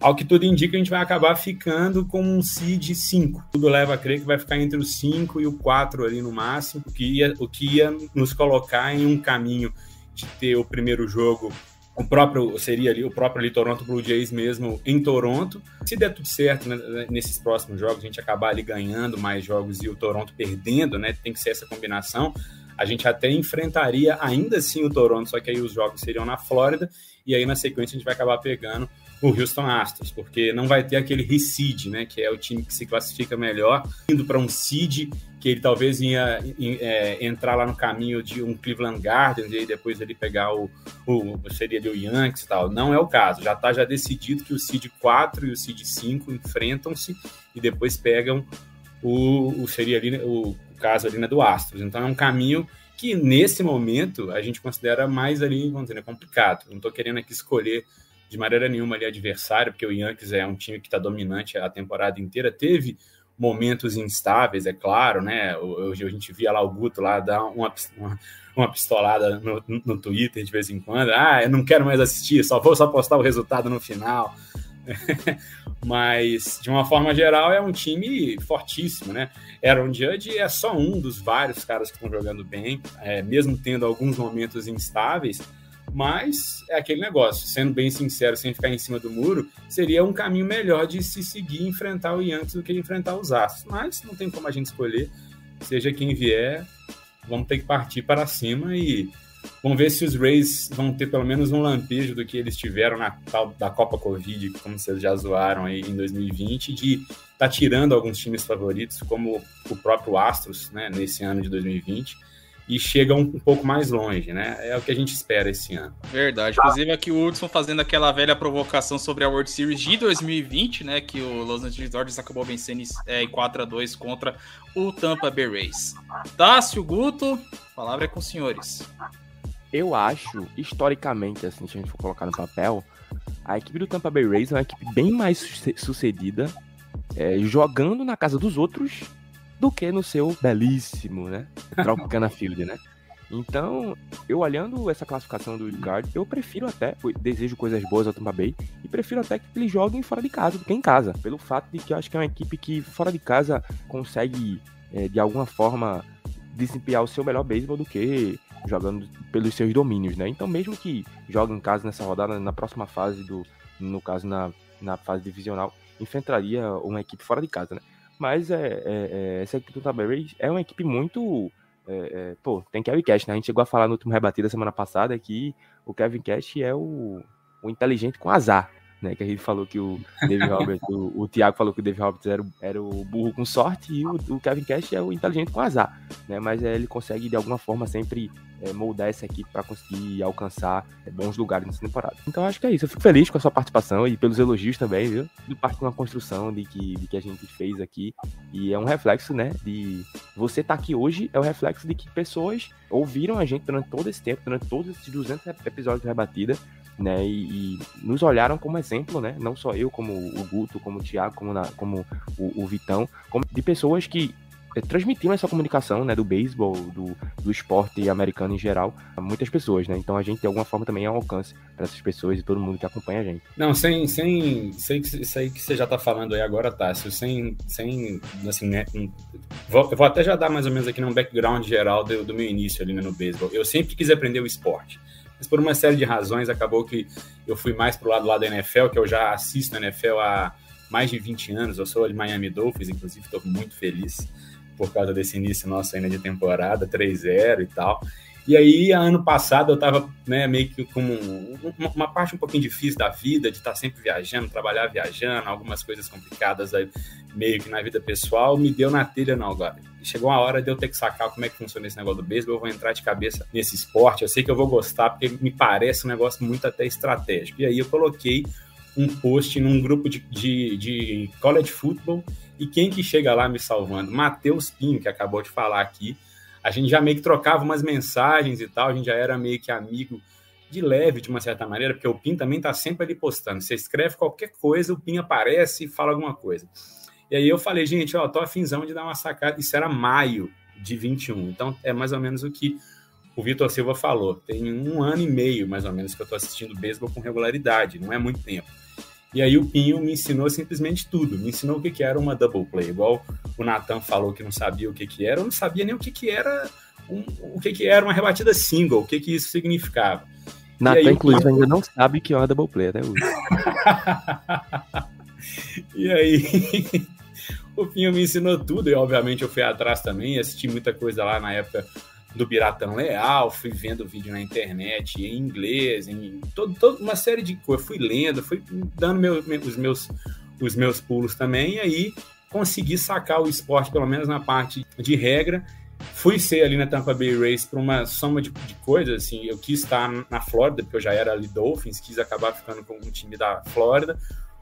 S11: Ao que tudo indica, a gente vai acabar ficando com um seed 5. Tudo leva a crer que vai ficar entre o 5 e o 4 ali no máximo, o que ia, o que ia nos colocar em um caminho de ter o primeiro jogo o próprio seria ali o próprio ali Toronto Blue Jays mesmo em Toronto. Se der tudo certo né, nesses próximos jogos, a gente acabar ali ganhando mais jogos e o Toronto perdendo, né? Tem que ser essa combinação. A gente até enfrentaria ainda assim o Toronto, só que aí os jogos seriam na Flórida e aí na sequência a gente vai acabar pegando o Houston Astros, porque não vai ter aquele reseed, né, que é o time que se classifica melhor, indo para um seed que ele talvez ia é, entrar lá no caminho de um Cleveland Guardians e depois ele pegar o, o seria ali o Yankees e tal. Não é o caso. Já está já decidido que o seed 4 e o seed 5 enfrentam-se e depois pegam o, o seria ali o caso ali né, do Astros. Então é um caminho que nesse momento a gente considera mais ali, vamos dizer, né, complicado. Não estou querendo aqui escolher de maneira nenhuma ali adversário, porque o Yankees é um time que está dominante a temporada inteira. Teve momentos instáveis, é claro, né? Hoje a gente via lá o Guto lá dar uma, uma, uma pistolada no, no Twitter de vez em quando. Ah, eu não quero mais assistir, só vou só postar o resultado no final. Mas, de uma forma geral, é um time fortíssimo, né? Aaron Judge é só um dos vários caras que estão jogando bem, é, mesmo tendo alguns momentos instáveis, mas é aquele negócio, sendo bem sincero, sem ficar em cima do muro, seria um caminho melhor de se seguir enfrentar o Yankees do que enfrentar os Astros. Mas não tem como a gente escolher, seja quem vier, vamos ter que partir para cima e vamos ver se os Rays vão ter pelo menos um lampejo do que eles tiveram na tal da Copa Covid, como vocês já zoaram aí em 2020, de estar tá tirando alguns times favoritos, como o próprio Astros, né, nesse ano de 2020 e chegam um pouco mais longe, né? É o que a gente espera esse ano.
S4: Verdade. Inclusive aqui o Hudson fazendo aquela velha provocação sobre a World Series de 2020, né? Que o Los Angeles Dodgers acabou vencendo é, em 4 a 2 contra o Tampa Bay Rays. Tássio Guto, a palavra é com os senhores.
S6: Eu acho, historicamente, assim, se a gente for colocar no papel, a equipe do Tampa Bay Rays é uma equipe bem mais sucedida é, jogando na casa dos outros do que no seu belíssimo, né? Tropicana Field, né? Então, eu olhando essa classificação do Guard, eu prefiro até, desejo coisas boas ao Tampa Bay, e prefiro até que eles joguem fora de casa do que em casa. Pelo fato de que eu acho que é uma equipe que fora de casa consegue, é, de alguma forma, desempenhar o seu melhor beisebol do que jogando pelos seus domínios, né? Então, mesmo que jogue em casa nessa rodada, na próxima fase do, no caso, na, na fase divisional, enfrentaria uma equipe fora de casa, né? Mas é, é, é, essa equipe do Tampa Bay é uma equipe muito. É, pô, tem Kevin Cash, né? A gente chegou a falar no último rebatida semana passada que o Kevin Cash é o, o inteligente com azar, né? Que a gente falou que o David Roberts, o, o Thiago falou que o David Roberts era, era o burro com sorte e o, o Kevin Cash é o inteligente com azar, né? Mas é, ele consegue de alguma forma sempre é, moldar essa equipe para conseguir alcançar é, bons lugares nessa temporada. Então acho que é isso. Eu fico feliz com a sua participação e pelos elogios também, viu? De parte de uma construção de que, de que a gente fez aqui. E é um reflexo, né? De você estar tá aqui hoje é o reflexo de que pessoas ouviram a gente durante todo esse tempo, durante todos esses 200 episódios de rebatida. Né, e, e, nos olharam como exemplo, né? Não só eu, como o Guto, como o Thiago, como, na, como o, o Vitão, como de pessoas que é, transmitindo essa comunicação, né, do beisebol, do, do esporte americano em geral, a muitas pessoas, né? Então a gente de alguma forma também é um alcance para essas pessoas e todo mundo que acompanha a gente.
S11: Não, sem, sem, sem isso aí que você já tá falando aí agora, Tássio, sem, sem, assim, né, vou, vou até já dar mais ou menos aqui um background geral do, do meu início ali né, no beisebol. Eu sempre quis aprender o esporte mas por uma série de razões acabou que eu fui mais pro lado lá da NFL, que eu já assisto a NFL há mais de 20 anos, eu sou de Miami Dolphins, inclusive estou muito feliz por causa desse início nosso ainda de temporada, 3-0 e tal. E aí, ano passado, eu tava né, meio que com uma, uma, parte um pouquinho difícil da vida, de estar sempre viajando, trabalhar viajando, algumas coisas complicadas aí, meio que na vida pessoal, me deu na telha, não, agora. Chegou a hora de eu ter que sacar como é que funciona esse negócio do beisebol, eu vou entrar de cabeça nesse esporte, eu sei que eu vou gostar, porque me parece um negócio muito até estratégico. E aí eu coloquei um post num grupo de, de, de college football e quem que chega lá me salvando? Matheus Pinho, que acabou de falar aqui. A gente já meio que trocava umas mensagens e tal, a gente já era meio que amigo de leve, de uma certa maneira, porque o Pinho também tá sempre ali postando. Você escreve qualquer coisa, o Pinho aparece e fala alguma coisa. E aí eu falei, gente, ó, tô afinzão de dar uma sacada. Isso era maio de 21. Então é mais ou menos o que o Vitor Silva falou. Tem um ano e meio, mais ou menos, que eu tô assistindo beisebol com regularidade, não é muito tempo. E aí o Pinho me ensinou simplesmente tudo. Me ensinou o que, que era uma double play. Igual o Nathan falou que não sabia o que, que era, eu não sabia nem o que, que era um, o que, que era uma rebatida single, o que, que isso significava.
S6: Nathan, inclusive, ainda não sabe que é uma double play até hoje.
S11: e aí o Pinho me ensinou tudo, e obviamente eu fui atrás também, assisti muita coisa lá na época do Biratão Leal, fui vendo vídeo na internet em inglês, em todo, toda uma série de coisas, fui lendo, fui dando meu, os, meus, os meus pulos também, e aí consegui sacar o esporte, pelo menos na parte de regra. Fui ser ali na Tampa Bay Race por uma soma de, de coisas, assim, eu quis estar na Flórida, porque eu já era ali Dolphins, quis acabar ficando com um time da Flórida.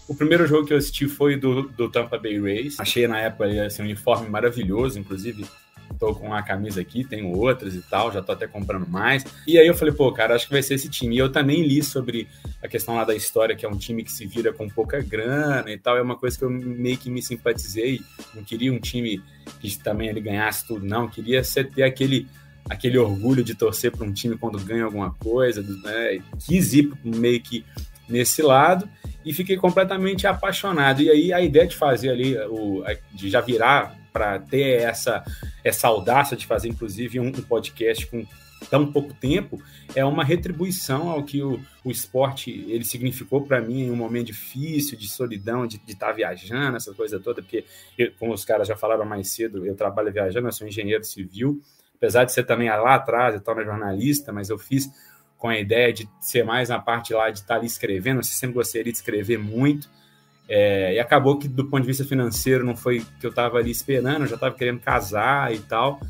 S11: O primeiro jogo que eu assisti foi do, do Tampa Bay Race. Achei na época assim, um uniforme maravilhoso, inclusive tô com uma camisa aqui, tenho outras e tal, já tô até comprando mais. E aí eu falei, pô, cara, acho que vai ser esse time. E eu também li sobre a questão lá da história, que é um time que se vira com pouca grana e tal. É uma coisa que eu meio que me simpatizei. Não queria um time que também ele ganhasse tudo, não. Queria ser, ter aquele aquele orgulho de torcer para um time quando ganha alguma coisa, né? Quis ir meio que nesse lado e fiquei completamente apaixonado. E aí a ideia de fazer ali, o, de já virar para ter essa, essa audácia de fazer, inclusive, um, um, podcast com tão pouco tempo, é uma retribuição ao que o, o esporte ele significou para mim em um momento difícil, de solidão, de estar tá viajando, essa coisa toda, porque, eu, como os caras já falaram mais cedo, eu trabalho viajando, eu sou engenheiro civil, apesar de ser também lá atrás, eu torno jornalista, mas eu fiz com a ideia de ser mais na parte lá de estar tá ali escrevendo, eu sempre gostaria de escrever muito, é, e acabou que, do ponto de vista financeiro, não foi que eu estava ali esperando, eu já estava querendo casar e tal.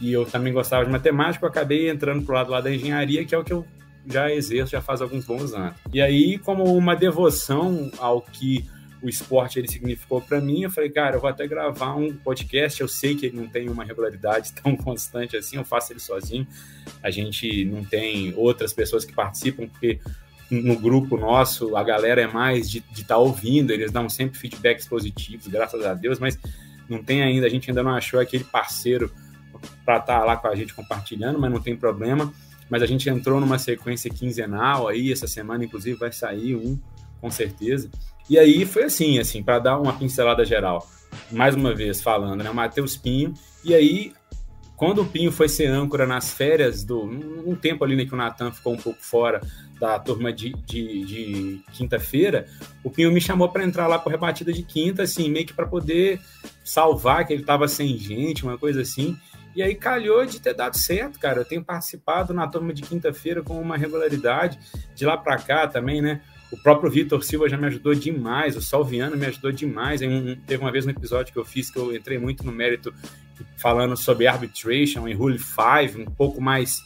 S11: E eu também gostava de matemática, eu acabei entrando pro lado lá da engenharia, que é o que eu já exerço já faz alguns bons anos. E aí, como uma devoção ao que o esporte ele significou para mim, eu falei, cara, eu vou até gravar um podcast. Eu sei que ele não tem uma regularidade tão constante assim, eu faço ele sozinho. A gente não tem outras pessoas que participam, porque no grupo nosso, a galera é mais de estar tá ouvindo, eles dão sempre feedbacks positivos, graças a Deus, mas não tem ainda, a gente ainda não achou aquele parceiro para estar tá lá com a gente compartilhando, mas não tem problema. Mas a gente entrou numa sequência quinzenal aí, essa semana, inclusive, vai sair um, com certeza. E aí foi assim, assim, para dar uma pincelada geral. Mais uma vez falando, né? Matheus Pinho. E aí quando o Pinho foi ser âncora nas férias, do um tempo ali né, que o Natan ficou um pouco fora da turma de, de, de quinta-feira, o Pinho me chamou para entrar lá por rebatida de quinta, assim, meio que para poder salvar, que ele estava sem gente, uma coisa assim. E aí calhou de ter dado certo, cara. Eu tenho participado na turma de quinta-feira com uma regularidade, de lá para cá também, né? O próprio Vitor Silva já me ajudou demais, o Salviano me ajudou demais. Um, teve uma vez no episódio que eu fiz que eu entrei muito no mérito falando sobre arbitration e Rule 5, um pouco mais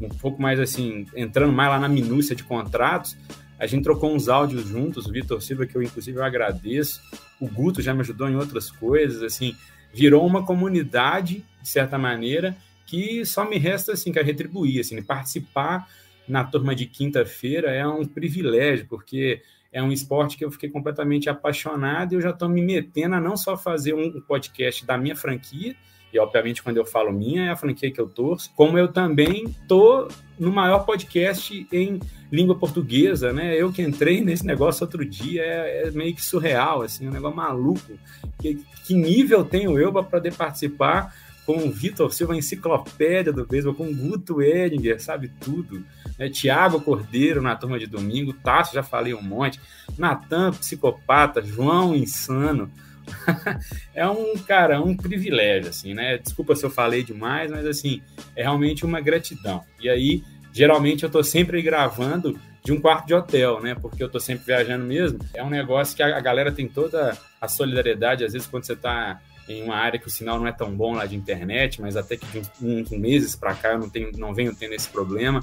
S11: um pouco mais assim, entrando mais lá na minúcia de contratos, a gente trocou uns áudios juntos, o Vitor Silva, que eu inclusive eu agradeço, o Guto já me ajudou em outras coisas, assim, virou uma comunidade, de certa maneira, que só me resta, assim, que retribuir, assim, participar na turma de quinta-feira é um privilégio, porque é um esporte que eu fiquei completamente apaixonado e eu já estou me metendo a não só fazer um podcast da minha franquia, e obviamente quando eu falo minha é a franquia que eu torço, como eu também tô no maior podcast em língua portuguesa, né? Eu que entrei nesse negócio outro dia é, é meio que surreal, assim, um negócio maluco. Que, que nível tenho eu para poder participar com o Vitor Silva, enciclopédia do beisebol, com o Guto Edinger, sabe tudo. Né? Tiago Cordeiro na turma de domingo, Tasso, já falei um monte, Natan, psicopata, João Insano. é um, cara, um privilégio, assim, né? Desculpa se eu falei demais, mas, assim, é realmente uma gratidão. E aí, geralmente, eu tô sempre gravando de um quarto de hotel, né? Porque eu tô sempre viajando mesmo. É um negócio que a galera tem toda a solidariedade, às vezes, quando você tá em uma área que o sinal não é tão bom lá de internet, mas até que de uns, meses para cá eu não, tenho, não venho tendo esse problema.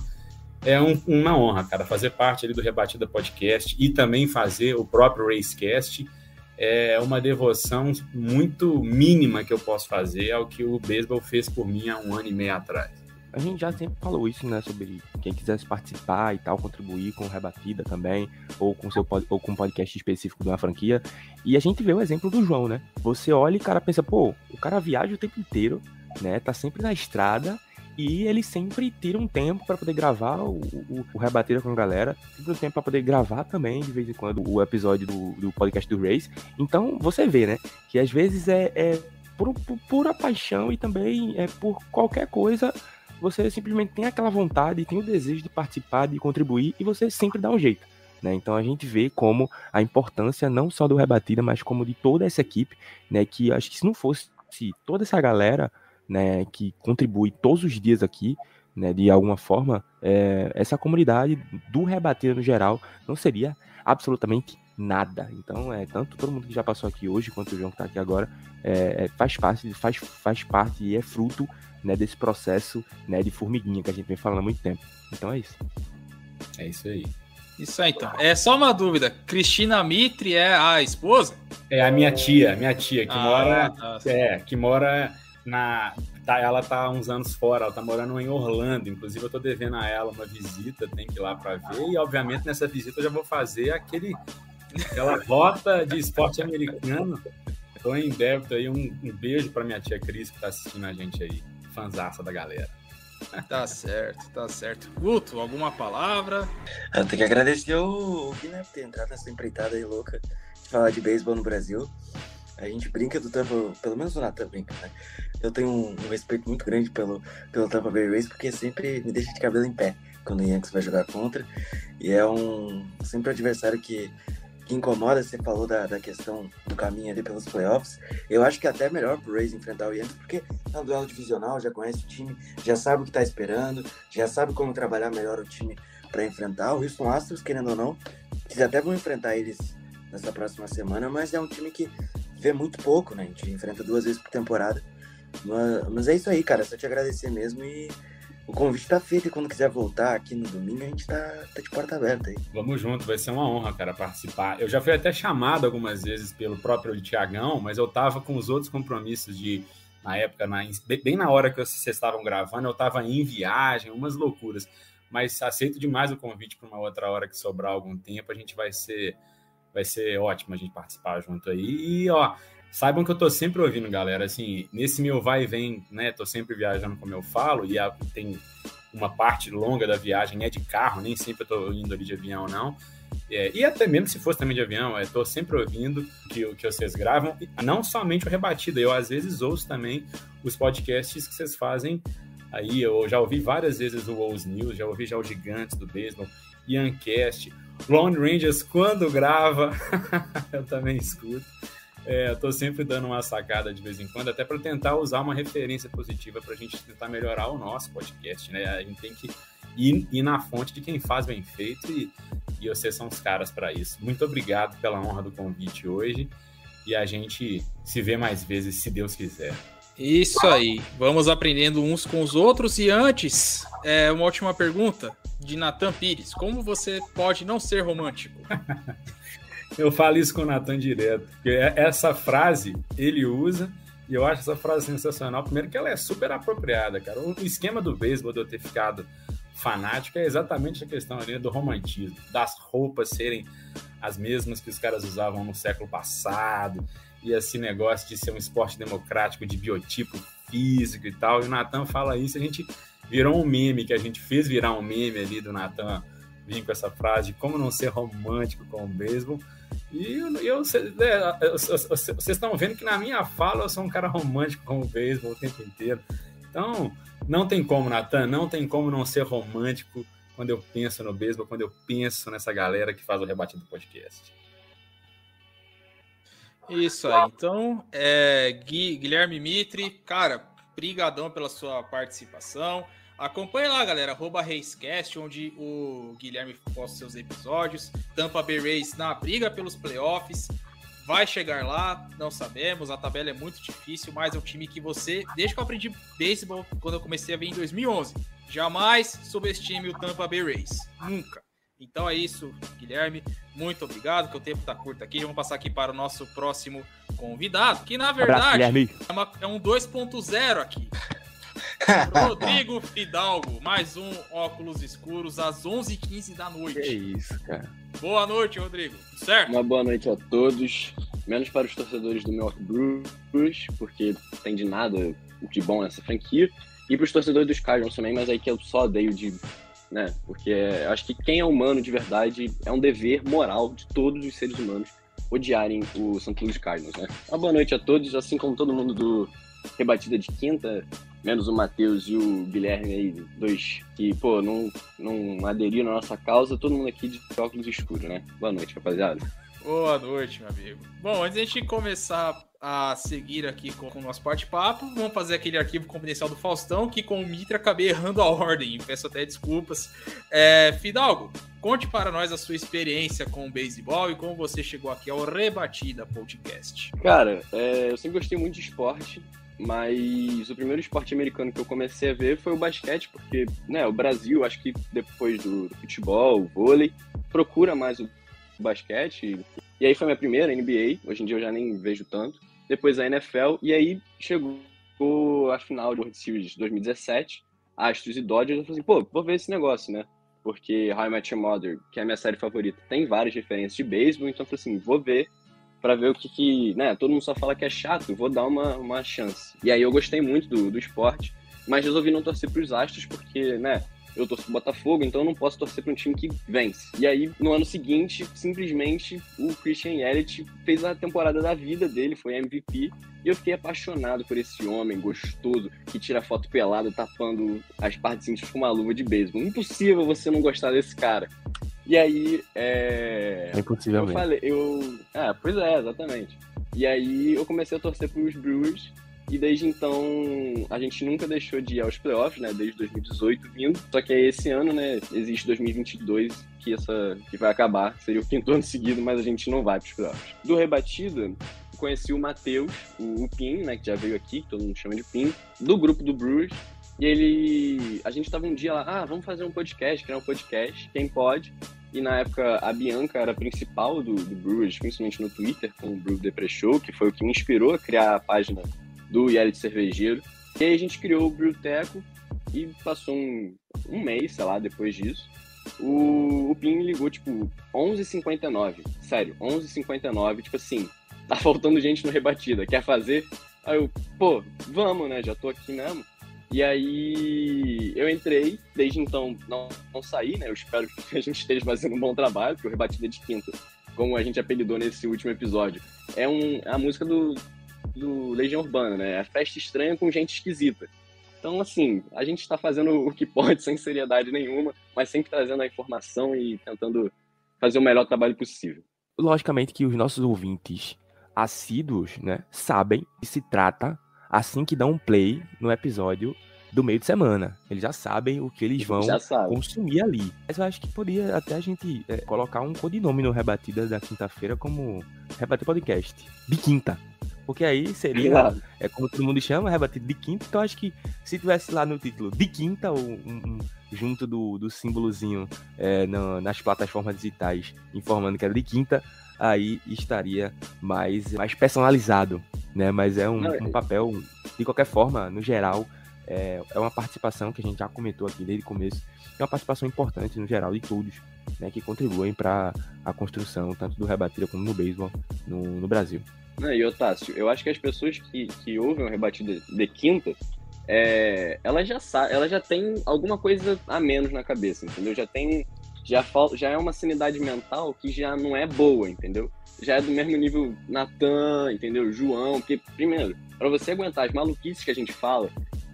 S11: É um, uma honra, cara, fazer parte ali do Rebatida Podcast e também fazer o próprio Racecast é uma devoção muito mínima que eu posso fazer ao que o beisebol fez por mim há um ano e meio atrás.
S6: A gente já sempre falou isso, né, sobre quem quisesse participar e tal, contribuir com Rebatida também, ou com seu ou com um podcast específico de uma franquia. E a gente vê o exemplo do João, né? Você olha e o cara pensa, pô, o cara viaja o tempo inteiro, né? Tá sempre na estrada e ele sempre tira um tempo para poder gravar o, o, o Rebatida com a galera, tira um tempo para poder gravar também, de vez em quando, o episódio do, do podcast do Race. Então, você vê, né, que às vezes é, é por, por pura paixão e também é por qualquer coisa você simplesmente tem aquela vontade, tem o desejo de participar, de contribuir e você sempre dá um jeito. Né? Então a gente vê como a importância não só do Rebatida, mas como de toda essa equipe, né? Que acho que se não fosse se toda essa galera né, que contribui todos os dias aqui, né, de alguma forma, é, essa comunidade do Rebatida no geral não seria absolutamente nada. Então, é tanto todo mundo que já passou aqui hoje quanto o João que está aqui agora é, é, faz parte, faz, faz parte e é fruto né, desse processo né, de formiguinha que a gente vem falando há muito tempo. Então é isso.
S11: É isso aí.
S4: Isso aí, então. É só uma dúvida. Cristina Mitre é a esposa?
S11: É a minha tia, minha tia, que ah, mora. Tá. É, que mora na. Tá, ela tá uns anos fora, ela tá morando em Orlando. Inclusive, eu tô devendo a ela uma visita, tem que ir lá para ver. E, obviamente, nessa visita eu já vou fazer aquele, aquela rota de esporte americano. Tô em débito aí. Um, um beijo para minha tia Cris, que tá assistindo a gente aí. Fanzaça da galera.
S4: Tá certo, tá certo. Guto, alguma palavra?
S5: Eu tenho que agradecer o Gui, né, por ter entrado nessa empreitada aí louca de falar de beisebol no Brasil. A gente brinca do Tampa, pelo menos o Natan brinca, né? Eu tenho um, um, respeito muito grande pelo, pelo Tampa Bay Rays, porque sempre me deixa de cabelo em pé quando o Yankees vai jogar contra. E é um sempre um adversário que, que incomoda. Você falou da, da questão do caminho ali pelos playoffs. Eu acho que é até melhor pro Rays enfrentar o Yankees, porque é um duelo divisional, já conhece o time, já sabe o que tá esperando, já sabe como trabalhar melhor o time para enfrentar. O Houston Astros, querendo ou não, eles até vão enfrentar eles nessa próxima semana, mas é um time que vê muito pouco, né? A gente enfrenta duas vezes por temporada. Mas, mas é isso aí, cara. Só te agradecer mesmo e o convite tá feito. E quando quiser voltar aqui no domingo, a gente tá, tá de porta aberta aí.
S11: Vamos junto, vai ser uma honra, cara, participar. Eu já fui até chamado algumas vezes pelo próprio Tiagão, mas eu tava com os outros compromissos de. Na época, na, bem na hora que vocês estavam gravando, eu tava em viagem, umas loucuras. Mas aceito demais o convite para uma outra hora que sobrar algum tempo. A gente vai ser vai ser ótimo a gente participar junto aí. E, ó, saibam que eu tô sempre ouvindo, galera, assim, nesse meu vai e vem, né, tô sempre viajando como eu falo, e a, tem uma parte longa da viagem é de carro, nem sempre eu tô indo ali de avião, não. É, e até mesmo se fosse também de avião, eu tô sempre ouvindo que, que vocês gravam, não somente o Rebatida, eu às vezes ouço também os podcasts que vocês fazem aí, eu já ouvi várias vezes o Wolves News, já ouvi já o Gigantes do Beisebol, Iancast, Lone Rangers, quando grava, eu também escuto. É, eu tô sempre dando uma sacada de vez em quando, até para tentar usar uma referência positiva para a gente tentar melhorar o nosso podcast, né? A gente tem que ir, ir na fonte de quem faz bem feito e, e vocês são os caras para isso. Muito obrigado pela honra do convite hoje e a gente se vê mais vezes, se Deus quiser.
S4: Isso aí. Vamos aprendendo uns com os outros. E antes, é, uma última pergunta de Natan Pires. Como você pode não ser romântico?
S11: Eu falo isso com o Natan direto. É, essa frase ele usa e eu acho essa frase sensacional. Primeiro que ela é super apropriada, cara. O esquema do beisebol de eu ter ficado fanático é exatamente a questão ali do romantismo, das roupas serem as mesmas que os caras usavam no século passado, e esse negócio de ser um esporte democrático de biotipo físico e tal. E o Natan fala isso, a gente virou um meme, que a gente fez virar um meme ali do Natan vir com essa frase de como não ser romântico com o beisebol. E eu, é, vocês estão vendo que na minha fala eu sou um cara romântico com o beisebol o tempo inteiro. Então, não tem como, Natan, não tem como não ser romântico quando eu penso no beisebol, quando eu penso nessa galera que faz o rebate do podcast.
S4: Isso aí. Então, é, Gui, Guilherme Mitre, cara, brigadão pela sua participação. Acompanhe lá, galera, arroba Reiscast, onde o Guilherme posta seus episódios. Tampa Bay Rays na briga pelos playoffs. Vai chegar lá, não sabemos, a tabela é muito difícil, mas é um time que você, desde que eu aprendi beisebol, quando eu comecei a ver em 2011, jamais subestime o Tampa Bay Rays. Nunca. Então é isso, Guilherme. Muito obrigado, que o tempo está curto aqui. Vamos passar aqui para o nosso próximo convidado, que na verdade Abraço, é, uma, é um 2.0 aqui. Rodrigo Fidalgo, mais um óculos escuros às 11h15 da noite.
S6: Que isso, cara.
S4: Boa noite, Rodrigo. Certo?
S12: Uma boa noite a todos, menos para os torcedores do Milwaukee Brewers, porque tem de nada de bom nessa franquia, e para os torcedores dos Cardinals também, mas aí que eu só odeio de. Né? Porque eu acho que quem é humano de verdade é um dever moral de todos os seres humanos odiarem o St. Louis Cardinals, né? Uma boa noite a todos, assim como todo mundo do Rebatida de Quinta, menos o Matheus e o Guilherme aí, dois que, pô, não, não aderiram à nossa causa, todo mundo aqui de óculos escuros, né? Boa noite, rapaziada.
S4: Boa noite, meu amigo. Bom, antes de a gente começar a seguir aqui com, com o nosso bate-papo, vamos fazer aquele arquivo confidencial do Faustão, que com o Mitra acabei errando a ordem, peço até desculpas. É, Fidalgo, conte para nós a sua experiência com o beisebol e como você chegou aqui ao Rebatida Podcast.
S12: Cara, é, eu sempre gostei muito de esporte, mas o primeiro esporte americano que eu comecei a ver foi o basquete, porque né, o Brasil, acho que depois do, futebol, o vôlei, procura mais o basquete. E aí foi minha primeira NBA, hoje em dia eu já nem vejo tanto. Depois a NFL, e aí chegou a final do World Series 2017, Astros e Dodgers, eu falei assim, pô, vou ver esse negócio, né? Porque Met Your Mother, que é a minha série favorita, tem várias referências de beisebol, então eu falei assim, vou ver para ver o que, que, né, todo mundo só fala que é chato, vou dar uma, uma chance. E aí eu gostei muito do, do esporte, mas resolvi não torcer para os Astros porque, né, eu torço pro Botafogo, então eu não posso torcer para um time que vence. E aí, no ano seguinte, simplesmente o Christian Yelich fez a temporada da vida dele, foi MVP, e eu fiquei apaixonado por esse homem gostoso que tira foto pelada tapando as partes íntimas com uma luva de beisebol. Impossível você não gostar desse cara. E aí, é.
S6: É impossível
S12: eu
S6: mesmo.
S12: falei, eu. É, pois é, exatamente. E aí eu comecei a torcer pros Brewers. E desde então a gente nunca deixou de ir aos playoffs, né? Desde 2018 vindo. Só que é esse ano, né? Existe 2022 que essa que vai acabar. Seria o quinto ano seguido, mas a gente não vai pros playoffs. Do rebatida, conheci o Matheus, o, Pin, né? Que já veio aqui, que todo mundo chama de Pin, do grupo do Brewers. E ele. A gente tava um dia lá, ah, vamos fazer um podcast, criar um podcast, quem pode. E na época a Bianca era a principal do, do Brewers, principalmente no Twitter, com o Brew Depre Show, que foi o que me inspirou a criar a página do Yelit Cervejeiro. E aí a gente criou o Brewteco e passou um, um mês, sei lá, depois disso. O, o me ligou, tipo, 11h59. Sério, 11h59. Tipo assim, tá faltando gente no Rebatida, quer fazer? Aí eu, pô, vamos, né? Já tô aqui mesmo. E aí eu entrei, desde então não, não saí, né? Eu espero que a gente esteja fazendo um bom trabalho, porque o Rebatida de Quinta, como a gente apelidou nesse último episódio, é, um, é a música do, do Legião Urbana, né? É a festa estranha com gente esquisita. Então, assim, a gente está fazendo o que pode sem seriedade nenhuma, mas sempre trazendo a informação e tentando fazer o melhor trabalho possível.
S6: Logicamente que os nossos ouvintes assíduos, né, sabem que se trata assim que dá um play no episódio do meio de semana. Eles já sabem o que eles vão consumir ali. Mas eu acho que poderia até a gente é, colocar um codinome no Rebatida da quinta-feira como Rebater Podcast. De quinta. Porque aí seria,
S12: Claro.
S6: é como todo mundo chama, rebatido de quinta. Então acho que se tivesse lá no título de quinta, ou um- um- junto do, do símbolozinho é, na- nas plataformas digitais, informando que era de quinta, aí estaria mais, mais personalizado, né? Mas é um,
S12: Não, é-
S6: um papel, de qualquer forma, no geral, é, é uma participação que a gente já comentou aqui desde o começo, é uma participação importante no geral de todos, né? Que contribuem para a construção tanto do rebatida como no beisebol no, no Brasil.
S12: Não, e Otácio, eu acho que as pessoas que, que ouvem o rebatida de quinta, é, elas já sa elas já têm alguma coisa a menos na cabeça, entendeu? Já tem, já, fal já é uma sanidade mental que já não é boa, entendeu? Já é do mesmo nível Natan, entendeu? João, porque, primeiro, para você aguentar as maluquices que a gente fala,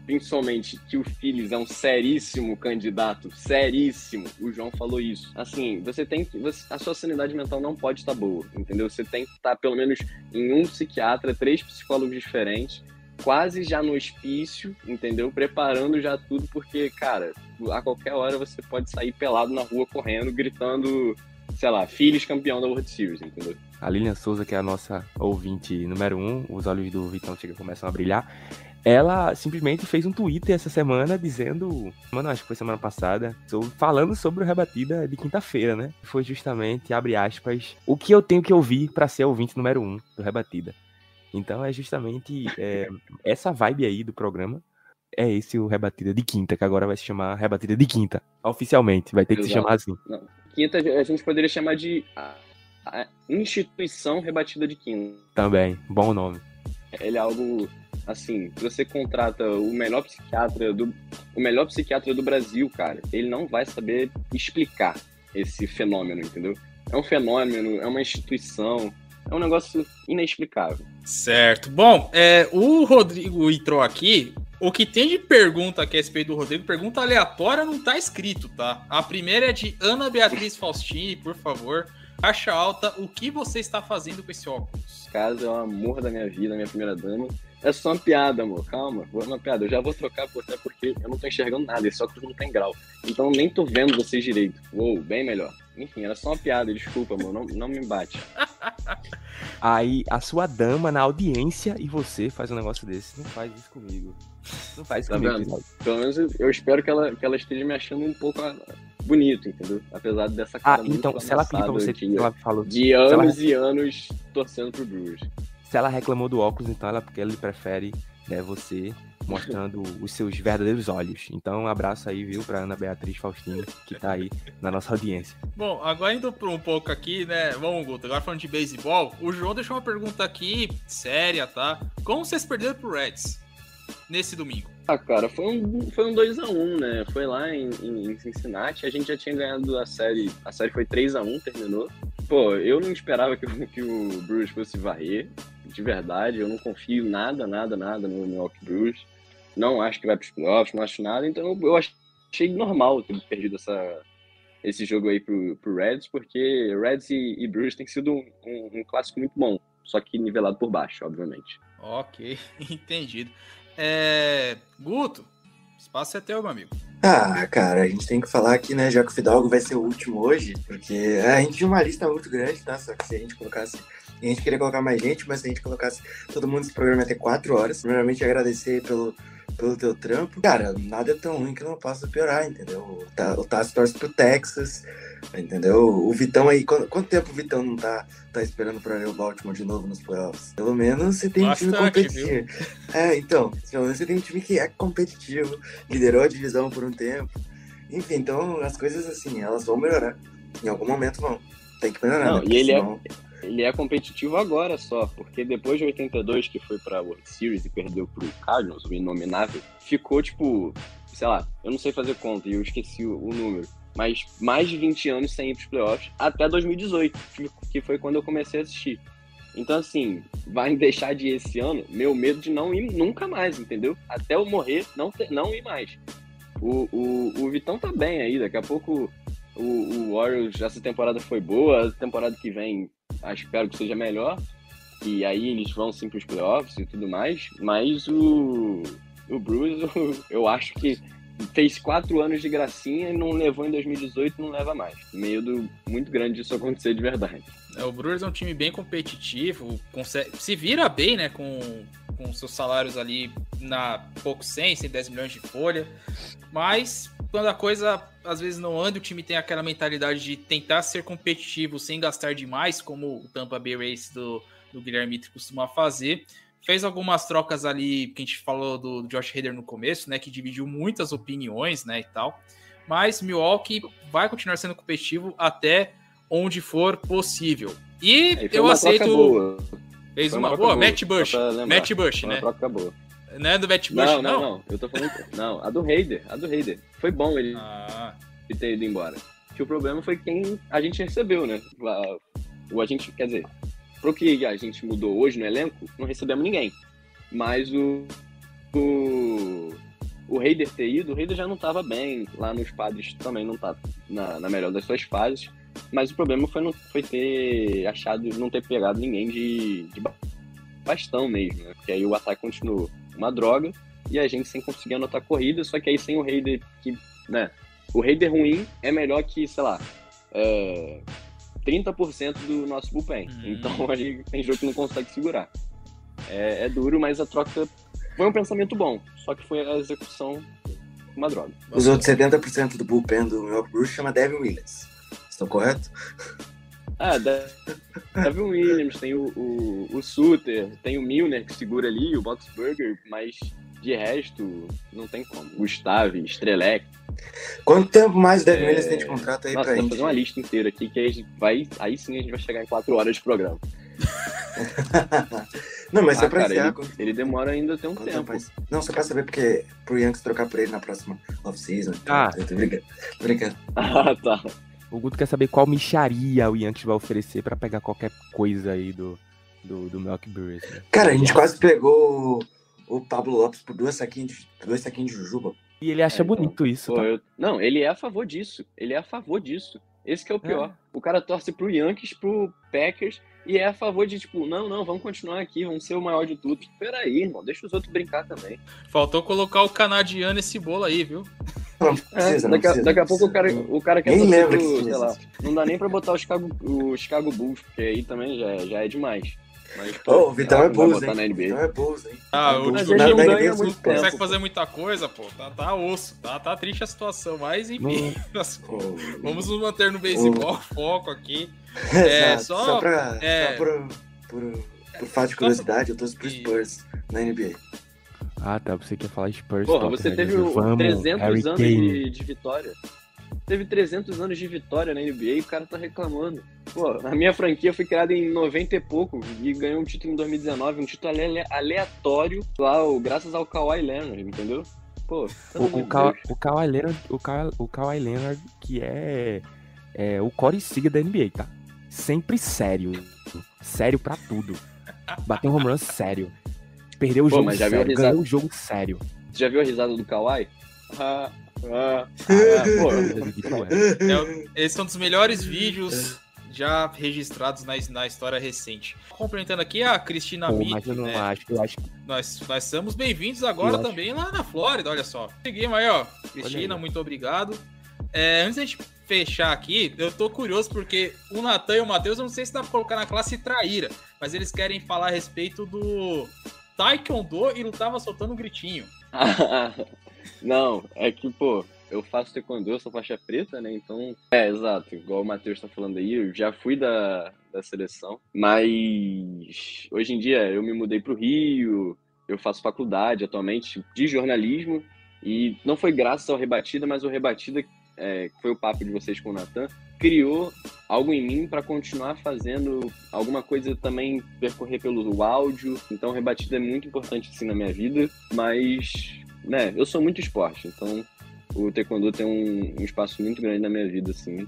S12: principalmente que o Phillies é um seríssimo candidato, seríssimo. O João falou isso. Assim, você tem que. você- a sua sanidade mental não pode estar boa, entendeu? Você tem que estar pelo menos em um psiquiatra, três psicólogos diferentes, quase já no hospício, entendeu? Preparando já tudo, porque, cara, a qualquer hora você pode sair pelado na rua correndo, gritando, sei lá, Phillies campeão da World Series, entendeu?
S6: A Lilian Souza, que é a nossa ouvinte número um, os olhos do Vitão chega, começam a brilhar. Ela simplesmente fez um Twitter essa semana dizendo, mano, acho que foi semana passada, falando sobre o rebatida de quinta-feira, né? Foi justamente, abre aspas, o que eu tenho que ouvir para ser ouvinte número um do rebatida. Então é justamente é, essa vibe aí do programa. É esse o rebatida de quinta, que agora vai se chamar rebatida de quinta. Oficialmente, vai ter que se
S12: Exato.
S6: chamar assim.
S12: Não. Quinta a gente poderia chamar de a- a instituição rebatida de quinta.
S6: Também, bom nome.
S12: Ele é algo assim, você contrata o melhor psiquiatra do o melhor psiquiatra do Brasil, cara, ele não vai saber explicar esse fenômeno, entendeu? É um fenômeno, é uma instituição, é um negócio inexplicável.
S4: Certo. Bom, é, o Rodrigo entrou aqui. O que tem de pergunta aqui a respeito do Rodrigo, pergunta aleatória, não tá escrito, tá? A primeira é de Ana Beatriz Faustini, por favor. Caixa alta, o que você está fazendo com esse óculos?
S12: Casa é o amor da minha vida, minha primeira dama. É só uma piada, amor. Calma, é uma piada. Eu já vou trocar por até porque eu não tô enxergando nada. Esse óculos não tem grau. Então eu nem tô vendo vocês direito. Uou, bem melhor. Enfim, era só uma piada. Desculpa, amor. Não, não me bate.
S6: Aí a sua dama na audiência e você faz um negócio desse. Não faz isso comigo. Não faz isso
S12: Tá
S6: comigo,
S12: vendo? Pelo menos eu- espero que ela, que ela esteja me achando um pouco ah, bonito, entendeu? Apesar dessa
S6: Ah,
S12: cara muito
S6: então, se ela pedir pra você, ela falou
S12: de
S6: se ela-
S12: anos e anos torcendo pro Brewers.
S6: Se ela reclamou do óculos, então ela porque ela prefere né, você mostrando os seus verdadeiros olhos. Então, um abraço aí, viu, pra Ana Beatriz Faustino, que tá aí na nossa audiência.
S4: Bom, agora indo por um pouco aqui, né? Vamos, Guto, agora falando de beisebol, o João deixou uma pergunta aqui, séria, tá? Como vocês perderam pro Reds nesse domingo?
S12: Ah, cara, foi um, foi um 2x1, né? Foi lá em, em- em Cincinnati, a gente já tinha ganhado a série. A série foi 3x1, terminou. Pô, eu não esperava que, o- que o Brewers fosse varrer, de verdade. Eu não confio nada, nada, nada no Milwaukee Brewers. Não acho que vai pros playoffs, não acho nada. Então eu achei normal ter perdido essa, esse jogo aí pro, pro Reds, porque Reds e, e Brewers tem sido um, um- um clássico muito bom. Só que nivelado por baixo, obviamente.
S4: Ok, entendido. É... Guto, espaço é teu, meu amigo.
S5: Ah, cara, a gente tem que falar aqui, né, já que o Fidalgo vai ser o último hoje, porque a gente tinha uma lista muito grande, tá? Só que se a gente colocasse. A gente queria colocar mais gente, mas se a gente colocasse todo mundo, esse programa ia ter quatro horas. Primeiramente, agradecer pelo, pelo teu trampo. Cara, nada é tão ruim que não possa piorar, entendeu? O Ta- O Tassi torce pro Texas, entendeu? O Vitão aí, quanto, quanto tempo o Vitão não tá, tá esperando pra ver o Baltimore de novo nos playoffs? Pelo menos você tem um time
S4: Bastante,
S5: competitivo. É, então, pelo menos você tem um time que é competitivo, liderou a divisão por um tempo. Enfim, então as coisas assim, elas vão melhorar. Em algum momento vão. Tem que melhorar.
S12: Não,
S5: né?
S12: e ele é,
S5: Senão-
S12: ele é competitivo agora só, porque depois de 82, que foi pra World Series e perdeu pro Cardinals, o inominável, ficou tipo, sei lá, eu não sei fazer conta e eu esqueci o, o número, mas mais de 20 anos sem ir pros playoffs, até 2018, que- foi quando eu comecei a assistir. Então, assim, vai deixar de ir esse ano, meu medo de não ir nunca mais, entendeu? Até eu morrer, não, ter- não ir mais. O, o, o Vitão tá bem aí, daqui a pouco o, o Warriors, essa temporada foi boa, a temporada que vem espero que seja melhor. E aí eles vão sim pros playoffs e tudo mais. Mas o, o Bruce, eu, eu acho que fez quatro anos de gracinha e não levou em 2018 não leva mais. Medo muito grande disso acontecer de verdade.
S4: É, o Brewers é um time bem competitivo, consegue, se vira bem, né, com, com seus salários ali na pouco 100, 110 milhões de folha, mas quando a coisa às vezes não anda, o time tem aquela mentalidade de tentar ser competitivo sem gastar demais, como o Tampa Bay Race do, do Guilherme costuma fazer. Fez algumas trocas ali, que a gente falou do, Josh Hader no começo, né, que dividiu muitas opiniões, né, e tal. Mas Milwaukee vai continuar sendo competitivo até onde for possível. E
S12: foi
S4: eu aceito.
S12: boa.
S4: Fez uma,
S12: uma
S4: boa,
S12: troca
S4: Matt
S12: boa,
S4: Bush. Matt Bush, né?
S12: troca boa.
S4: Não é do Matt Bush,
S12: Não,
S4: não?
S12: não, não. Eu tô falando. Não, a do Raider. A do Raider. Foi bom ele
S4: Ah,
S12: ter ido embora. Que o problema foi quem a gente recebeu, né? O a gente, quer dizer, pro que a gente mudou hoje no elenco, não recebemos ninguém. Mas o. O, o Raider ter ido, o Raider já não tava bem. Lá nos padres também não tá na, na melhor das suas fases. Mas o problema foi, não, foi ter achado, não ter pegado ninguém de, de ba- bastão mesmo, né? Porque aí o ataque continuou uma droga e a gente sem conseguir anotar corrida, só que aí sem o Raider que, né? O Raider ruim é melhor que, sei lá, é, 30% do nosso bullpen. Então aí tem jogo que não consegue segurar. É, é duro, mas a troca foi um pensamento bom, só que foi a execução uma droga.
S5: Os outros 70% do bullpen do Milwaukee Brewers chama Devin Williams. Estou correto?
S12: Ah, da- Devin Williams, tem o, o, o Suter, tem o Milner que segura ali, o Boxberger, mas de resto não tem como. Gustavo, Strelec.
S5: Quanto tempo mais o Devin
S12: É,
S5: Williams tem de contrato aí
S12: Nossa,
S5: pra gente?
S12: fazer uma lista inteira aqui que a gente vai, aí sim a gente vai chegar em quatro horas de programa.
S5: Não, mas
S12: ah,
S5: é pra
S12: cara, ele, ele demora ainda tem um
S5: Quanto
S12: tempo.
S5: tempo? Não, só pra saber porque pro Yankees trocar por ele na próxima off-season.
S6: Ah.
S5: Tô brincando. Tô brincando.
S12: Ah, tá.
S6: O Guto quer saber qual micharia o Yankees vai oferecer pra pegar qualquer coisa aí do, do, do Milwaukee Brewers. né?
S5: Cara, a gente quase pegou o, Pablo Lopes por duas saquinhos de, por dois saquinhos de jujuba.
S6: E ele acha
S12: É, então,
S6: bonito isso,
S12: Pô,
S6: tá?
S12: eu- Não, ele é a favor disso. Ele é a favor disso. Esse que é o pior. O cara torce pro Yankees, pro Packers e é a favor de, tipo, não, não, vamos continuar aqui, vamos ser o maior de tudo. Peraí, irmão, deixa os outros brincar também.
S4: Faltou colocar o canadiano nesse bolo aí, viu?
S5: Não
S12: É, daqui, a, daqui a pouco o cara, o cara quer
S5: Nem
S12: torcer
S5: lembra
S12: pro,
S5: que
S12: sei lá, não dá nem pra botar o Chicago, o Chicago Bulls, porque aí também já, é- já é demais. Mas,
S5: Ô, o Vitão é
S12: não
S5: Bulls, hein? Vitão é Bulls, hein?
S4: Ah, o
S5: nada
S12: não ganha muito tempo.
S4: consegue fazer muita coisa, pô. Tá, tá osso, tá, tá triste a situação, mas enfim. Vamos nos manter no beisebol, foco aqui. É,
S5: Exato,
S4: só,
S5: só pra.
S4: é,
S5: Só por, por, por fato de curiosidade, eu torço pro Spurs na NBA.
S6: Ah, tá. Você quer falar Spurs.
S12: Porra,
S6: top,
S12: você
S6: né?
S12: teve
S6: Vamos,
S12: 300
S6: Harry
S12: anos de, de vitória. Teve 300 anos de vitória na NBA e o cara tá reclamando. Pô, a minha franquia foi criada em 90 e pouco e ganhou um título em 2019, um título ale- aleatório lá, graças ao Kawhi Leonard, entendeu? Pô, amor
S6: O, o,
S12: de
S6: Ka, o Kawhi Leonard, o Kawhi, o Kawhi Leonard, que é, é o Corey Seager da NBA, tá? Sempre sério. Sério pra tudo. Bateu um home run sério. Perdeu o
S12: Pô,
S6: jogo
S12: mas já viu a
S6: sério.
S12: risada?
S6: Ganhou o jogo sério.
S12: Você já viu a risada do Kawhi? Ah, ah, ah, pô.
S4: É o- esse é um dos melhores vídeos já registrados na, na história recente. Complementando aqui a Cristina
S6: Pô,
S4: Mick,
S6: eu não
S4: né?
S6: acho. Eu acho
S4: Nós, nós somos bem-vindos agora
S6: Eu acho.
S4: também lá na Flórida, olha só. Seguimos aí, ó. Cristina,
S6: aí.
S4: muito obrigado. É, antes da gente fechar aqui, eu tô curioso porque o Natan e o Matheus, eu não sei se dá pra colocar na classe traíra, mas eles querem falar a respeito do Taekwondo e lutava soltando um gritinho.
S12: Não, é que, pô, eu faço taekwondo, eu sou faixa preta, né? Então, é, exato, igual o Matheus tá falando aí, eu já fui da, da seleção, mas hoje em dia eu me mudei pro Rio, eu faço faculdade atualmente de jornalismo, e não foi graças ao Rebatida, mas o Rebatida, é, foi o papo de vocês com o Natan, criou algo em mim para continuar fazendo alguma coisa também percorrer pelo áudio. Então, rebatida é muito importante assim na minha vida, mas, né, eu sou muito esporte, então o taekwondo tem um, um espaço muito grande na minha vida, assim.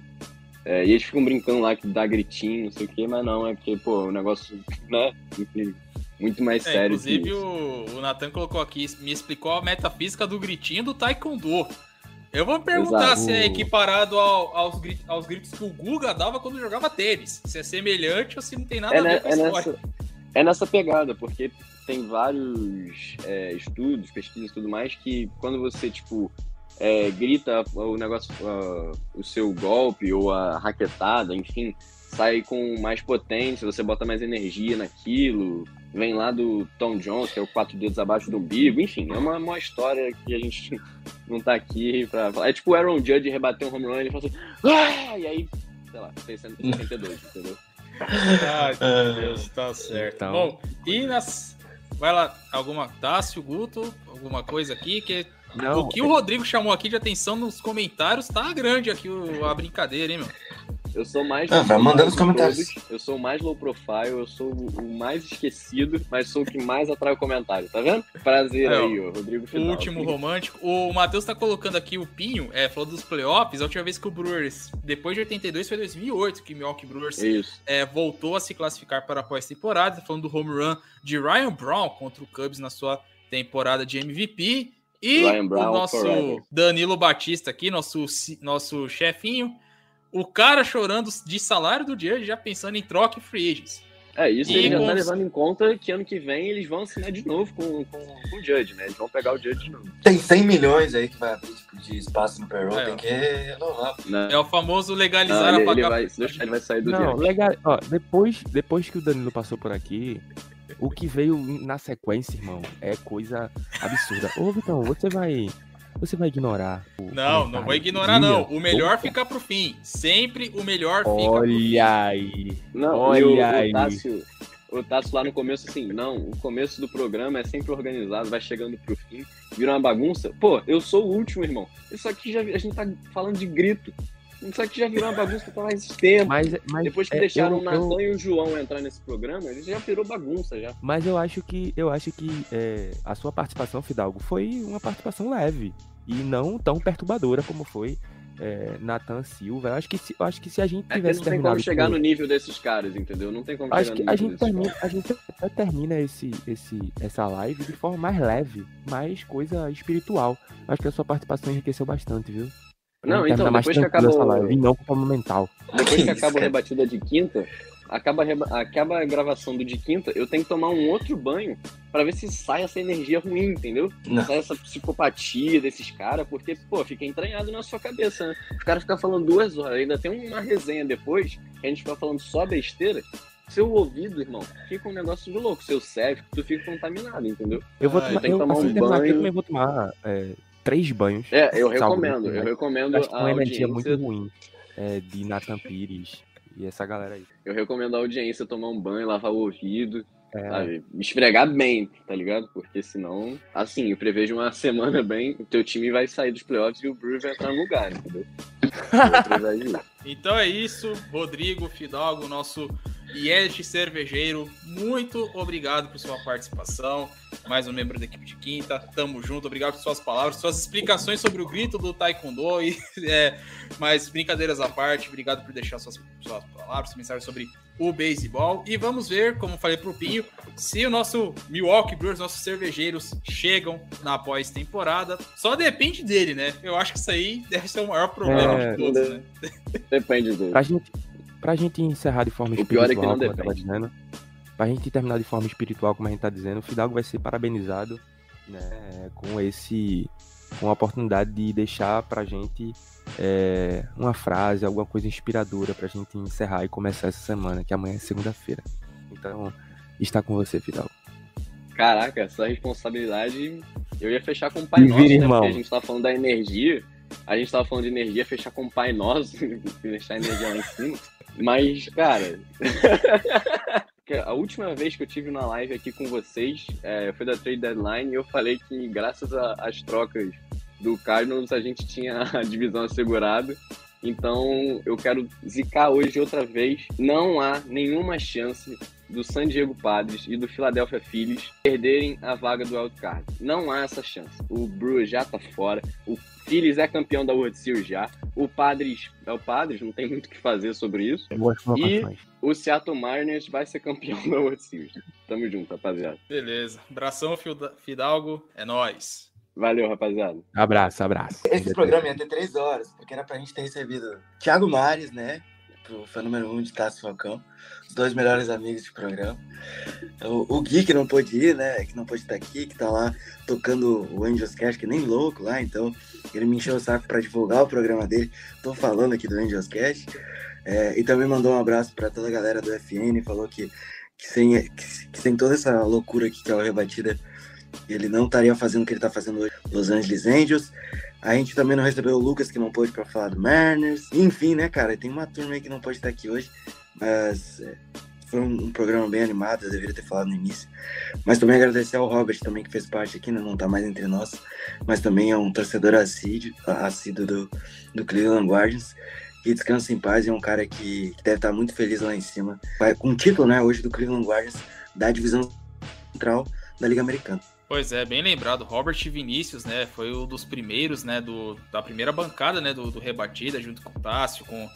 S12: É, e eles ficam brincando lá que dá gritinho, não sei o quê, mas não, é porque, pô, o negócio, né, enfim, muito mais
S4: É,
S12: sério
S4: inclusive, o, o Natan colocou aqui, me explicou a metafísica do gritinho do Taekwondo. Eu vou perguntar
S12: Exato.
S4: se é equiparado ao- aos, gri- aos gritos que o Guga dava quando jogava tênis. Se é semelhante ou se não tem nada
S12: É,
S4: a ver
S12: ne-
S4: com a
S12: é
S4: história.
S12: nessa, é nessa pegada, porque tem vários é, estudos, pesquisas e tudo mais, que quando você, tipo, é, grita o negócio, uh, o seu golpe ou a raquetada, enfim, sai com mais potência, você bota mais energia naquilo. Vem lá do Tom Jones, que é o quatro dedos abaixo do umbigo, enfim, é uma, uma história que a gente não tá aqui pra falar. É tipo o Aaron Judge rebater um home run e fala assim, ah! e aí, sei lá, 672, entendeu?
S4: Ai, meu Deus, tá certo.
S6: Então-
S4: Bom, e nas. Vai lá, alguma. Tássio, Guto, alguma coisa aqui que.
S6: Não,
S4: o que o Rodrigo chamou aqui de atenção nos comentários tá grande aqui o- a brincadeira, hein, meu?
S12: Eu sou mais.
S5: Ah, vai mandando os comentários.
S12: todos, Eu sou o mais low profile, eu sou o mais esquecido, mas sou o que mais atrai o comentário, tá vendo? Prazer
S4: É,
S12: aí, ó, Rodrigo
S4: O
S12: Fidalgo.
S4: último romântico. O Matheus tá colocando aqui o Pinho, é, falou dos playoffs. A última vez que o Brewers, depois de 82, foi 2008, que o Milwaukee Brewers é, voltou a se classificar para a pós-temporada. Tá falando do home run de Ryan Brown contra o Cubs na sua temporada de MVP. E
S12: Brown
S4: o nosso
S12: forever.
S4: Danilo Batista aqui, nosso, nosso chefinho, o cara chorando de salário do dia, já pensando em troca e free agents.
S12: É, isso
S4: E
S12: ele já tá levando em conta que ano que vem eles vão assinar de novo com, com, com o Judge, né? Eles vão pegar o Judge de novo.
S5: Tem 100 milhões aí que vai abrir tipo, de espaço no payroll,
S4: É,
S5: tem que renovar.
S12: Né?
S4: É o famoso
S12: Não,
S4: legalizar
S12: ele,
S4: a
S12: ele
S4: pagar.
S12: vai, Deus quiser, ele vai sair do
S6: Não, legal. Ó, depois, depois que o Danilo passou por aqui, o que veio na sequência, irmão, é coisa absurda. Ô, Vitão, você vai. Você vai ignorar. o
S4: Não, não vou ignorar,
S6: dia?
S4: não. O melhor
S6: Opa,
S4: fica pro fim. Sempre o melhor fica pro fim.
S6: Olha aí.
S12: Não,
S6: Olha
S12: o,
S6: aí.
S12: o Tássio, o Tássio lá no começo, assim, não, o começo do programa é sempre organizado, vai chegando pro fim, vira uma bagunça. Pô, eu sou o último, irmão. Isso aqui já, a gente tá falando de grito. Isso aqui já virou uma bagunça mais tempo.
S6: Mas, mas,
S12: Depois que
S6: é,
S12: deixaram
S6: eu-
S12: o Natan
S6: eu-
S12: e o João entrar nesse programa, ele já virou bagunça já.
S6: Mas eu acho que eu acho que é, a sua participação, Fidalgo, foi uma participação leve e não tão perturbadora como foi é, Nathan Silva. Eu acho que se, acho que se a gente
S12: É que
S6: tivesse
S12: não tem
S6: terminado
S12: como chegar
S6: por-
S12: no nível desses caras, entendeu? Não tem como
S6: Acho
S12: chegar
S6: que
S12: no
S6: a
S12: nível
S6: gente, termina, a gente até termina esse, esse, essa live de forma mais leve, mais coisa espiritual. Acho que a sua participação enriqueceu bastante, viu?
S12: Não, então,
S6: mais
S12: depois que
S6: tranquilo essa
S12: acabou-
S6: live, e não com forma mental.
S12: Depois
S5: Que
S12: que
S5: isso,
S12: acaba a rebatida de quinta, acaba, a reba- acaba a gravação do de quinta, eu tenho que tomar um outro banho pra ver se sai essa energia ruim, entendeu?
S5: Não.
S12: Sai essa psicopatia desses caras, porque, pô, fica entranhado na sua cabeça, né? Os caras ficam falando duas horas, ainda tem uma resenha depois, que a gente fica falando só besteira. Seu ouvido, irmão, fica um negócio de louco. Seu cérebro, tu fica contaminado, entendeu?
S6: Eu vou
S4: Ah,
S6: tomar, eu,
S12: tomar
S6: assim
S12: um
S6: terminar aqui, eu
S12: banho.
S6: também vou tomar é, três banhos.
S12: É, eu recomendo, eu recomendo
S6: Acho que
S12: a
S6: uma energia muito ruim é, de Nathan Pires e essa galera aí.
S12: Eu recomendo a audiência tomar um banho, lavar o ouvido,
S6: É,
S12: sabe? Esfregar bem, tá ligado? Porque senão, assim, eu prevejo uma semana bem, o teu time vai sair dos playoffs e o Brewers vai entrar no lugar, entendeu?
S4: Então é isso, Rodrigo Fidalgo, nosso Yes cervejeiro, muito obrigado por sua participação. Mais um membro da equipe de quinta, tamo junto, obrigado por suas palavras, suas explicações sobre o grito do Taekwondo e é, mas brincadeiras à parte, obrigado por deixar suas, suas palavras, sua mensagem sobre o beisebol. E vamos ver, como falei pro Pinho, se o nosso Milwaukee Brewers, nossos cervejeiros, chegam na pós-temporada. Só depende dele, né? Eu acho que isso aí deve ser o maior problema
S6: É,
S4: de todos, né?
S12: Depende do.
S6: Pra gente, pra gente encerrar de forma
S12: O pior é que
S6: espiritual,
S12: não
S6: como
S12: depende.
S6: dizendo, pra gente terminar de forma espiritual, como a gente tá dizendo, o Fidalgo vai ser parabenizado né, com esse. com a oportunidade de deixar pra gente é, uma frase, alguma coisa inspiradora pra gente encerrar e começar essa semana, que amanhã é segunda-feira. Então, está com você, Fidalgo.
S12: Caraca, essa responsabilidade. Eu ia fechar com o Pai Nosso, né?
S6: irmão.
S12: Porque a gente tava falando da energia. A gente tava falando de energia, fechar com o Pai Nosso, deixar a energia lá em cima. Mas, cara. A última vez que eu tive na live aqui com vocês é, foi da Trade Deadline e eu falei que, graças às trocas do Cardinals, a gente tinha a divisão assegurada. Então, eu quero zicar hoje outra vez. Não há nenhuma chance do San Diego Padres e do Philadelphia Phillies perderem a vaga do Wild Card. Não há essa chance. O Brewers já tá fora. O Phillies é campeão da World Series já. O Padres é o Padres, não tem muito o que fazer sobre isso. E o Seattle Mariners vai ser campeão da World Series. Tamo junto, rapaziada.
S4: Beleza. Abração, Fida- Fidalgo. É nóis.
S12: Valeu, rapaziada.
S6: Abraço, abraço.
S5: Esse programa ia ter três horas, porque era pra gente ter recebido Thiago Mares, né? pro fã número um de Tassi Falcão, dois melhores amigos de programa. O, o Gui, que não pôde ir, né? Que não pôde estar aqui, que tá lá tocando o Angels Cast, que nem louco lá, então ele me encheu o saco para divulgar o programa dele. Tô falando aqui do Angels Cast. É, e também mandou um abraço para toda a galera do FN, falou que, que, sem, que, que sem toda essa loucura aqui que é o Rebatida, ele não estaria fazendo o que ele tá fazendo hoje, Los Angeles Angels. A gente também não recebeu o Lucas, que não pôde para falar do Mariners. Enfim, né, cara? Tem uma turma aí que não pode estar aqui hoje, mas é, foi um, um, programa bem animado, eu deveria ter falado no início. Mas também agradecer ao Robert também, que fez parte aqui, né? Não tá mais entre nós, mas também é um torcedor assíduo, assíduo do, do Cleveland Guardians. Que descansa em paz e é um cara que, que deve estar muito feliz lá em cima. Com o título, né, hoje do Cleveland Guardians, da divisão central da Liga Americana.
S4: Pois é, bem lembrado. Robert Vinícius, né, foi um dos primeiros, né, do, da primeira bancada, né, do, do Rebatida, junto com o Tássio, com,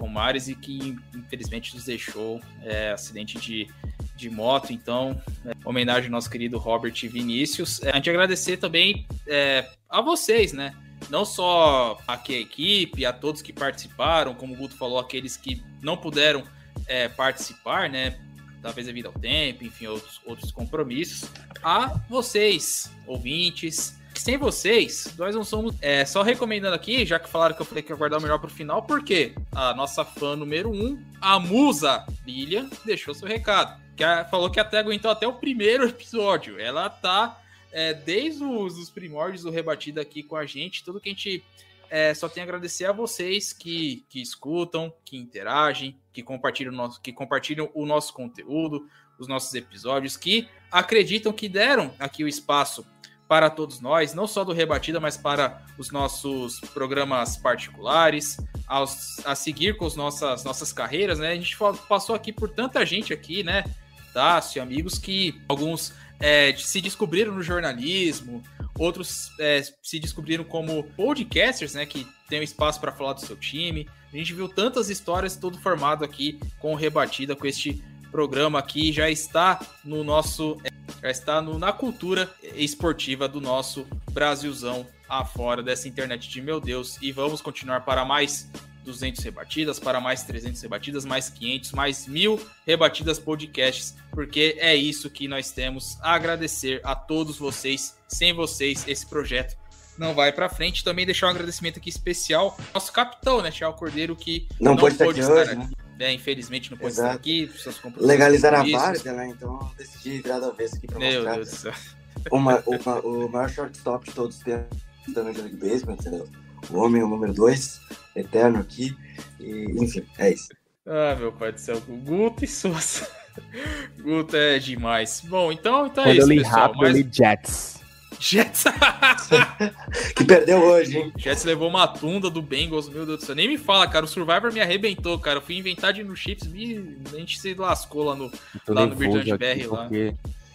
S4: com o Mares, e que infelizmente nos deixou é, acidente de, de moto. Então, é, homenagem ao nosso querido Robert Vinícius. É, a gente agradecer também é, a vocês, né, não só aqui a equipe, a todos que participaram, como o Guto falou, aqueles que não puderam é, participar, né, talvez devido ao tempo, enfim, outros, outros compromissos. A vocês, ouvintes, sem vocês, nós não somos. É, só recomendando aqui, já que falaram que eu falei que ia guardar o melhor pro final, porque a nossa fã número um, a musa Lilian, deixou seu recado. Que falou que até aguentou até o primeiro episódio. Ela tá é, desde os, os primórdios do Rebatida aqui com a gente. Tudo que a gente é, só tenho a agradecer a vocês que, que escutam, que interagem, que compartilham, nosso, que compartilham o nosso conteúdo, os nossos episódios, que acreditam que deram aqui o espaço para todos nós, não só do Rebatida, mas para os nossos programas particulares, aos, a seguir com as nossas, nossas carreiras, né? A gente passou aqui por tanta gente aqui, né? Tássio, amigos que alguns é, se descobriram no jornalismo, outros é, se descobriram como podcasters, né, que tem um espaço para falar do seu time. A gente viu tantas histórias, todo formado aqui com Rebatida, com este programa aqui, já está no nosso, é, já está no, na cultura esportiva do nosso Brasilzão afora dessa internet de meu Deus. E vamos continuar para mais 200 rebatidas, para mais 300 rebatidas, mais 500, mais mil rebatidas podcasts, porque é isso que nós temos a agradecer a todos vocês. Sem vocês, esse projeto não vai para frente. Também deixar um agradecimento aqui especial ao nosso capitão, né, Thiago Cordeiro, que
S5: não, não pôde estar aqui. Hoje, né?
S4: É, infelizmente não pode Exato. estar aqui.
S5: Legalizar a várzea, né? Então decidi virar da vez aqui para mostrar. Meu Deus do céu. Uma, uma, o maior shortstop de todos os tempos da Major League Baseball, entendeu? o homem, o número 2, eterno aqui. E, enfim, é isso.
S4: Ah, meu pai do céu, Guto e Souza. Guto é demais. Bom, então, então
S6: é
S4: isso,
S6: eu li
S4: pessoal.
S6: rápido,
S4: Mas...
S6: eu li Jets.
S4: Jets.
S5: que perdeu hoje, hein?
S4: Jets levou uma tunda do Bengals, meu Deus do céu. Nem me fala, cara. O Survivor me arrebentou, cara. Eu fui inventar de ir no Chips e a gente se lascou lá no, lá no BR lá.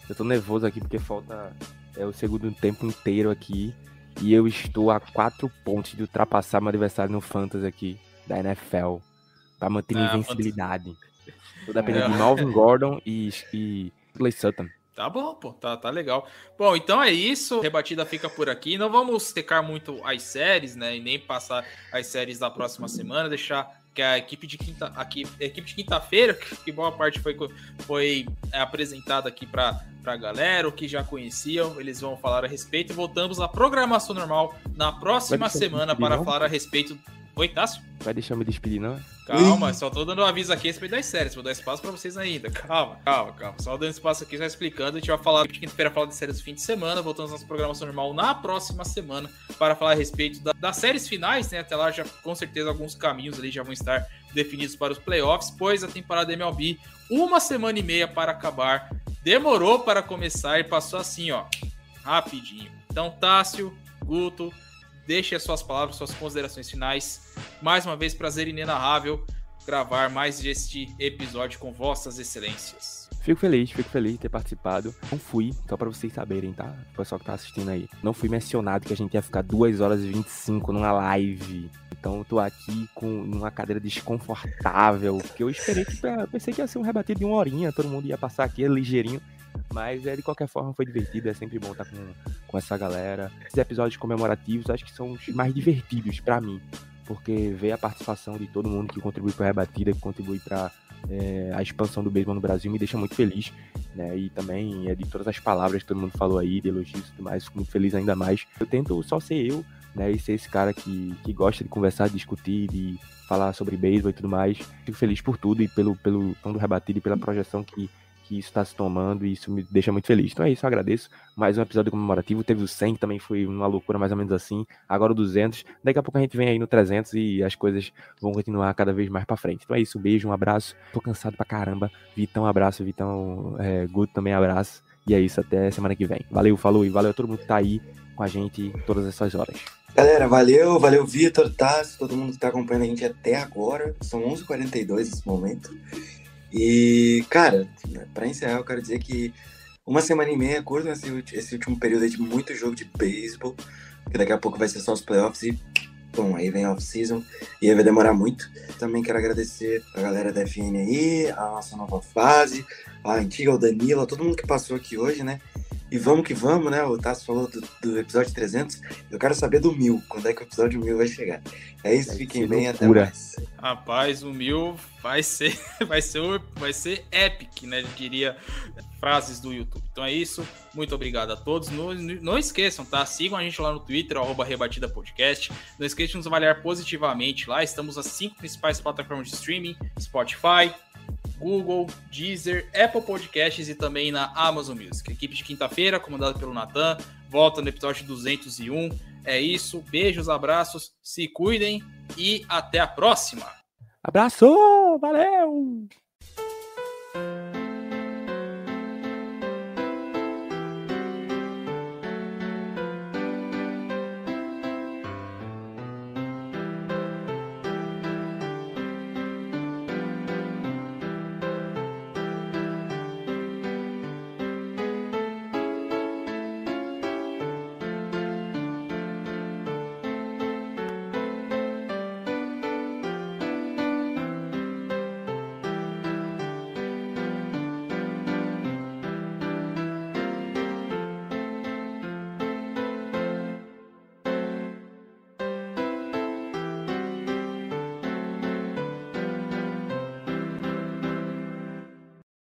S6: Eu tô nervoso aqui porque falta é, o segundo tempo inteiro aqui. E eu estou a quatro pontos de ultrapassar meu adversário no Fantasy aqui da NFL. Pra manter minha ah, invencibilidade. Tô dependendo é. de Malvin Gordon e, e Clay Sutton.
S4: Tá bom, pô, tá, tá legal. Bom, então é isso. Rebatida fica por aqui. Não vamos secar muito as séries, né? E nem passar as séries da próxima semana, deixar que a equipe de quinta, aqui, equipe de quinta-feira, que boa parte foi, foi é, apresentada aqui para a galera, o que já conheciam, eles vão falar a respeito. E voltamos à programação normal na próxima semana para falar a respeito Oi, Tássio?
S6: Vai deixar eu me despedir, não?
S4: Calma, só tô dando um aviso aqui a respeito das séries. Vou dar espaço pra vocês ainda. Calma, calma, calma. Só dando espaço aqui, já explicando. A gente vai falar de quinta-feira, falar de séries do fim de semana. Voltamos à nossa programação normal na próxima semana para falar a respeito da, das séries finais, né? Até lá, já com certeza, alguns caminhos ali já vão estar definidos para os playoffs, pois a temporada MLB, uma semana e meia para acabar. Demorou para começar e passou assim, ó, rapidinho. Então, Tássio, Guto, Deixe as suas palavras, suas considerações finais. Mais uma vez, prazer inenarrável gravar mais este episódio com vossas excelências.
S6: Fico feliz, fico feliz de ter participado. Não fui, só para vocês saberem, tá? O pessoal que tá assistindo aí. Não fui mencionado que a gente ia ficar 2 horas e 25 numa live. Então eu tô aqui com numa cadeira desconfortável. Porque eu esperei que. Pensei que ia ser um rebatido de uma horinha, todo mundo ia passar aqui ligeirinho. Mas é, de qualquer forma foi divertido, é sempre bom estar com, com essa galera. Esses episódios comemorativos acho que são os mais divertidos para mim. porque ver a participação de todo mundo que contribui para a rebatida, que contribui para é, a expansão do beisebol no Brasil me deixa muito feliz, né? E também é de todas as palavras que todo mundo falou aí, de elogios e tudo mais, fico muito feliz ainda mais. Eu tento só ser eu, né? E ser esse cara que, que gosta de conversar, de discutir, de falar sobre beisebol e tudo mais. Fico feliz por tudo e pelo, pelo tom do rebatido e pela projeção que que isso está se tomando e isso me deixa muito feliz. Então é isso, eu agradeço. Mais um episódio comemorativo. Teve o 100, que também foi uma loucura mais ou menos assim. Agora o 200. Daqui a pouco a gente vem aí no 300 e as coisas vão continuar cada vez mais para frente. Então é isso, um beijo, um abraço. Tô cansado pra caramba. Vitão, abraço. Vitão, é, Guto também, abraço. E é isso, até semana que vem. Valeu, falou e valeu a todo mundo que tá aí com a gente todas essas horas.
S5: Galera, valeu, valeu Vitor, Tassi, todo mundo que tá acompanhando a gente até agora. São 11h42 nesse momento. E, cara, para encerrar, eu quero dizer que uma semana e meia é curto esse, esse último período de muito jogo de beisebol, que daqui a pouco vai ser só os playoffs e, bom, aí vem off-season e aí vai demorar muito. Também quero agradecer a galera da FN aí, a nossa nova fase, a antiga, o Danilo, a todo mundo que passou aqui hoje, né? E vamos que vamos, né? O Tassi falou do, do, episódio 300. Eu quero saber do mil. Quando é que o episódio mil vai chegar? É isso, vai fiquem bem até mais.
S4: Rapaz, o mil vai ser, vai ser, vai ser epic, né? Eu diria frases do YouTube. Então é isso. Muito obrigado a todos. Não, não esqueçam, tá? Sigam a gente lá no Twitter, arroba Rebatida Podcast. Não esqueçam de nos avaliar positivamente lá. Estamos nas cinco principais plataformas de streaming: Spotify, Google, Deezer, Apple Podcasts e também na Amazon Music. equipe de quinta-feira, comandada pelo Natan, volta no episódio 201. É isso, beijos, abraços, se cuidem e até a próxima.
S6: Abraço, valeu!